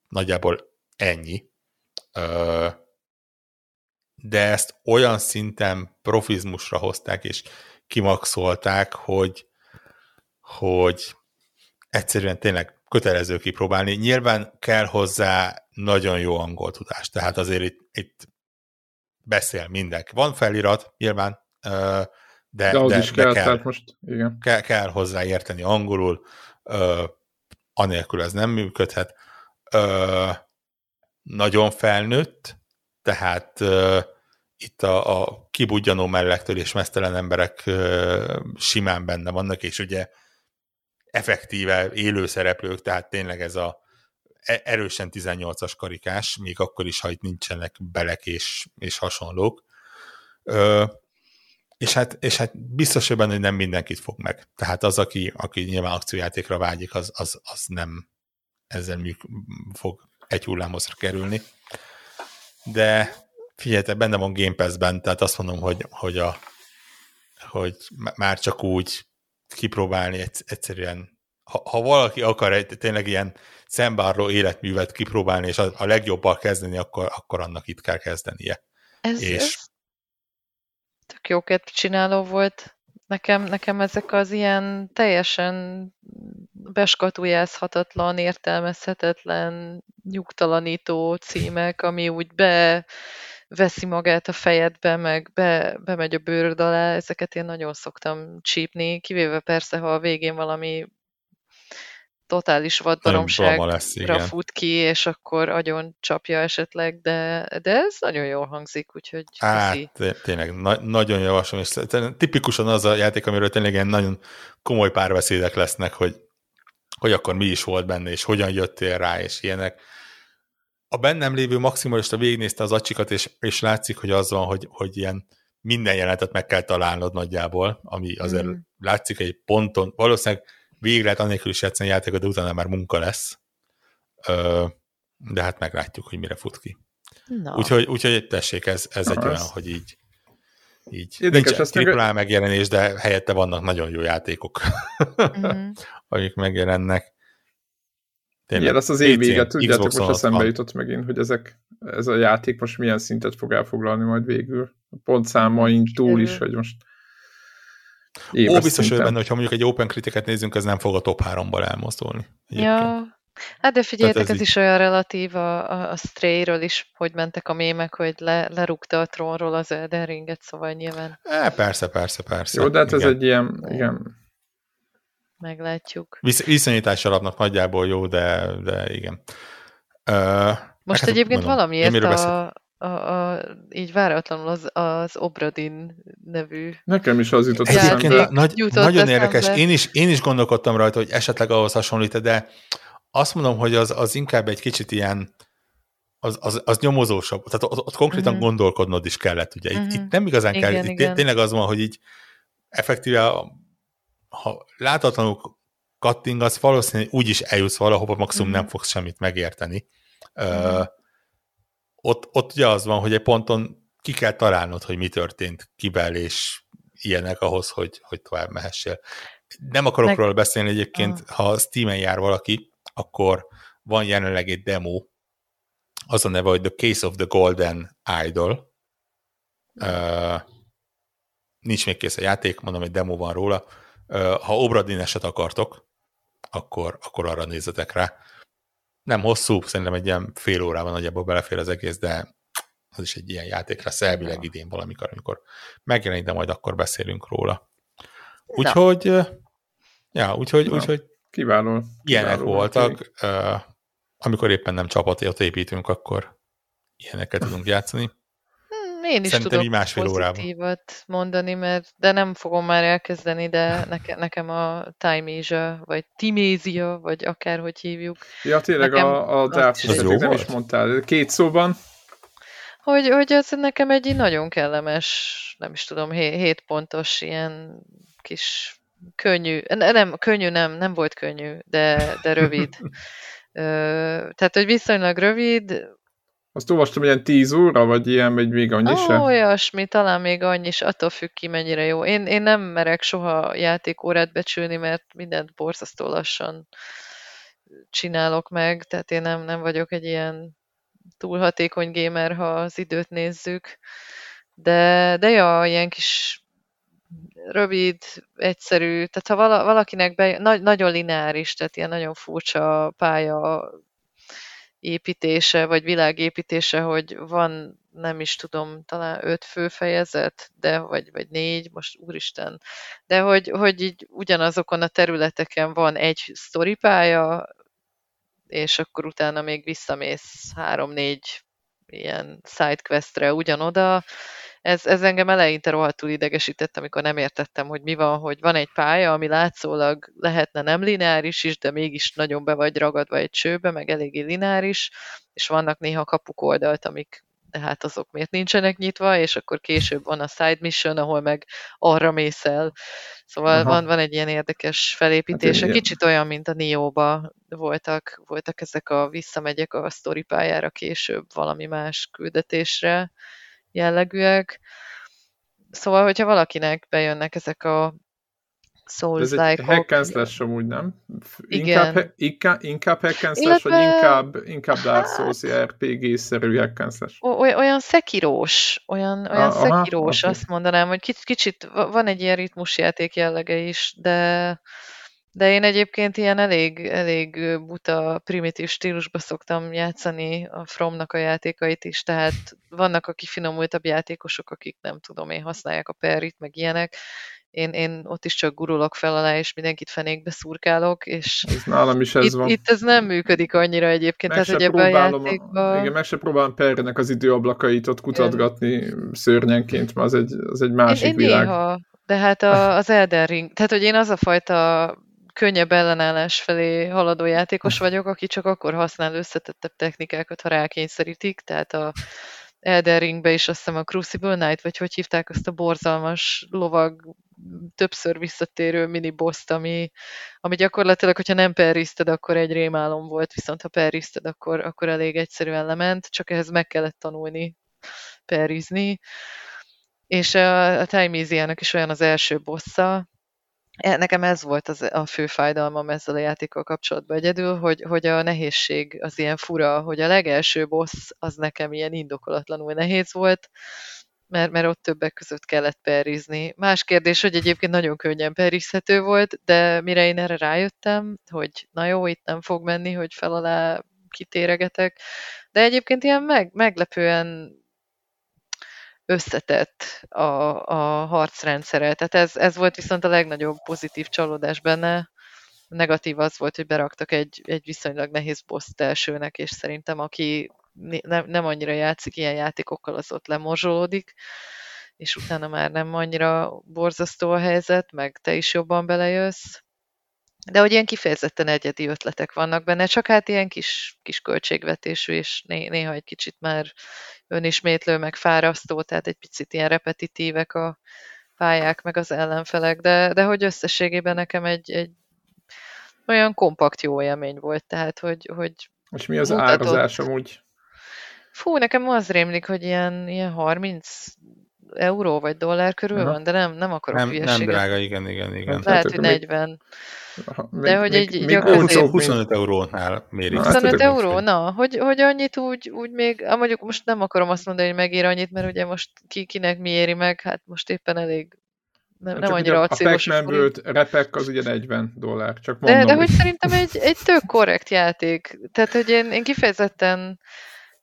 nagyjából ennyi. De ezt olyan szinten profizmusra hozták, és kimaxolták, hogy, hogy egyszerűen tényleg kötelező kipróbálni. Nyilván kell hozzá nagyon jó angol tudás, tehát azért itt, itt beszél mindenki. Van felirat, nyilván, de, de, de, de kell, kell, most, igen. Kell, kell hozzá érteni angolul, anélkül ez nem működhet. Nagyon felnőtt, tehát itt a, a kibudjanó mellektől és mesztelen emberek ö, simán benne vannak, és ugye effektíve élő szereplők, tehát tényleg ez a e, erősen 18-as karikás, még akkor is, ha itt nincsenek belek és, és hasonlók. Ö, és hát, és hát biztos, hogy benne, hogy nem mindenkit fog meg. Tehát az, aki, aki nyilván akciójátékra vágyik, az, az, az nem ezzel műk, fog egy hullámozra kerülni. De figyeljetek, benne van Game Pass-ben, tehát azt mondom, hogy, hogy, a, hogy már csak úgy kipróbálni egyszerűen, ha, ha valaki akar egy tényleg ilyen szembárló életművet kipróbálni, és a, a legjobbal kezdeni, akkor, akkor annak itt kell kezdenie. Ez, és... ez tök jóket csináló volt. Nekem, nekem ezek az ilyen teljesen beskatujázhatatlan, értelmezhetetlen, nyugtalanító címek, ami úgy be veszi magát a fejedbe, meg be, bemegy a bőröd alá, ezeket én nagyon szoktam csípni, kivéve persze, ha a végén valami totális vadbaromságra fut ki, és akkor agyon csapja esetleg, de, de ez nagyon jól hangzik, úgyhogy Hát, tényleg, na, nagyon javaslom, és tipikusan az a játék, amiről tényleg ilyen nagyon komoly párbeszédek lesznek, hogy, hogy akkor mi is volt benne, és hogyan jöttél rá, és ilyenek a bennem lévő maximalista végignézte az acsikat, és, és látszik, hogy az van, hogy, hogy ilyen minden jelenetet meg kell találnod nagyjából, ami azért mm. látszik egy ponton, valószínűleg végig lehet annélkül is játszani játékot, de utána már munka lesz. Ö, de hát meglátjuk, hogy mire fut ki. No. Úgyhogy, úgyhogy tessék, ez, ez egy olyan, hogy így így Érdekes, nincs triple meg... megjelenés, de helyette vannak nagyon jó játékok, mm. amik megjelennek. Tényleg. Igen, azt az év vége, tudjátok, most eszembe jutott megint, hogy ezek, ez a játék most milyen szintet fog elfoglalni majd végül. A pontszámain túl is, hogy most Ó, biztos hogy benne, hogyha mondjuk egy open kritiket nézzünk, ez nem fog a top 3-ból elmozdulni. Egyébként. Ja, Hát de figyeljetek, ez, ez is olyan relatív a, a, a Stray-ről is, hogy mentek a mémek, hogy le, lerúgta a trónról az Elden Ringet, szóval nyilván. É, persze, persze, persze. Jó, de hát igen. ez egy ilyen, igen, meglátjuk. Visz, viszonyítás alapnak nagyjából jó, de, de igen. Uh, Most hát, egyébként mondom, valamiért a, a, a, így váratlanul az, az Obradin nevű Nekem is az jutott eszembe. Nagy, nagyon eszembe. érdekes. Én is, én is gondolkodtam rajta, hogy esetleg ahhoz hasonlít, de azt mondom, hogy az, az inkább egy kicsit ilyen az, az, az nyomozósabb. Tehát ott, ott konkrétan uh-huh. gondolkodnod is kellett. Ugye. Uh-huh. Itt, itt nem igazán igen, kell, igen. itt tényleg az van, hogy így effektíve ha láthatatlanul kattingasz, valószínűleg úgy is eljutsz valahova, maximum mm-hmm. nem fogsz semmit megérteni. Mm-hmm. Uh, ott, ott ugye az van, hogy egy ponton ki kell találnod, hogy mi történt kivel, és ilyenek ahhoz, hogy, hogy tovább mehessél. Nem akarok Meg... róla beszélni egyébként, ah. ha Steam-en jár valaki, akkor van jelenleg egy demo, az a neve, hogy The Case of the Golden Idol. Uh, nincs még kész a játék, mondom, egy demo van róla. Uh, ha Obradineset akartok, akkor, akkor arra nézzetek rá. Nem hosszú, szerintem egy ilyen fél órában nagyjából belefér az egész, de az is egy ilyen játék lesz elvileg idén valamikor, amikor megjelenik, de majd akkor beszélünk róla. Úgyhogy, ja, úgyhogy, úgyhogy kiváló. Ilyenek kiváló voltak. Uh, amikor éppen nem csapatot építünk, akkor ilyeneket tudunk játszani. Hmm, én is Szerintem tudok másfél pozitívat órában. mondani, mert de nem fogom már elkezdeni, de neke, nekem a Time Asia, vagy Timézia, vagy akárhogy hívjuk. Ja, tényleg nekem a, a Dark nem is mondtál. Két szóban, hogy, hogy ez nekem egy nagyon kellemes, nem is tudom, 7 pontos ilyen kis könnyű, nem, könnyű nem, nem volt könnyű, de, de rövid. Tehát, hogy viszonylag rövid. Azt olvastam, hogy ilyen 10 óra, vagy ilyen, vagy még annyi se? Olyasmi, talán még annyi is, attól függ ki, mennyire jó. Én, én nem merek soha játékórát becsülni, mert mindent borzasztó lassan csinálok meg, tehát én nem, nem vagyok egy ilyen túl hatékony gamer, ha az időt nézzük. De, de ja, ilyen kis rövid, egyszerű, tehát ha vala, valakinek be, nagy, nagyon lineáris, tehát ilyen nagyon furcsa pálya építése, vagy világépítése, hogy van, nem is tudom, talán öt főfejezet, de vagy, vagy négy, most úristen, de hogy, hogy így ugyanazokon a területeken van egy sztoripálya, és akkor utána még visszamész három-négy ilyen sidequestre ugyanoda. Ez, ez engem eleinte rohadtul idegesített, amikor nem értettem, hogy mi van, hogy van egy pálya, ami látszólag lehetne nem lineáris is, de mégis nagyon be vagy ragadva egy csőbe, meg eléggé lineáris, és vannak néha kapuk oldalt, amik de hát azok miért nincsenek nyitva, és akkor később van a side mission, ahol meg arra mész el. Szóval van, van egy ilyen érdekes felépítés. Hát Kicsit olyan, mint a Nio-ba voltak, voltak ezek a visszamegyek a story pályára később valami más küldetésre jellegűek. Szóval, hogyha valakinek bejönnek ezek a Souls-like. Ez egy hack and slash amúgy, nem? Inkább, inkább, inkább hack and slash, Illetve... vagy inkább, inkább Dark Souls RPG-szerű hack and slash? Olyan szekirós, olyan, olyan ah, szekirós, aha, azt mondanám, hogy kicsit, kicsit van egy ilyen ritmusjáték jellege is, de de én egyébként ilyen elég, elég buta, primitív stílusba szoktam játszani a Fromnak a játékait is, tehát vannak a kifinomultabb játékosok, akik nem tudom én használják a perit, meg ilyenek, én, én ott is csak gurulok fel alá, és mindenkit fenékbe szurkálok, és ez nálam is ez itt, van. itt ez nem működik annyira egyébként, meg tehát hogy ebben a játékban... Igen, meg se próbálom Perrenek az időablakait ott kutatgatni én... szörnyenként, mert az egy, az egy másik én, én világ. Néha, de hát a, az Elden Ring, tehát hogy én az a fajta könnyebb ellenállás felé haladó játékos vagyok, aki csak akkor használ összetettebb technikákat, ha rákényszerítik, tehát a Elden Ringbe is azt hiszem a Crucible Knight, vagy hogy hívták azt a borzalmas lovag többször visszatérő mini boss ami, ami gyakorlatilag, hogyha nem perriszted, akkor egy rémálom volt, viszont ha perriszted, akkor, akkor elég egyszerűen lement, csak ehhez meg kellett tanulni perrizni. És a, a Time is olyan az első bossa, E, nekem ez volt az, a fő fájdalmam ezzel a játékkal kapcsolatban egyedül, hogy, hogy a nehézség az ilyen fura, hogy a legelső boss az nekem ilyen indokolatlanul nehéz volt, mert, mert ott többek között kellett perizni. Más kérdés, hogy egyébként nagyon könnyen perizhető volt, de mire én erre rájöttem, hogy na jó, itt nem fog menni, hogy fel alá kitéregetek, de egyébként ilyen meg, meglepően összetett a, a harcrendszere. Tehát ez, ez volt viszont a legnagyobb pozitív csalódás benne. A negatív az volt, hogy beraktak egy, egy viszonylag nehéz boss elsőnek, és szerintem aki ne, nem annyira játszik ilyen játékokkal, az ott lemorzsolódik, és utána már nem annyira borzasztó a helyzet, meg te is jobban belejössz. De hogy ilyen kifejezetten egyedi ötletek vannak benne, csak hát ilyen kis, kis költségvetésű, és né, néha egy kicsit már önismétlő, meg fárasztó, tehát egy picit ilyen repetitívek a pályák, meg az ellenfelek, de, de hogy összességében nekem egy, egy olyan kompakt jó élmény volt, tehát hogy, hogy És mi az mutatott... árazás amúgy? Fú, nekem az rémlik, hogy ilyen, ilyen 30 euró vagy dollár körül Aha. van, de nem, nem akarok nem, Nem drága, igen, igen, igen. Lehet, hogy 40. Még, de hogy még, egy még gyakorlatilag... 25 eurónál mérik. 25 hát, euró, na, hogy, hogy annyit úgy, úgy még, mondjuk most nem akarom azt mondani, hogy megér annyit, mert ugye most ki, kinek mi éri meg, hát most éppen elég nem, nem annyira a pac man repek az ugye 40 dollár, csak mondom. De, de hogy szerintem egy, egy tök korrekt játék. Tehát, hogy én, én kifejezetten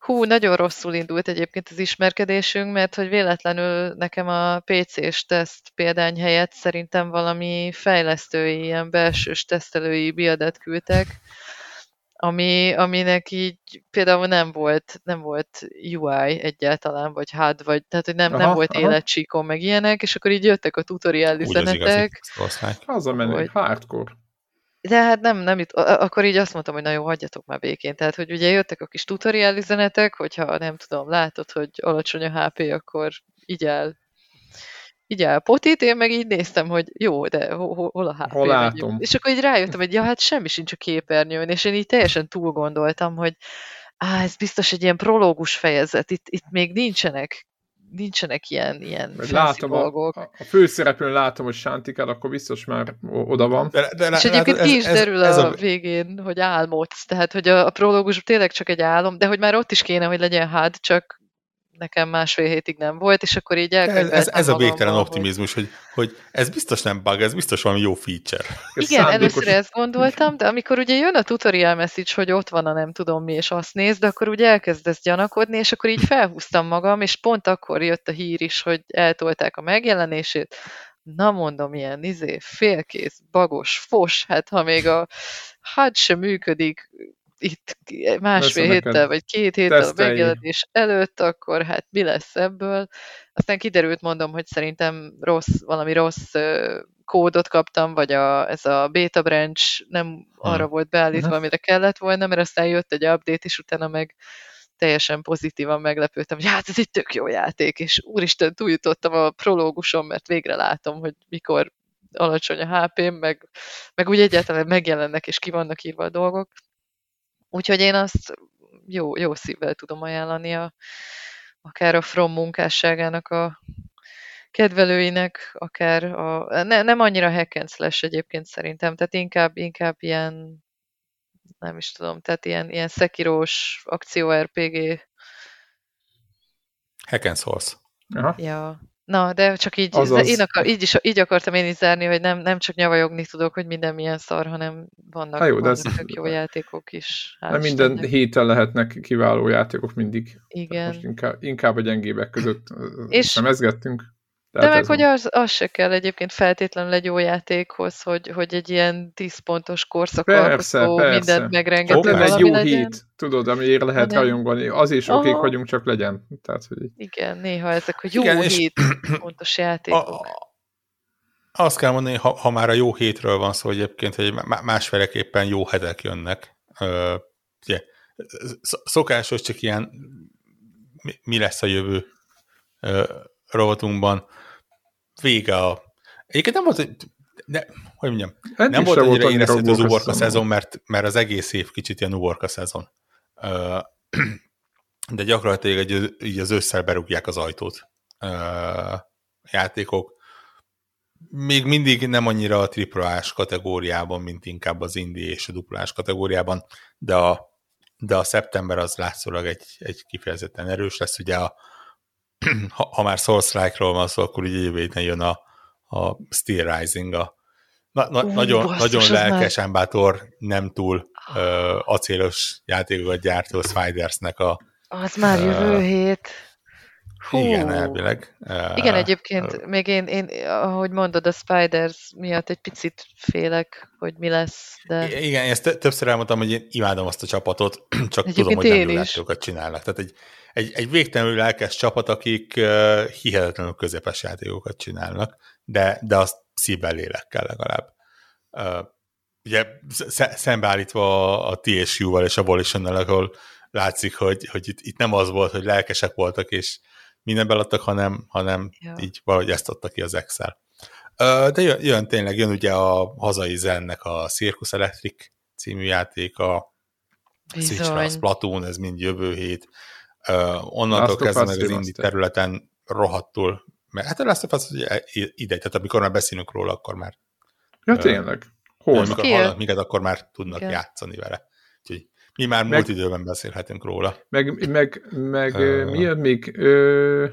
Hú, nagyon rosszul indult egyébként az ismerkedésünk, mert hogy véletlenül nekem a PC-s teszt példány helyett szerintem valami fejlesztői, ilyen belsős tesztelői biadet küldtek, ami, aminek így például nem volt, nem volt UI egyáltalán, vagy HUD, vagy, tehát hogy nem, aha, nem volt életcsíkon, meg ilyenek, és akkor így jöttek a tutoriál üzenetek. Az a menő, hardcore. De hát nem, nem itt, akkor így azt mondtam, hogy na jó, hagyjatok már békén. Tehát, hogy ugye jöttek a kis tutoriál üzenetek, hogyha nem tudom, látod, hogy alacsony a HP, akkor így el, így el potit, én meg így néztem, hogy jó, de hol, hol a HP? Hol látom? És akkor így rájöttem, hogy ja, hát semmi sincs a képernyőn, és én így teljesen túl gondoltam, hogy á, ez biztos egy ilyen prológus fejezet, itt, itt még nincsenek nincsenek ilyen, ilyen látom dolgok. A, a főszereplőn látom, hogy Sántikál, akkor biztos már oda van. De, de, és egyébként ez, ki is ez, derül ez, ez a, a végén, hogy álmodsz, tehát hogy a, a prológus tényleg csak egy álom, de hogy már ott is kéne, hogy legyen hád, csak nekem másfél hétig nem volt, és akkor így Ez, ez, ez a végtelen optimizmus, hogy, hogy ez biztos nem bug, ez biztos valami jó feature. Ez Igen, szándékos... először ezt gondoltam, de amikor ugye jön a tutorial message, hogy ott van a nem tudom mi, és azt nézd, akkor ugye elkezdesz gyanakodni, és akkor így felhúztam magam, és pont akkor jött a hír is, hogy eltolták a megjelenését, na mondom, ilyen izé, félkész, bagos, fos, hát ha még a hát sem működik, itt másfél Persze héttel, vagy két héttel a megjelenés előtt, akkor hát mi lesz ebből. Aztán kiderült, mondom, hogy szerintem rossz, valami rossz kódot kaptam, vagy a, ez a beta branch nem arra volt beállítva, amire kellett volna, mert aztán jött egy update, és utána meg teljesen pozitívan meglepődtem, hogy hát ez egy tök jó játék, és úristen, túljutottam a prológuson, mert végre látom, hogy mikor alacsony a HP-m, meg, meg úgy egyáltalán megjelennek, és ki vannak írva a dolgok. Úgyhogy én azt jó, jó szívvel tudom ajánlani a, akár a From munkásságának a kedvelőinek, akár a, ne, nem annyira hack and slash egyébként szerintem, tehát inkább, inkább ilyen, nem is tudom, tehát ilyen, ilyen szekirós akció RPG. Hack and. Aha. Ja, Na, de csak így, Azaz. én akar, így, is, így akartam én is zárni, hogy nem, nem csak nyavajogni tudok, hogy minden milyen szar, hanem vannak, Há, jó, vannak ez... jó játékok is. Nem minden Istennek. héten lehetnek kiváló játékok mindig. Igen. most inkább, inkább a gyengébek között és, nem ezgettünk. De meg, hogy az, az se kell egyébként feltétlenül egy jó játékhoz, hogy, hogy egy ilyen 10 pontos korszakalkotó mindent megrengető valami egy jó legyen. hét, tudod, amiért lehet hanem... rajongani. Az is okék vagyunk, csak legyen. Tehát, hogy... Igen, néha ezek a jó Igen, hét pontos játékok. A, azt kell mondani, ha, ha már a jó hétről van szó egyébként, hogy másféleképpen jó hetek jönnek. Ö, ugye, szokásos csak ilyen mi, mi lesz a jövő ö, rovatunkban vége a... Egyébként nem volt, hogy ne, hogy mondjam, hát nem volt annyira érezhető az uborka szezon, mert, mert az egész év kicsit ilyen uborka szezon. De gyakorlatilag egy, így az ősszel berúgják az ajtót játékok. Még mindig nem annyira a triplás kategóriában, mint inkább az indie és a duplás kategóriában, de a, de a szeptember az látszólag egy, egy kifejezetten erős lesz. Ugye a, ha, ha már Souls-like-ról van szó, akkor ugye jövő héten jön a, a Steel Rising, a na, na, uh, nagyon, basszus, nagyon lelkes már... Bátor, nem túl uh, acélos játékokat gyártó Spidersnek a... Az már jövő hét. Hú. Igen, elvileg. Igen, egyébként uh, még én, én, ahogy mondod, a Spiders miatt egy picit félek, hogy mi lesz, de... Igen, ezt többször elmondtam, hogy én imádom azt a csapatot, csak egyébként tudom, hogy nem játékokat csinálnak. Tehát egy, egy, egy végtelenül lelkes csapat, akik uh, hihetetlenül közepes játékokat csinálnak, de, de azt szívvel lélekkel legalább. Uh, ugye szembeállítva a, TSU-val és a volition ahol látszik, hogy, hogy itt, itt nem az volt, hogy lelkesek voltak, és minden beladtak, hanem, hanem ja. így valahogy ezt adta ki az Excel. De jön, jön tényleg, jön ugye a hazai zennek a Circus Electric című játék, a Switch-re Splatoon, ez mind jövő hét, Uh, onnantól kezdve meg az indi területen rohadtul, mert hát a Last of Us ide, tehát amikor már beszélünk róla, akkor már Ja, tényleg. Hol? Amikor hallanak minket, akkor már tudnak Igen. játszani vele. Úgyhogy mi már meg, múlt időben beszélhetünk róla. Meg, meg, meg uh, mi jön még? Ö,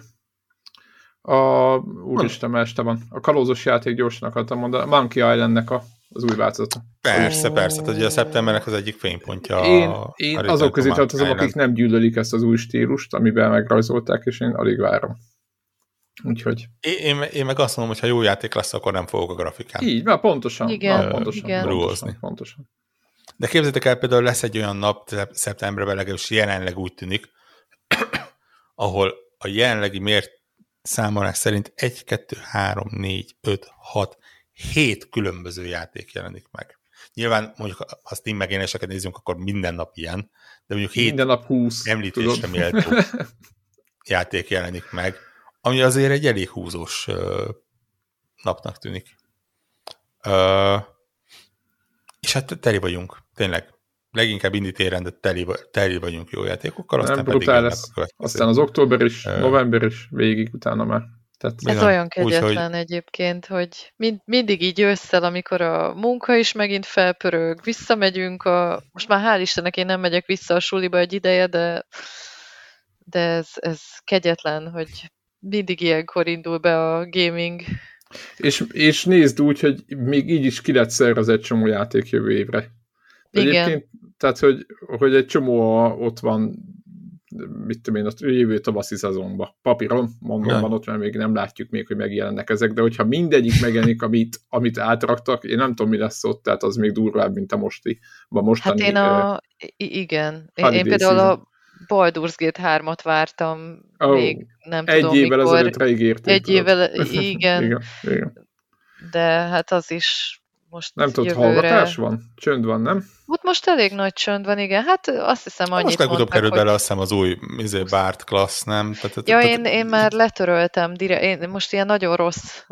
a, úristen, más van. A kalózos játék gyorsan akartam mondani. A Monkey Islandnek a, az új változata. Persze, persze. Tehát ugye a szeptembernek az egyik fénypontja. Én, a, én a azok közé tartozom, akik nem gyűlölik ezt az új stílust, amiben megrajzolták, és én alig várom. Úgyhogy... Én, én, én meg azt mondom, hogy ha jó játék lesz, akkor nem fogok a grafikán. Így, mert pontosan. Igen, na, pontosan, igen. Pontosan, pontosan. De képzeljétek el, például lesz egy olyan nap szeptemberben, legalábbis jelenleg úgy tűnik, ahol a jelenlegi mért számolás szerint 1, 2, 3, 4, 5, 6, 7 különböző játék jelenik meg. Nyilván mondjuk ha Steam megjelenéseket nézzünk, akkor minden nap ilyen, de mondjuk 7 minden nap 20, említésre méltó játék jelenik meg, ami azért egy elég húzós napnak tűnik. Uh, és hát teli vagyunk, tényleg. Leginkább indie téren, de teli, teli vagyunk jó játékokkal. Aztán Nem brutál lesz. Aztán az október is, november is, végig utána már. Tehát Ez bizony, olyan kegyetlen úgy, egyébként, hogy mind, mindig így ősszel, amikor a munka is megint felpörög, visszamegyünk, a, most már hál' Istennek én nem megyek vissza a suliba egy ideje, de, de ez, ez kegyetlen, hogy mindig ilyenkor indul be a gaming. És, és nézd úgy, hogy még így is ki lett szervez egy csomó játék jövő évre. Igen. Egyébként, tehát, hogy, hogy egy csomó ott van, mit tudom én, a jövő tavaszi szezonban. Papíron, mondom, ja. van ott, mert még nem látjuk még, hogy megjelennek ezek, de hogyha mindegyik megjelenik, amit, amit átraktak, én nem tudom, mi lesz ott, tehát az még durvább, mint a mosti, a mostani. Hát én a, igen, én, én például a Baldur's Gate 3-at vártam, oh, még nem egy tudom évvel mikor. ígérték. Egy évvel, igen. igen, igen. De hát az is most Nem tudod, hallgatás van? Csönd van, nem? Ott most elég nagy csönd van, igen. Hát azt hiszem annyit Most legutóbb került bele azt hiszem az új izé, Bart Class, nem? Tehát, ja, én, én már letöröltem, dire, én most ilyen nagyon rossz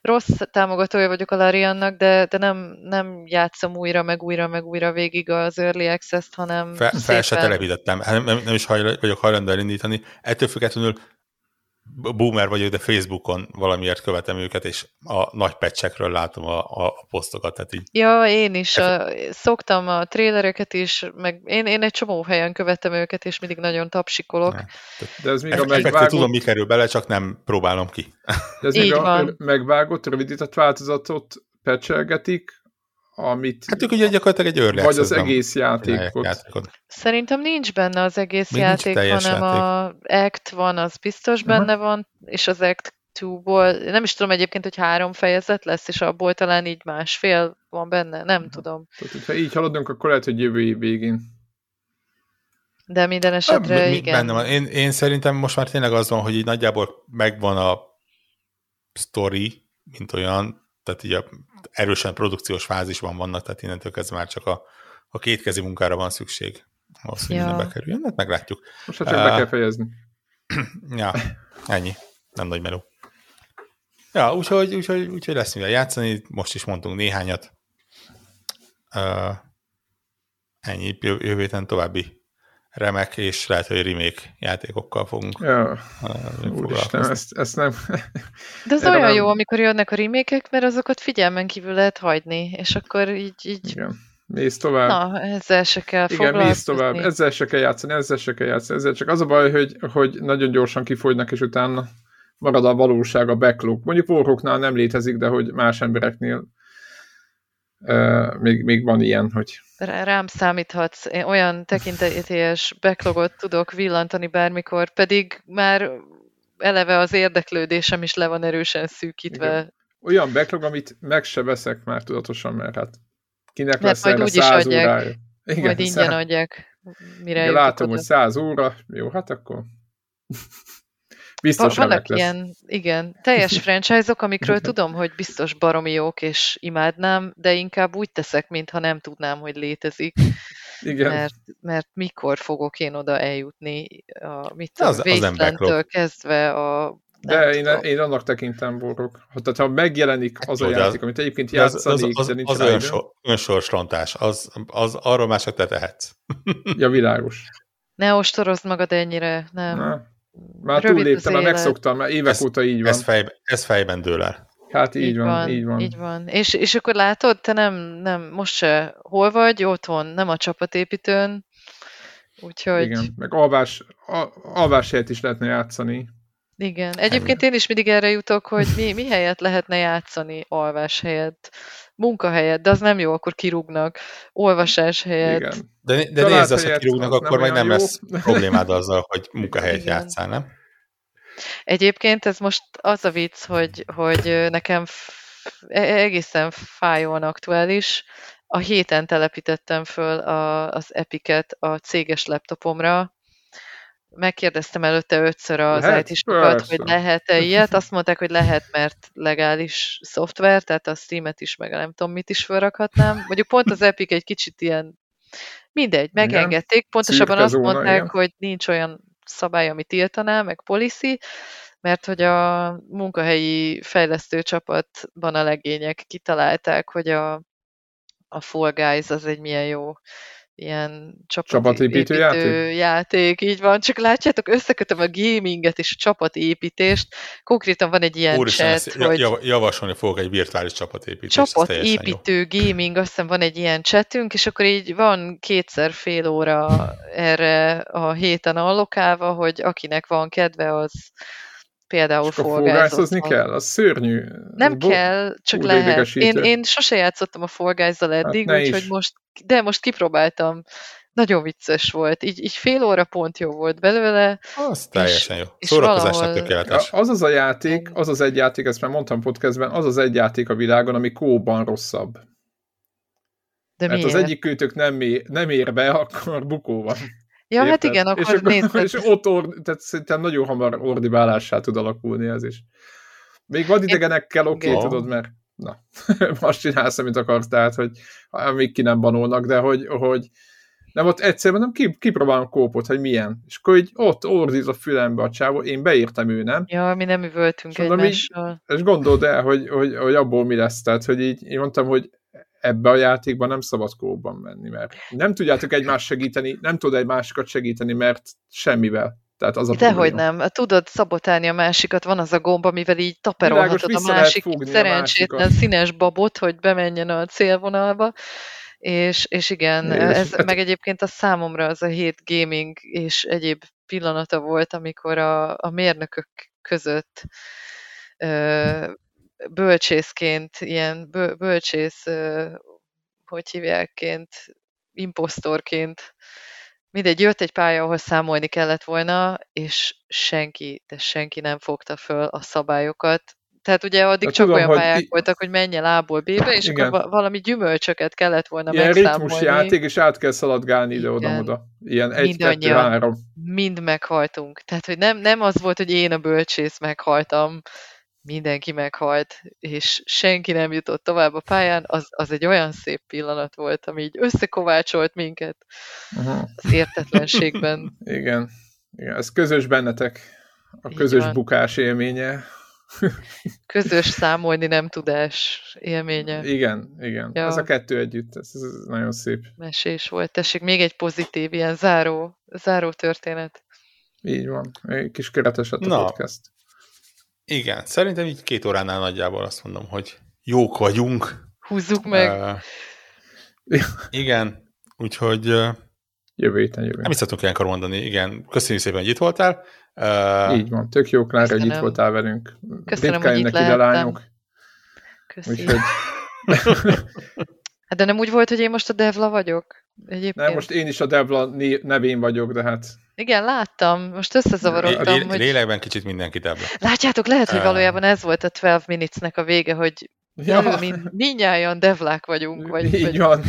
rossz támogatója vagyok a Lariannak, de, de nem, nem játszom újra, meg újra, meg újra végig az Early Access-t, hanem Fe, Fel se telepítettem, hát nem, nem is hajl, vagyok hajlandó elindítani. Ettől függetlenül boomer vagyok, de Facebookon valamiért követem őket, és a nagy pecsekről látom a, a posztokat. Tehát így. Ja, én is. A, szoktam a trélereket is, meg én, én egy csomó helyen követem őket, és mindig nagyon tapsikolok. De ez még a megvágott... tudom, mi kerül bele, csak nem próbálom ki. De ez így még van. a megvágott, rövidített változatot pecselgetik, amit... Hát ők ugye gyakorlatilag egy early Vagy az egész játékot. játékot. Szerintem nincs benne az egész Még játék, hanem játék. a Act van, az biztos uh-huh. benne van, és az Act 2-ból, nem is tudom egyébként, hogy három fejezet lesz, és abból talán így másfél van benne, nem uh-huh. tudom. Tehát, hogyha így haladunk, akkor lehet, hogy jövő év végén. De minden esetre mi, igen. Benne van. Én, én szerintem most már tényleg az van, hogy így nagyjából megvan a story, mint olyan, tehát így a erősen produkciós fázisban vannak, tehát innentől kezdve már csak a, a kétkezi munkára van szükség. Ahhoz, hogy ja. bekerüljön, hát meglátjuk. Most csak uh, be kell fejezni. ja, ennyi. Nem nagy meló. Ja, úgyhogy, úgyhogy, úgyhogy lesz mivel játszani, most is mondtunk néhányat. Uh, ennyi, jövő héten további remek, és lehet, hogy remake játékokkal fogunk ja. Úristen, ezt, ezt nem... De az olyan nem... jó, amikor jönnek a remékek, mert azokat figyelmen kívül lehet hagyni, és akkor így... így... Igen. Nézd tovább. Na, ezzel se kell Igen, nézd tovább. Ezzel se kell játszani, ezzel se kell játszani. Ezzel csak az a baj, hogy, hogy nagyon gyorsan kifogynak, és utána marad a valóság, a backlog. Mondjuk Warhawknál nem létezik, de hogy más embereknél uh, még, még van ilyen, hogy rám számíthatsz, én olyan tekintetés backlogot tudok villantani bármikor, pedig már eleve az érdeklődésem is le van erősen szűkítve. Igen. Olyan backlog, amit meg se veszek már tudatosan, mert hát kinek mert lesz majd úgy is adják, órája. Igen, majd ingyen száz... adják. Mire Igen, látom, hogy száz óra, jó, hát akkor Biztos Vannak lesz. ilyen, igen, teljes franchise-ok, amikről tudom, hogy biztos baromi jók, és imádnám, de inkább úgy teszek, mintha nem tudnám, hogy létezik. Igen. Mert, mert mikor fogok én oda eljutni, a, mit tudom, az, Wasteland-től kezdve a de én, én annak tekintem borok. Tehát ha megjelenik az a játék, amit egyébként játszanék, az, az, de nincs az, az önsorsrontás, az, az, arról már csak te tehetsz. ja, világos. Ne ostorozd magad ennyire, nem. Ne. Már túlléptem, már megszoktam, már évek ez, óta így van. Ez, fej, ez fejben dől el. Hát így, így van, van, így van. Így van. És, és akkor látod, te nem, nem, most se hol vagy, otthon, nem a csapatépítőn, úgyhogy... Igen, meg alvás, alvás helyet is lehetne játszani. Igen. Egyébként én is mindig erre jutok, hogy mi, mi helyet lehetne játszani alvás helyett, munkahelyet, de az nem jó, akkor kirúgnak, olvasás helyett. Igen. De, de nézd azt, hogy kirúgnak, akkor meg nem jó. lesz problémád azzal, hogy munkahelyet Igen. játszál, nem? Egyébként ez most az a vicc, hogy, hogy nekem e, egészen fájóan aktuális. A héten telepítettem föl a, az Epiket a céges laptopomra, megkérdeztem előtte ötször az lehet, it hogy lehet-e ilyet. Azt mondták, hogy lehet, mert legális szoftver, tehát a Steam-et is, meg a nem tudom mit is felrakhatnám. Mondjuk pont az Epic egy kicsit ilyen mindegy, megengedték. Pontosabban azt mondták, igen. hogy nincs olyan szabály, ami tiltaná, meg policy, mert hogy a munkahelyi fejlesztő csapatban a legények kitalálták, hogy a, a Fall Guys az egy milyen jó ilyen csapatépítő játék? játék, így van, csak látjátok, összekötöm a gaminget és a csapatépítést, konkrétan van egy ilyen Úristen, chat, hogy... Javasolni fogok egy virtuális csapatépítést. Csapatépítő gaming, azt hiszem van egy ilyen chatünk, és akkor így van kétszer fél óra erre a héten allokálva, hogy akinek van kedve, az például folgázozni kell? Az szörnyű. Nem Bo- kell, csak lehet. Én, én sose játszottam a folgázzal hát eddig, hát úgyhogy most, de most kipróbáltam. Nagyon vicces volt. Így, így fél óra pont jó volt belőle. Az teljesen jó. Szórakozásnak valahol... tökéletes. Az az a játék, az az egy játék, ezt már mondtam podcastben, az az egy játék a világon, ami kóban rosszabb. De Mert miért? az egyik kötök nem, ér, nem ér be, akkor bukó van. Ja, Érted? hát igen, akkor, és, akkor nézd. És ott or, tehát szerintem nagyon hamar ordibálássá tud alakulni ez is. Még vadidegenekkel oké, okay, tudod, mert na, most csinálsz, amit akarsz, tehát, hogy még ki nem banolnak, de hogy, hogy nem ott egyszerűen nem kipróbálom kópot, hogy milyen. És akkor így ott ordít a fülembe a csávó, én beírtam, ő nem. Ja, mi nem üvöltünk egymással. És gondold el, hogy, hogy, hogy abból mi lesz. Tehát, hogy így én mondtam, hogy ebbe a játékban nem szabad kóban menni, mert nem tudjátok egymást segíteni, nem tud egy másikat segíteni, mert semmivel. Tehát az a Dehogy nem. Tudod szabotálni a másikat, van az a gomb, amivel így taperolhatod a másik szerencsétlen a színes babot, hogy bemenjen a célvonalba. És, és igen, és ez hát... meg egyébként a számomra az a hét gaming és egyéb pillanata volt, amikor a, a mérnökök között ö, bölcsészként, ilyen bölcsész, hogy hívják impostorként, mindegy, jött egy pálya, ahol számolni kellett volna, és senki, de senki nem fogta föl a szabályokat. Tehát ugye addig csak tudom, olyan pályák hogy... voltak, hogy menj el A-ból B-be, és Igen. akkor valami gyümölcsöket kellett volna Ilyen megszámolni. ritmus játék, és át kell szaladgálni ide-oda-oda. Ilyen egy, kettő, három. Mind meghaltunk. Tehát, hogy nem, nem az volt, hogy én a bölcsész meghaltam, mindenki meghalt, és senki nem jutott tovább a pályán, az, az egy olyan szép pillanat volt, ami így összekovácsolt minket uh-huh. az értetlenségben. igen, igen, ez közös bennetek, a közös van. bukás élménye. közös számolni nem tudás élménye. Igen, igen. Ja. Ez a kettő együtt, ez, ez nagyon szép. Mesés volt. Tessék, még egy pozitív, ilyen záró, záró történet. Így van. Egy kis keretes a Na, podcast. Igen, szerintem így két óránál nagyjából azt mondom, hogy jók vagyunk. Húzzuk meg. Uh, igen, úgyhogy... Uh, jövő héten jövő. Nem is szoktunk ilyenkor mondani, igen. Köszönjük szépen, hogy itt voltál. Uh, így van, tök jó, Klára, hogy itt voltál velünk. Köszönöm, hogy itt lehettem. lányok. Köszönöm. Úgyhogy... hát de nem úgy volt, hogy én most a Devla vagyok? Egyébként. Nem, most én is a Devla nevén vagyok, de hát... Igen, láttam. Most összezavarodtam. hogy... Lélekben kicsit mindenki Devla. Látjátok, lehet, hogy valójában ez volt a 12 Minutes-nek a vége, hogy ja. mindnyájan Devlák vagyunk. Vagy, Így vagy... van.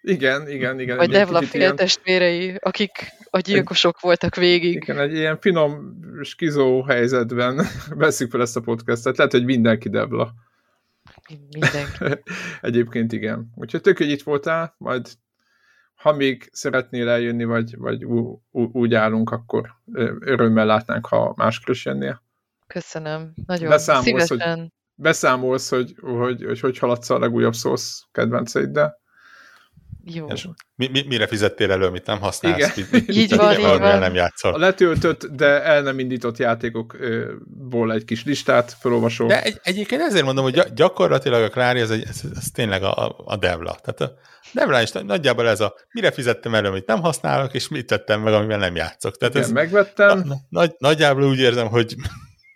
Igen, igen, igen. Vagy Devla féltestvérei, ilyen... akik a gyilkosok egy, voltak végig. Igen, egy ilyen finom skizó helyzetben veszük fel ezt a podcastet. Lehet, hogy mindenki Devla. Mindenki. Egyébként igen. Úgyhogy tök, hogy itt voltál, majd ha még szeretnél eljönni, vagy, vagy úgy állunk, akkor örömmel látnánk, ha máskor is jönnél. Köszönöm. Nagyon beszámolsz, szívesen. Hogy, beszámolsz, hogy hogy, hogy, hogy haladsz a legújabb szósz kedvenceiddel. Jó. És mi, mi, mire fizettél elő, amit nem használsz? Igen. Mi, így van, így van. Nem játszol. A letöltött, de el nem indított játékokból egy kis listát felolvasol. De egy, egyébként ezért mondom, hogy gyakorlatilag a Clary ez, egy, ez, ez tényleg a, a Devla. Tehát a Devla is nagyjából ez a mire fizettem elő, amit nem használok, és mit tettem meg, amivel nem játszok. Tehát Igen, ez, megvettem. Na, nagy, nagyjából úgy érzem, hogy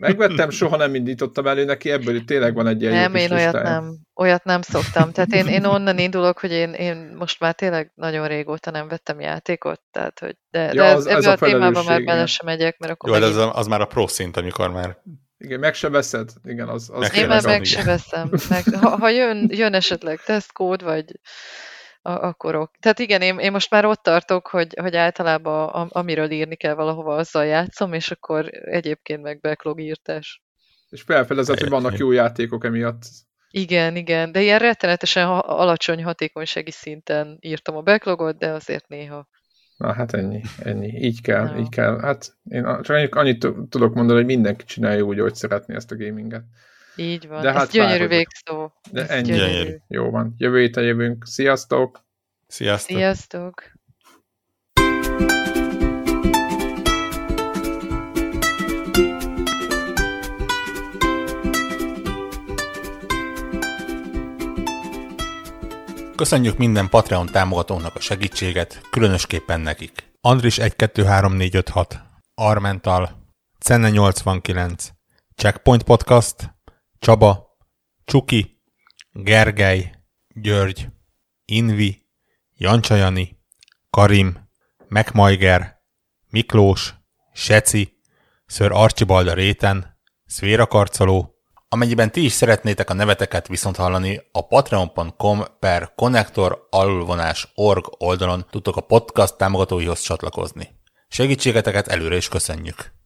Megvettem, soha nem indítottam elő neki, ebből tényleg van egy ilyen Nem, én olyat listája. nem, olyat nem szoktam. Tehát én, én onnan indulok, hogy én, én most már tényleg nagyon régóta nem vettem játékot, tehát hogy de, ja, de az, ebbe a, a témába már bele sem megyek, mert akkor Jó, megint... az, az már a pro szint, amikor már igen, meg se veszed. Igen, az, az meg én már meg se veszem. Meg, ha, ha jön, jön esetleg tesztkód, vagy akkor Tehát igen, én, én most már ott tartok, hogy, hogy általában a, amiről írni kell valahova, azzal játszom, és akkor egyébként meg backlog írtás. És felfedezett, hogy vannak jó játékok emiatt. Igen, igen, de ilyen rettenetesen alacsony hatékonysági szinten írtam a backlogot, de azért néha. Na hát ennyi, ennyi. Így kell, no. így kell. Hát én csak annyit tudok mondani, hogy mindenki csinálja úgy, hogy szeretné ezt a gaminget. Így van. De hát Ez gyönyörű végszó. De ennyi. Gyönyörű. Jó van. Jövő héten jövünk. Sziasztok! Sziasztok! Sziasztok! Köszönjük minden Patreon támogatónak a segítséget, különösképpen nekik. Andris 123456, Armental, Cenne 89, Checkpoint Podcast, Csaba, Csuki, Gergely, György, Invi, Jancsajani, Karim, Megmajger, Miklós, Seci, Ször Archibald a réten, Szvéra Karcoló, Amennyiben ti is szeretnétek a neveteket viszont hallani, a patreon.com per connector alulvonás org oldalon tudtok a podcast támogatóihoz csatlakozni. Segítségeteket előre is köszönjük!